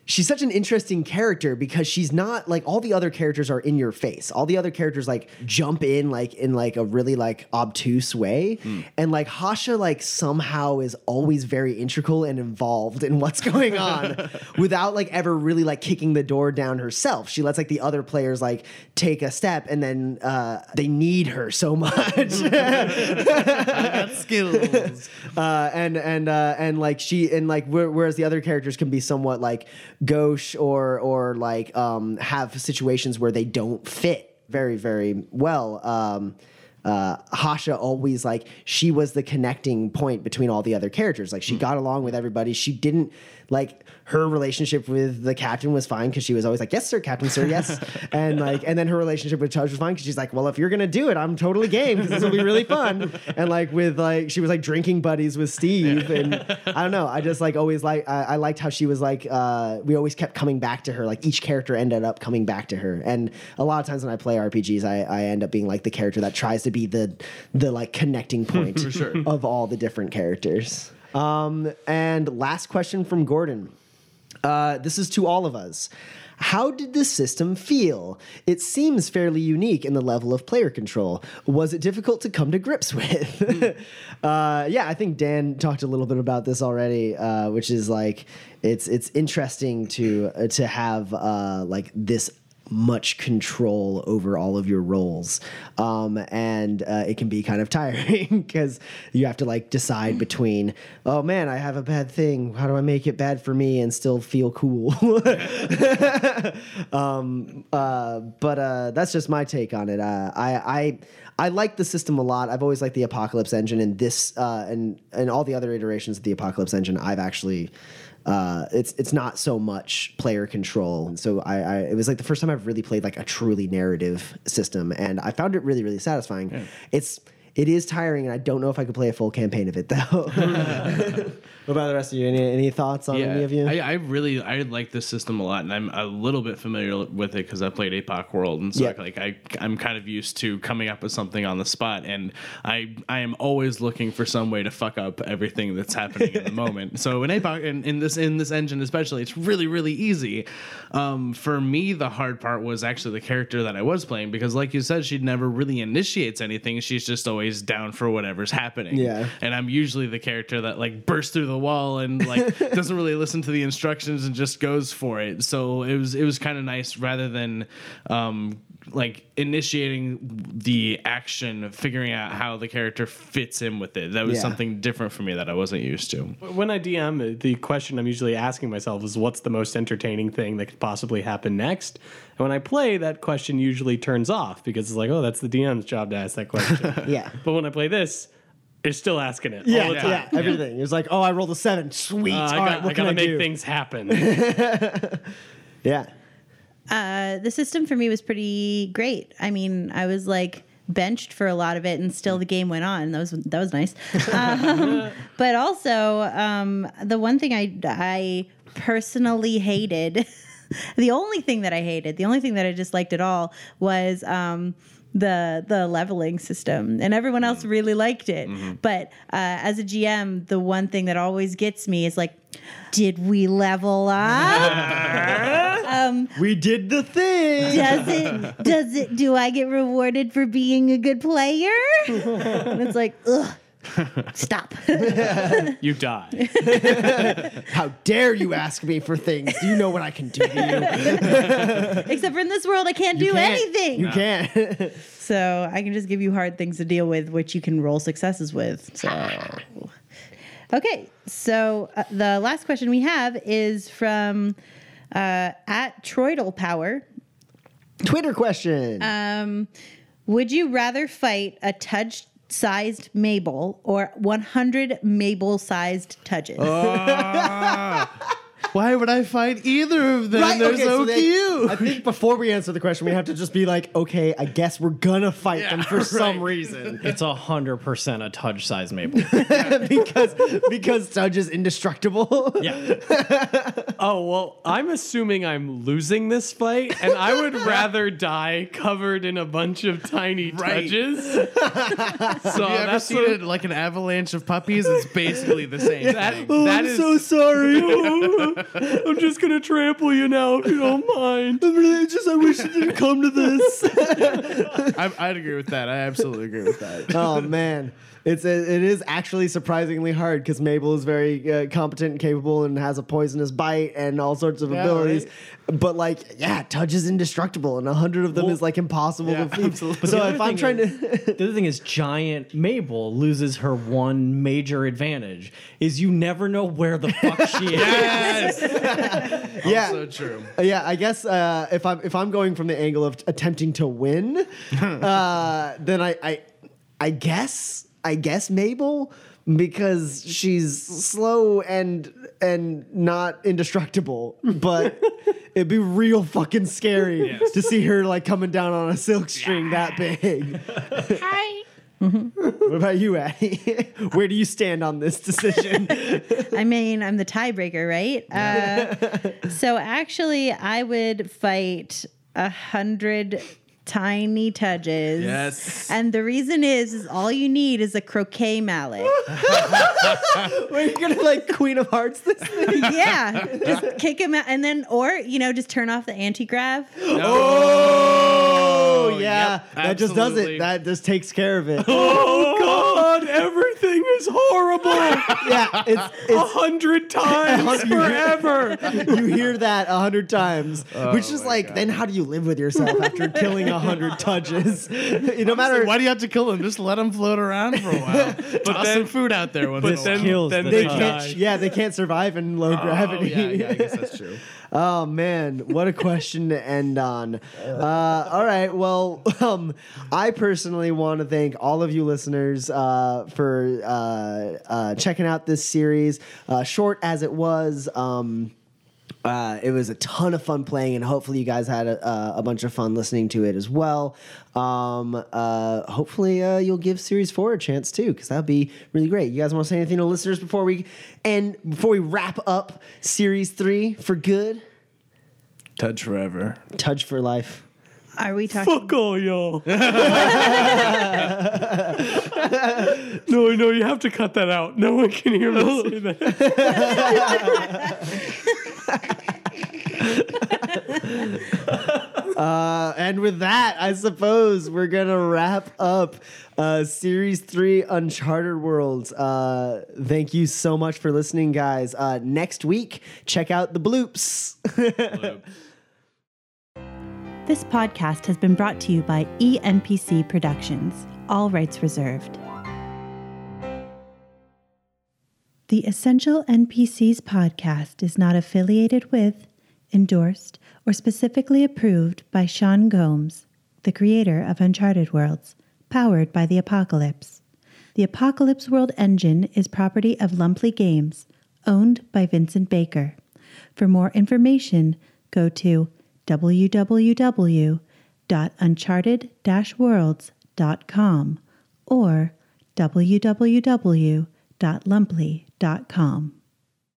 she's such an interesting character because she's not like all the other characters are in your face. All the other characters like jump in like in like a really like obtuse way. And like Hasha like somehow is always very integral and involved in what's going on without like ever really like kicking the door down herself. She lets like the other players like take a step and then uh they need her so much. Skills. uh, and and uh, and like she and like whereas the other characters can be somewhat like gauche or or like um, have situations where they don't fit very very well. Um, uh, Hasha always like she was the connecting point between all the other characters. Like she got along with everybody. She didn't like her relationship with the captain was fine because she was always like, "Yes, sir, captain, sir, yes." and like, and then her relationship with Tudge was fine because she's like, "Well, if you're gonna do it, I'm totally game because this will be really fun." and like with like she was like drinking buddies with Steve, and I don't know. I just like always like I, I liked how she was like. Uh, we always kept coming back to her. Like each character ended up coming back to her, and a lot of times when I play RPGs, I, I end up being like the character that tries to be the the like connecting point sure. of all the different characters. Um, and last question from Gordon. Uh, this is to all of us. How did the system feel? It seems fairly unique in the level of player control. Was it difficult to come to grips with? uh, yeah, I think Dan talked a little bit about this already, uh, which is like it's it's interesting to uh, to have uh, like this much control over all of your rolls um, and uh, it can be kind of tiring because you have to like decide between oh man i have a bad thing how do i make it bad for me and still feel cool um, uh, but uh, that's just my take on it uh, I, I I like the system a lot. I've always liked the Apocalypse engine, and this uh, and and all the other iterations of the Apocalypse engine. I've actually uh, it's it's not so much player control. And So I, I it was like the first time I've really played like a truly narrative system, and I found it really really satisfying. It's it is tiring, and I don't know if I could play a full campaign of it though. what about the rest of you? Any, any thoughts on any of you? I, I really I like this system a lot, and I'm a little bit familiar with it because I played Apoc World, and so Yeah. like I I'm kind of used to coming up with something on the spot, and I I am always looking for some way to fuck up everything that's happening in the moment. So in Apoc in, in this in this engine especially, it's really really easy. Um, for me, the hard part was actually the character that I was playing because, like you said, she never really initiates anything. She's just always down for whatever's happening. Yeah. and I'm usually the character that like bursts through the wall and like doesn't really listen to the instructions and just goes for it. So it was it was kind of nice rather than um like initiating the action, of figuring out how the character fits in with it. That was Yeah. something different for me that I wasn't used to. When I DM, the question I'm usually asking myself is what's the most entertaining thing that could possibly happen next? And when I play, that question usually turns off because it's like, oh, that's the DM's job to ask that question. yeah. but when I play this, it's still asking it Yeah, all the time. yeah, everything. It's like, oh, I rolled a seven. Sweet. Uh, I, got, right, what I can gotta I make do? things happen. Yeah. Uh, the system for me was pretty great. I mean, I was like benched for a lot of it, and still the game went on. That was that was nice. Um, but also, um, the one thing I I personally hated, the only thing that I hated, the only thing that I disliked at all was. Um, the the leveling system and everyone else really liked it. But uh, as a gm the one thing that always gets me is like did we level up? Um, We did the thing. does it does it do I get rewarded for being a good player? and it's like, ugh, Stop. You die. How dare you ask me for things? Do you know what I can do to you? Except for in this world, I can't do can't. anything. You can't. So I can just give you hard things to deal with, which you can roll successes with. So, okay. So uh, the last question we have is from uh, at Troidal Power. Twitter question. Um, would you rather fight a Tudge sized Mabel or 100 Mabel sized Tudges? Ah. Why would I fight either of them? Right, They're okay, so they- cute. I think before we answer the question, we have to just be like, okay, I guess we're gonna fight them for some reason It's a hundred percent a Tudge size Mabel. because because Tudge is indestructible. yeah. Oh, well, I'm assuming I'm losing this fight, and I would rather die covered in a bunch of tiny Right. Tudges. so Have you ever seen what- it like an avalanche of puppies? It's basically the same That, thing. that oh, is so sorry. I'm just gonna trample you now if you don't mind. Really, just I wish it didn't come to this. I, I'd agree with that. I absolutely agree with that. oh man, it's it is actually surprisingly hard because Mabel is very uh, competent and capable and has a poisonous bite and all sorts of Yeah, abilities. right. But like, yeah, Tudge is indestructible, and a hundred of them is like impossible yeah, to defeat. absolutely. So if I'm trying thing to, the other thing is, giant Mabel loses her one major advantage: is you never know where the fuck she is. Yes. yeah, So true. Yeah, I guess uh, if I'm if I'm going from the angle of attempting to win, uh, then I, I I guess I guess Mabel because she's slow and and not indestructible, but it'd be real fucking scary to see her like coming down on a silk string that big. Hi. What about you, Addie? Where do you stand on this decision? I mean, I'm the tiebreaker, right? Uh, so actually, I would fight a hundred tiny Tudges. Yes. And the reason is, is all you need is a croquet mallet. Where you gonna like Queen of Hearts this thing? yeah, just kick him out, and then, or you know, just turn off the anti grav. Oh, yeah, yep, that just does it. That just takes care of it. Oh God, everything is horrible. yeah, it's, A it's hundred times forever. you hear that a hundred times, which is like, then how do you live with yourself after killing a hundred Tudges? no matter. Why do you have to kill them? Just let them float around for a while. Toss then- some food out there once in a But while. then, kills then the they touch. die. yeah, they can't survive in low Oh, gravity. yeah, yeah, I guess that's true. Oh man, what a question to end on. Uh, all right, well, um, I personally want to thank all of you listeners uh, for uh, uh, checking out this series, uh, short as it was. Um, uh, it was a ton of fun playing, and hopefully, you guys had a, uh, a bunch of fun listening to it as well. Um, uh, hopefully, uh, you'll give Series Four a chance too, because that'd be really great. You guys want to say anything to listeners before we and before we wrap up Series Three for good? Touch forever. Touch for life. Are we talking? Fuck all y'all. no, no, you have to cut that out. No one can hear me say that. Uh, and with that, I suppose we're gonna wrap up uh, Series Three Uncharted Worlds. Uh, thank you so much for listening, guys. Uh, next week, check out the bloops. This podcast has been brought to you by ENPC Productions, all rights reserved. The Essential NPCs podcast is not affiliated with, endorsed, or specifically approved by Sean Gomes, the creator of Uncharted Worlds, powered by the Apocalypse. The Apocalypse World engine is property of Lumpley Games, owned by Vincent Baker. For more information, go to www.uncharted-worlds.com or www.lumpley.com.